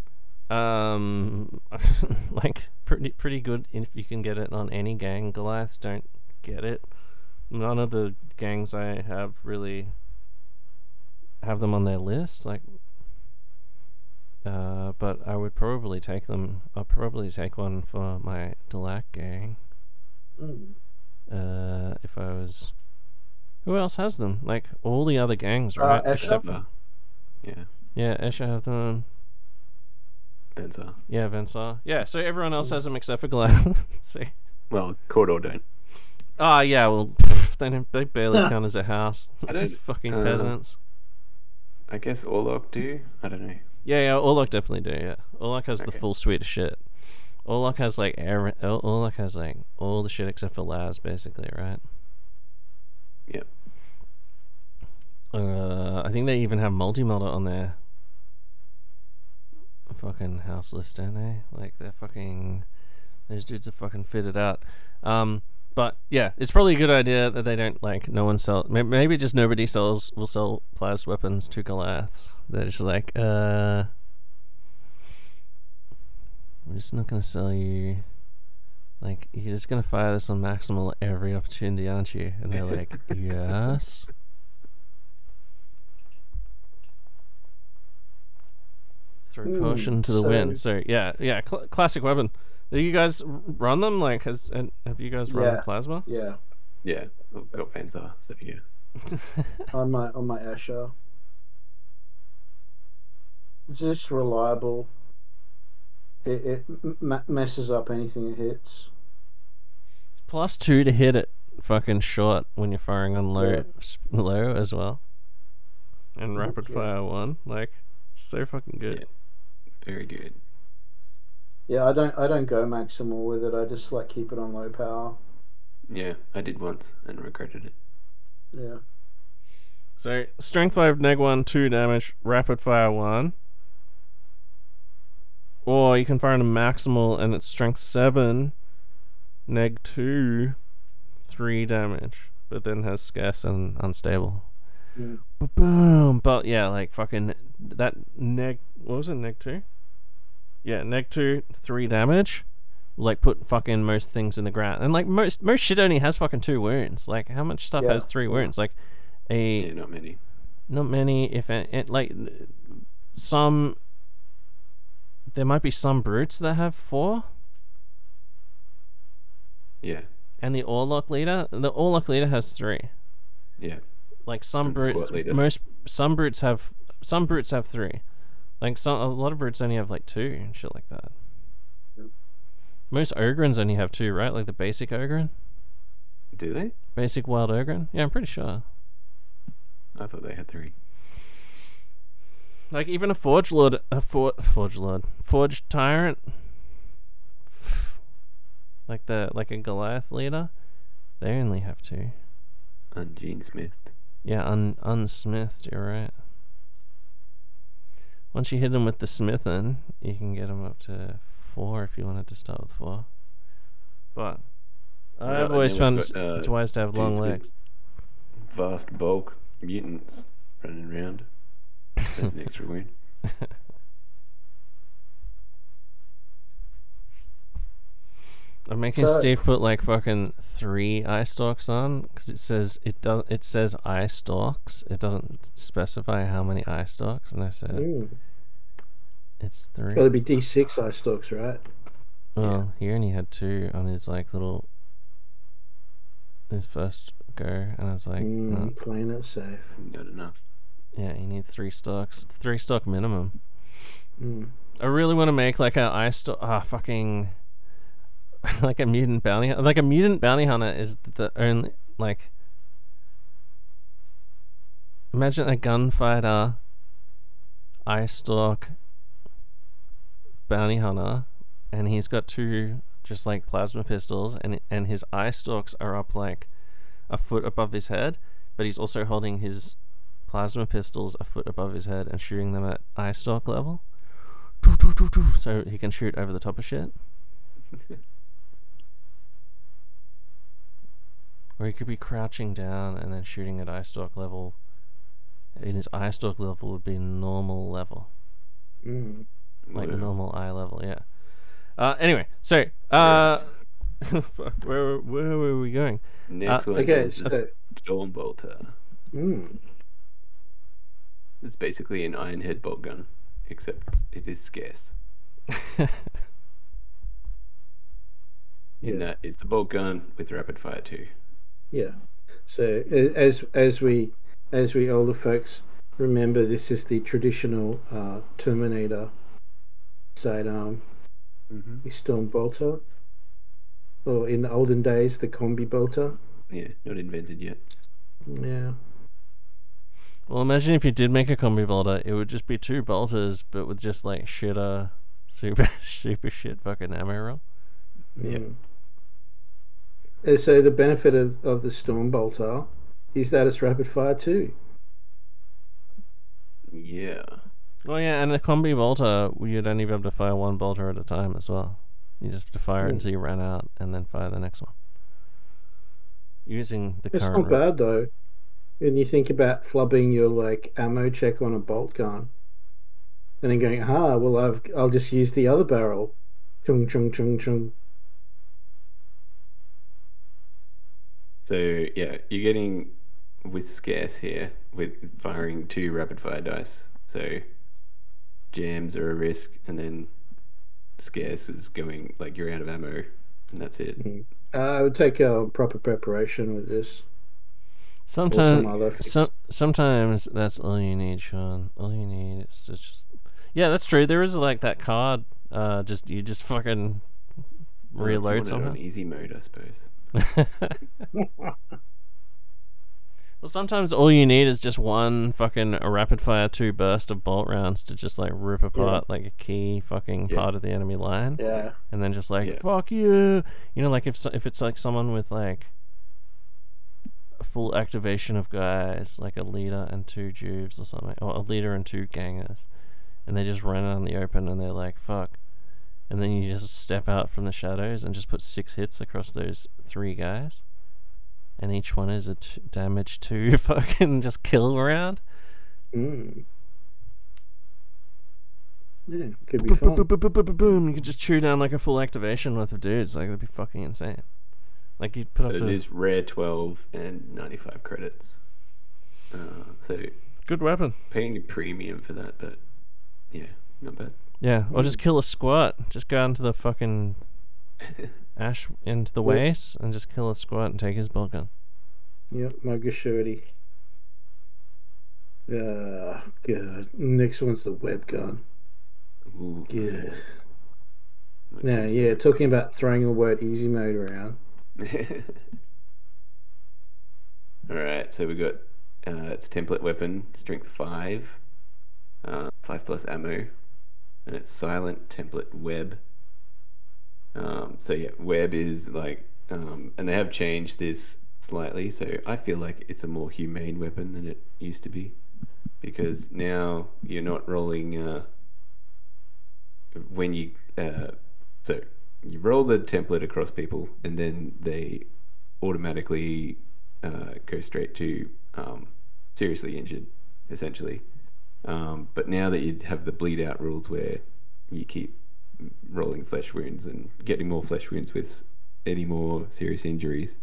Um, like pretty pretty good if you can get it on any gang. Goliaths don't get it. None of the gangs I have really have them on their list. Like, uh, but I would probably take them. I'll probably take one for my Delaque gang. Mm. Uh, if I was. Who else has them? Like all the other gangs, Uh, right? Escher? Except Uh, yeah, yeah, Escher have them. Van Saar. Yeah, Van Saar. Yeah, so everyone else has them except for Goliath. See. Well, Cawdor don't. Oh yeah, well pff, they don't, they barely count as a house. I don't- fucking uh, peasants. I guess Orlock do. I don't know. Yeah, yeah, Orlock definitely do. Yeah, Orlock has the full suite of shit. Orlock has like air. Or- Orlock has like all the shit except for Laz, basically, right? Yep. Uh, I think they even have multi-melta on their fucking house list, don't they? Like they're fucking. Those dudes are fucking fitted out. Um, but yeah, it's probably a good idea that they don't like no one sell. Maybe just nobody sells will sell plas weapons to Goliaths. They're just like, uh, we're just not gonna sell you. Like you're just gonna fire this on maximal every opportunity, aren't you? And they're like, yes. Throw caution to the so- wind. So yeah, yeah, cl- classic weapon. Do you guys run them? Like, has and have you guys run Yeah. plasma? Yeah, Yeah, I've got Van Saar, so yeah. on my on my Escher. It's just reliable. It it m- m- messes up anything it hits. It's Plus two to hit it fucking short when you're firing on low Yeah. low as well. And rapid yeah. fire one. Like so fucking good. Very good. Yeah, I don't I don't go maximal with it. I just like keep it on low power. Yeah, I did once and regretted it. Yeah. So strength five, neg one, two damage, rapid fire one. Or you can fire on a maximal and it's strength seven, neg two, three damage, but then has scarce and unstable. Mm. Boom! But yeah, like fucking that neg. What was it? Neg two. Yeah, neg two, three damage. Like put fucking most things in the ground, and like most most shit only has fucking two wounds. Like how much stuff Yeah, has three yeah. wounds? Like a Yeah, not many. not many, if any, it, like some. There might be some brutes that have four, Yeah, and the Orlock leader, the Orlock leader has three. yeah. Like some And brutes, most some brutes have some brutes have three. Like some, a lot of brutes only have like two and shit like that. Most ogryns only have two, right? Like the basic ogryn, Do they? basic wild ogryn. Yeah, I'm pretty sure. I thought they had three. Like even a forge lord, a for, forge lord, forge tyrant, like the like a Goliath leader, they only have two. And Gene Smith. Yeah, un unsmithed. You're right. Once you hit them with the smithing, you can get them up to four if you wanted to start with four. But Well, I've always found got, uh, it's wise to have long legs. Vast bulk mutants running around. That's an extra wound. I'm making So- Steve put like fucking three eye stalks on because it says it does it says eye stalks. It doesn't specify how many eye stalks, and I said Mm. it's three. Got to be D6 eye stalks, right? Well, he only had two on his like little his first go, and I was like, Mm, no, playing it safe. Not enough. yeah, you need three stocks, three stock minimum. Mm. I really want to make like a eye stock, ah, fucking, like a mutant bounty, like a mutant bounty hunter is the only like. Imagine a gunfighter, eye stalk, bounty hunter, and he's got two just like plasma pistols, and and his eye stalks are up like a foot above his head, but he's also holding his plasma pistols a foot above his head and shooting them at eye stalk level. So he can shoot over the top of shit. or he could be crouching down and then shooting at eye stalk level. And his eye stalk level would be normal level. Mm. Like Whoa. normal eye level, yeah. Uh, anyway, so uh, fuck, where where were we going? Next Uh, one okay, is so- Stormbolter. Mm. It's basically an iron head bolt gun, except it is scarce. In Yeah. that it's a bolt gun with rapid fire too. Yeah. So as as we as we older folks remember, this is the traditional uh, Terminator sidearm, Mm-hmm. the Storm Bolter, or in the olden days, the Combi Bolter. Yeah, not invented yet. Yeah. Well, imagine if you did make a combi bolter, it would just be two bolters, but with just like shitter, super, super shit fucking ammo roll. Yeah. Mm. Uh, So the benefit of, of the Storm Bolter is that it's rapid fire too. Yeah. Oh yeah, and a combi bolter, you'd only be able to fire one bolter at a time as well. You just have to fire it Mm. until you ran out, and then fire the next one. Using the It's current. not rules. bad though. When you think about flubbing your like ammo check on a bolt gun, and then going, ah, well, I've I'll just use the other barrel. Chung chung chung chung. So yeah, you're getting with scarce here with firing two rapid fire dice. So jams are a risk, and then scarce is going like you're out of ammo, and that's it. Uh, I would take a proper preparation with this. Sometimes, some other some, sometimes that's all you need, Sean. All you need is to just. Yeah, that's true. There is like that card. Uh, just you just fucking Well, if you reload want it somehow. on easy mode, I suppose. Well, sometimes all you need is just one fucking rapid fire two burst of bolt rounds to just like rip apart like a key fucking Yeah. part of the enemy line, Yeah. and then just like Yeah. fuck you, you know, like if if it's like someone with like a full activation of guys, like a leader and two juves or something, or a leader and two gangers, and they just run out in the open and they're like fuck, and then you just step out from the shadows and just put six hits across those three guys and each one is a t- damage two fucking just kill round. Mm. Yeah, could be Boom, fun. boom, boom, boom, boom, boom, boom. You could just chew down like a full activation worth of dudes. Like that'd be fucking insane. Like you'd put up It to is rare 12 and 95 credits. Uh, so good weapon. paying a premium for that, but yeah, not bad. Yeah, or just kill a squat. Just go out into the fucking ash into the Yeah. waste and just kill a squat and take his bolt gun. Yep, Mogashirty. Ah, good. Next one's the web gun. Ooh, Yeah. Now, yeah, talking about throwing a word easy mode around. All right, so we got uh, it's template weapon, strength five, uh, five plus ammo, and it's silent template web. Um, so yeah, web is like, um, and they have changed this slightly. So I feel like it's a more humane weapon than it used to be, because now you're not rolling uh, when you uh, so you roll the template across people, and then they automatically uh, go straight to um, seriously injured, essentially. Um, but now that you have the bleed out rules where you keep rolling flesh wounds and getting more flesh wounds with any more serious injuries,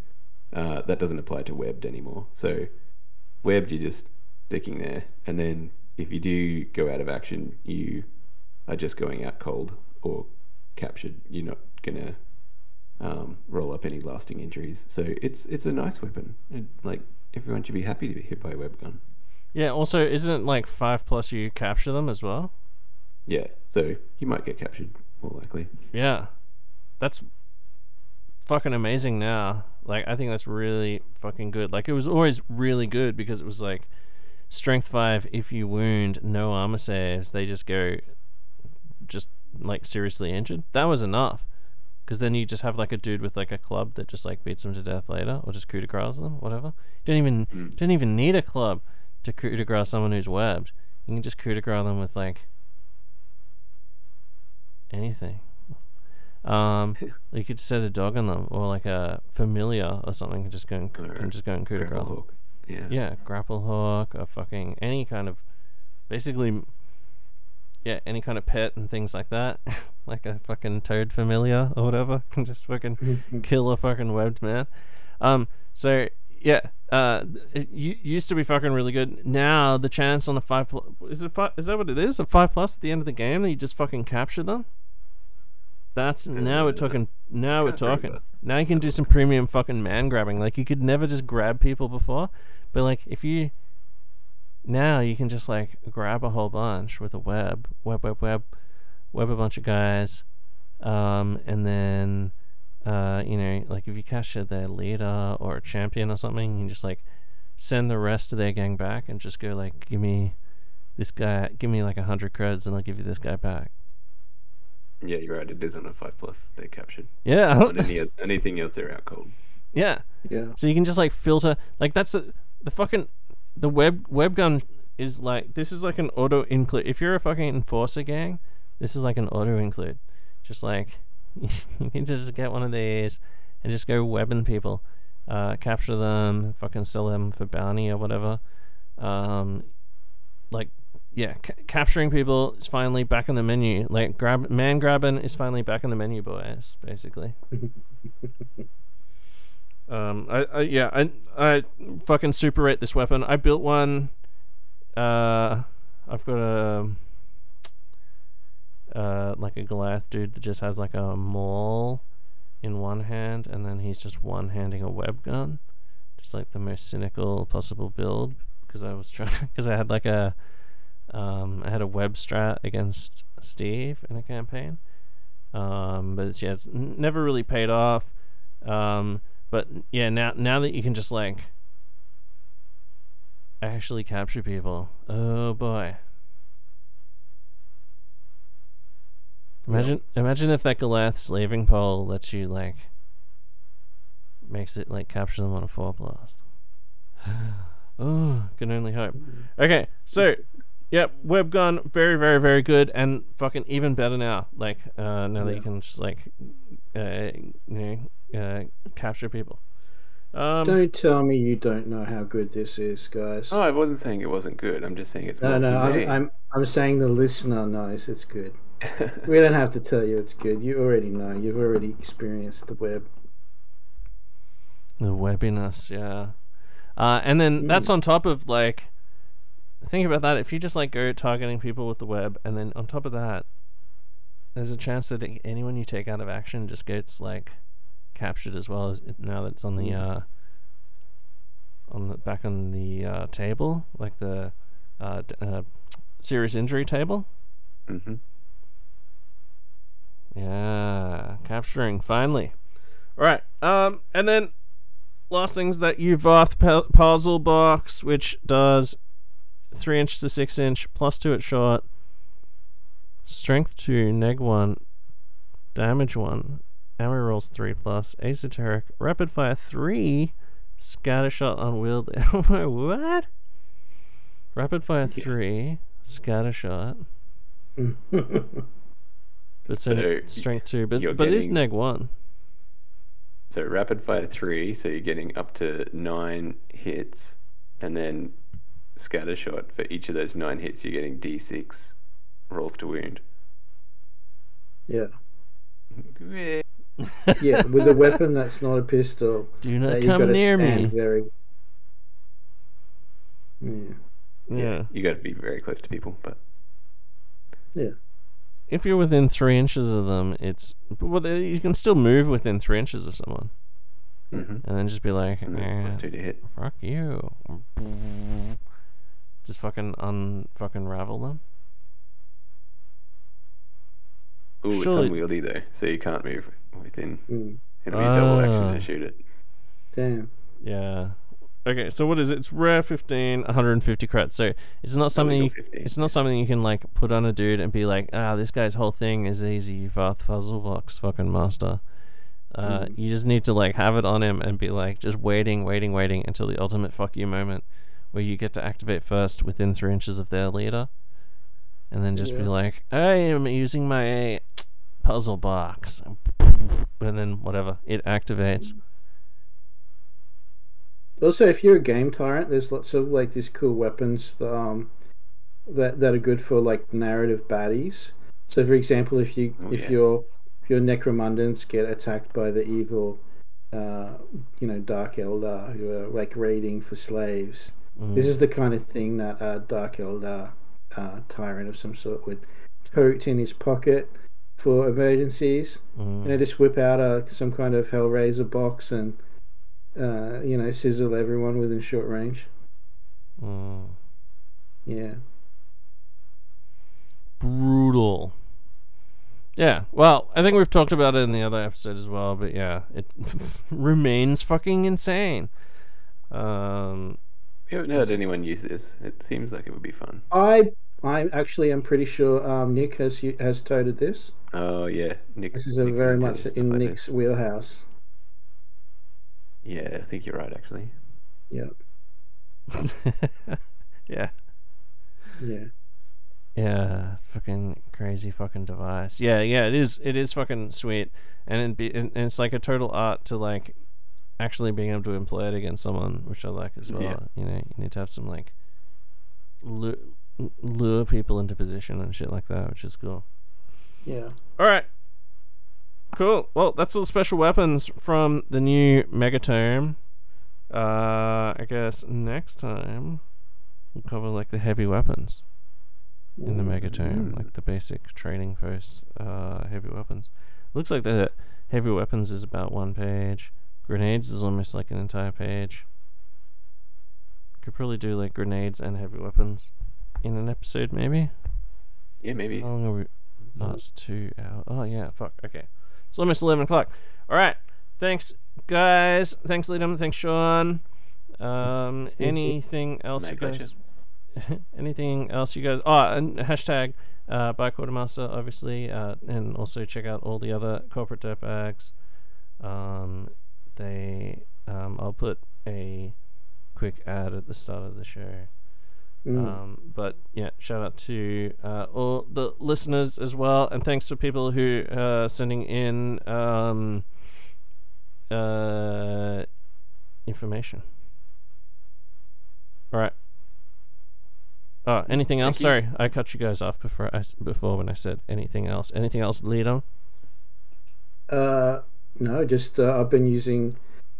uh, that doesn't apply to webbed anymore. So webbed, you're just sticking there, and then if you do go out of action, you are just going out cold or captured. You're not gonna um, roll up any lasting injuries. So it's it's a nice weapon. It, like everyone should be happy to be hit by a web gun. Yeah. Also, isn't it like five plus you capture them as well? Yeah, so you might get captured more likely. Yeah, that's fucking amazing now. Like, I think that's really fucking good. Like, it was always really good because it was like strength five. If you wound, no armor saves. They just go, just like seriously injured. That was enough. Because then you just have like a dude with like a club that just like beats them to death later, or just coup de grace them, whatever. You don't even Mm. don't even need a club to coup de grace someone who's webbed. You can just coup de grace them with like anything. Um, you could set a dog on them, or like a familiar or something, and just go and can just go and coup de Grapple grace them. hook. Yeah. Yeah, grapple hook, or fucking any kind of, basically, yeah, any kind of pet and things like that, like a fucking toad familiar or whatever, can just fucking kill a fucking webbed man. Um, so yeah, uh, it u- used to be fucking really good. Now the chance on the five plus is it five, is that what it is? A five plus at the end of the game that you just fucking capture them. That's now we're talking. Now we're talking. Now you can do some premium fucking man grabbing. Like you could never just grab people before, but like if you now you can just like grab a whole bunch with a web, web, web, web, web a bunch of guys, um, and then uh, you know, like if you capture their leader or a champion or something, you can just like send the rest of their gang back and just go like, give me this guy, give me like a hundred creds, and I'll give you this guy back. Yeah, you're right. It is on a five plus. They're captured. Yeah, On any, anything else, they're out cold. yeah. Yeah. So you can just like filter like that's the the fucking the web web gun is like this is like an auto include. If you're a fucking enforcer gang, this is like an auto include. Just like you can just get one of these and just go webbing people, uh, capture them, fucking sell them for bounty or whatever. Um, like yeah, ca- capturing people is finally back in the menu. Like grab man grabbing is finally back in the menu, boys. Basically. Um, I, I yeah, I I fucking super rate this weapon. I built one. Uh, I've got a uh like a Goliath dude that just has like a maul in one hand, and then he's just one handing a web gun, just like the most cynical possible build. Because I was trying, because I had like a um, I had a web strat against Steve in a campaign. Um, but it's, yeah, it's never really paid off. Um, But yeah, now now that you can just like actually capture people, oh boy. Imagine imagine if that Goliath slaving pole lets you like makes it like capture them on a four plus. oh, can only hope. Okay, so Yep, web gun, very, very, very good, and fucking even better now. Like uh, now that you can just like, uh, you know, uh, capture people. Um, Don't tell me you don't know how good this is, guys. Oh, I wasn't saying it wasn't good. I'm just saying it's no, more no, I'm. I'm, I'm saying the listener knows it's good. We don't have to tell you it's good. You already know. You've already experienced the web. the webbiness, yeah. Uh, and then that's on top of like, think about that. If you just like go targeting people with the web, and then on top of that, there's a chance that anyone you take out of action just gets like captured as well as now that it's on the uh on the back on the uh, table like the uh, d- uh serious injury table hmm yeah capturing finally. All right um and then last things that uvoth pu- puzzle box which does three inch to six inch plus two at short strength two neg one damage one ammo rolls three plus esoteric rapid fire three scatter shot unwieldy Oh my what? Rapid fire three scatter shot but so, So, strength two but you're but it is neg one So rapid fire three, so you're getting up to nine hits, and then scatter shot for each of those nine hits, you're getting d6 rolls to wound. Yeah. Yeah. Yeah, with a weapon that's not a pistol. do uh, not you've come near me Very. Yeah. yeah You got to be very close to people, but Yeah. If you're within three inches of them, it's well, they- you can still move within three inches of someone, Mhm. and then just be like, and that's plus "Eh, two to hit. "Fuck you," just fucking un fucking ravel them. Ooh, Surely- it's unwieldy though, so you can't move within. Mm. It'll be a double action Ah. to shoot it. Damn. Yeah. Okay, so what is it? It's rare 15, 150 crits. So it's not something you, it's not something you can like put on a dude and be like, ah, this guy's whole thing is easy. Vath puzzle box, fucking master. Uh, You just need to like have it on him and be like just waiting, waiting, waiting until the ultimate fuck you moment, where you get to activate first within three inches of their leader, and then just be like, I am using my puzzle box, and then whatever it activates. Also, if you're a game tyrant, there's lots of like these cool weapons that, um, that that are good for like narrative baddies. So, for example, if you Oh, if yeah. your if your necromundans get attacked by the evil, uh, you know, Dark Eldar who are like raiding for slaves, Mm. this is the kind of thing that a Dark Eldar uh, tyrant of some sort would tote in his pocket for emergencies. Mm. You know, just whip out a some kind of Hellraiser box and uh, you know sizzle everyone within short range. Mm. Yeah, brutal. Yeah, well, I think we've talked about it in the other episode as well, but yeah, it remains fucking insane. Um, We haven't heard anyone use this. It seems like it would be fun. I I actually am pretty sure um, Nick has u- has toted this. Oh yeah, Nick. This is a Nick very much in like Nick's this. wheelhouse. Yeah, I think you're right actually. Yeah, yeah, yeah, yeah, fucking crazy fucking device. Yeah, yeah, it is. It is fucking sweet, and it be and, and it's like a total art to like actually being able to employ it against someone, which I like as well. Yeah. You know, you need to have some like lure, lure people into position and shit like that, which is cool. yeah. All right. Cool. Well, that's all the special weapons from the new Megatome. Uh, I guess next time we'll cover like the heavy weapons in the Megatome, like the basic trading post uh, heavy weapons. Looks like the heavy weapons is about one page. Grenades is almost like an entire page. Could probably do like grenades and heavy weapons in an episode, maybe. Yeah, maybe. How long are we? Oh, it's two hours. Oh yeah, fuck. Okay, it's almost eleven o'clock. All right. thanks, guys. Thanks, Leedham. Thanks, Sean. Um, anything else, My you guys? anything else, you guys? Oh, and hashtag uh, by Quartermaster, obviously, uh, and also check out all the other corporate dirtbags. Um, they, um, I'll put a quick ad at the start of the show. Mm. Um, but yeah, shout out to uh, all the listeners as well, and thanks to people who are sending in um, uh, information. All right. Oh, anything else? Sorry, I cut you guys off before I before when I said anything else. Anything else, lead on? Uh, no, just uh, I've been using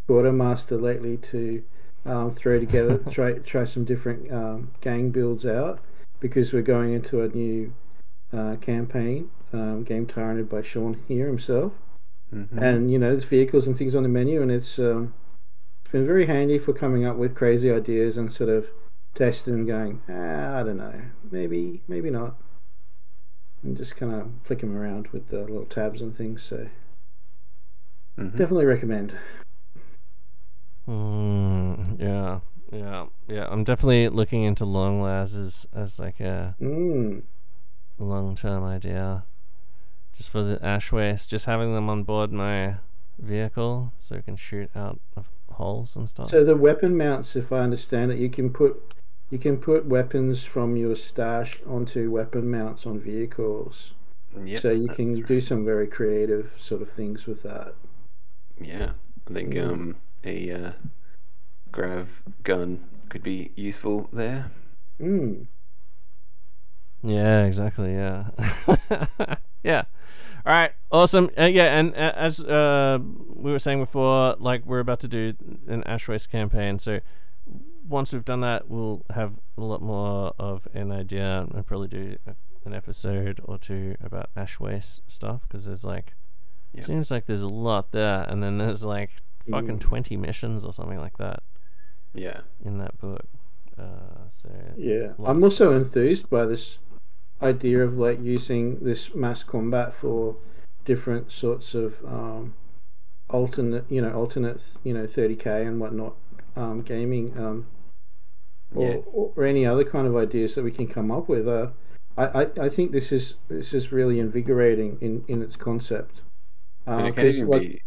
Quartermaster lately to um, throw together, try try some different um, gang builds out because we're going into a new uh, campaign, um, game tyrant by Sean here himself, Mhm. and you know there's vehicles and things on the menu, and it's um, it's been very handy for coming up with crazy ideas and sort of testing and going, ah, I don't know, maybe maybe not, and just kind of flick 'em around with the little tabs and things. So. Mhm. Definitely recommend. Mm, yeah, yeah, yeah. I'm definitely looking into long lasts as, as like a Mm. long term idea. Just for the ash waste, just having them on board my vehicle so I can shoot out of holes and stuff. So the weapon mounts, if I understand it, you can put you can put weapons from your stash onto weapon mounts on vehicles. Yep, so you can right. do some very creative sort of things with that. Yeah, I think Mm. um, a uh, grav gun could be useful there. Mm. Yeah, exactly. Yeah, yeah. All right, awesome. Uh, yeah, and uh, as uh, we were saying before, like we're about to do an ash waste campaign. So once we've done that, we'll have a lot more of an idea and probably do an episode or two about ash waste stuff because there's like Yep. seems like there's a lot there, and then there's like fucking Mm. twenty missions or something like that Yeah, in that book. Uh, so Yeah, I'm Lots. also enthused by this idea of like using this mass combat for different sorts of um, alternate, you know, alternate, you know, 30k and whatnot um, gaming, um, or, yeah, or, or any other kind of ideas that we can come up with. Uh, I, I, I think this is this is really invigorating in, in its concept. and Uh, it can 'cause, even like, be.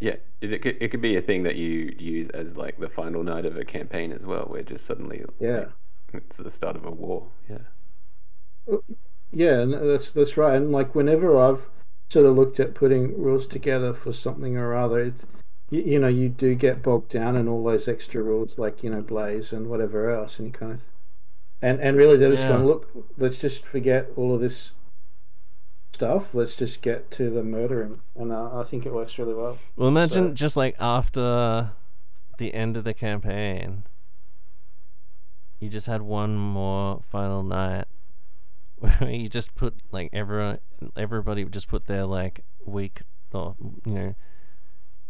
Yeah, it, it could it could be a thing that you use as like the final night of a campaign as well, where just suddenly yeah. like, it's the start of a war. Yeah. Uh, yeah, that's that's right. And like whenever I've sort of looked at putting rules together for something or other, it's you, you know you do get bogged down in all those extra rules, like you know Blaze and whatever else, and you kind of and and really they're just Yeah. going look. Let's just forget all of this stuff. Let's just get to the murdering, and uh, I think it works really well. Well, imagine So- just like after the end of the campaign, you just had one more final night where you just put like everyone, everybody just put their like week or you know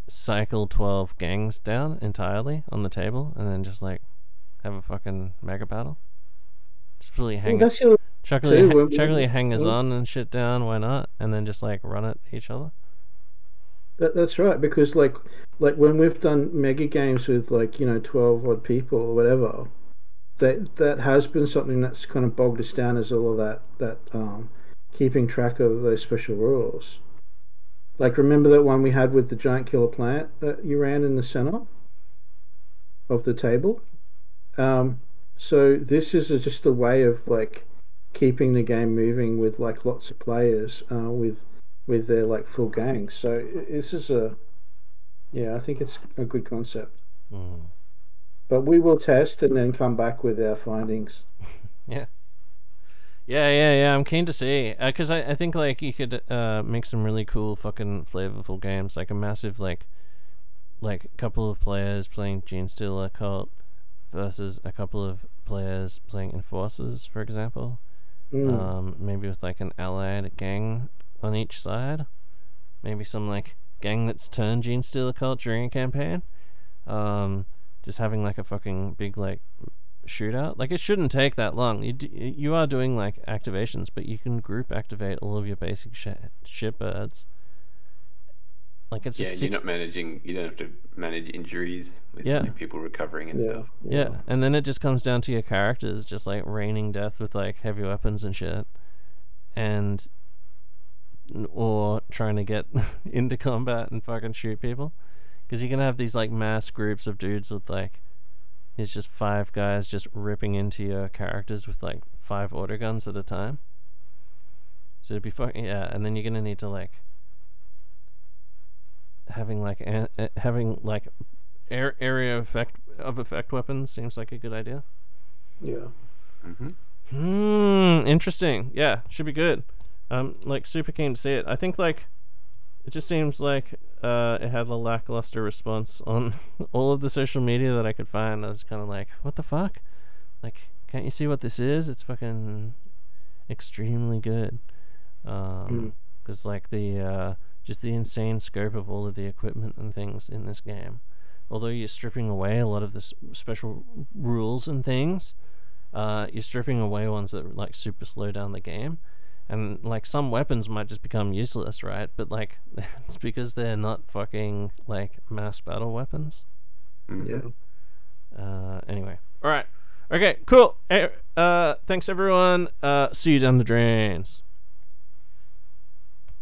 cycle twelve gangs down entirely on the table, and then just like have a fucking mega battle. Just really Well, hang, that's your chuck too, your, when- chuck hangers when- on and shit down. Why not? And then just like run at each other. That, that's right, because like like when we've done mega games with like you know twelve odd people or whatever, that that has been something that's kind of bogged us down as all of that that um, keeping track of those special rules. Like remember that one we had with the giant killer plant that you ran in the center of the table. Um, so this is a, just a way of like keeping the game moving with like lots of players uh, with with their like full gangs. So this is a yeah, I think it's a good concept. Mm. But we will test and then come back with our findings. Yeah. Yeah, yeah, yeah. I'm keen to see because I, I think like you could uh make some really cool fucking flavorful games, like a massive like like a couple of players playing Genestealer Cult versus a couple of players playing Enforcers, for example. Mm. Um, maybe with like an allied gang on each side. Maybe some like gang that's turned Genestealer Cult during a campaign. Um, just having like a fucking big like shootout. Like it shouldn't take that long. You d- you are doing like activations, but you can group activate all of your basic sh- shipbirds like it's Yeah, and six, you're not managing. You don't have to manage injuries with Yeah. people recovering and Yeah. stuff. Yeah, and then it just comes down to your characters just like raining death with like heavy weapons and shit, and or trying to get into combat and fucking shoot people, because you can have these like mass groups of dudes with like, it's just five guys just ripping into your characters with like five auto guns at a time. So it'd be fucking yeah, and then you're gonna need to like having like a, a- having like air, area effect of effect weapons seems like a good idea. Yeah. Mm-hmm. Hmm, interesting. Yeah, should be good. Um, like super keen to see it. I think like it just seems like uh, it had a lackluster response on all of the social media that I could find. I was kind of like, what the fuck? Like, can't you see what this is? It's fucking extremely good. Um, because like the uh, just the insane scope of all of the equipment and things in this game. Although you're stripping away a lot of the s- special rules and things, uh, you're stripping away ones that like super slow down the game, and like some weapons might just become useless, right? But like it's because they're not fucking like mass battle weapons. Yeah. Uh, anyway, all right, okay, cool. Eh, Uh, thanks everyone. Uh, see you down the drains.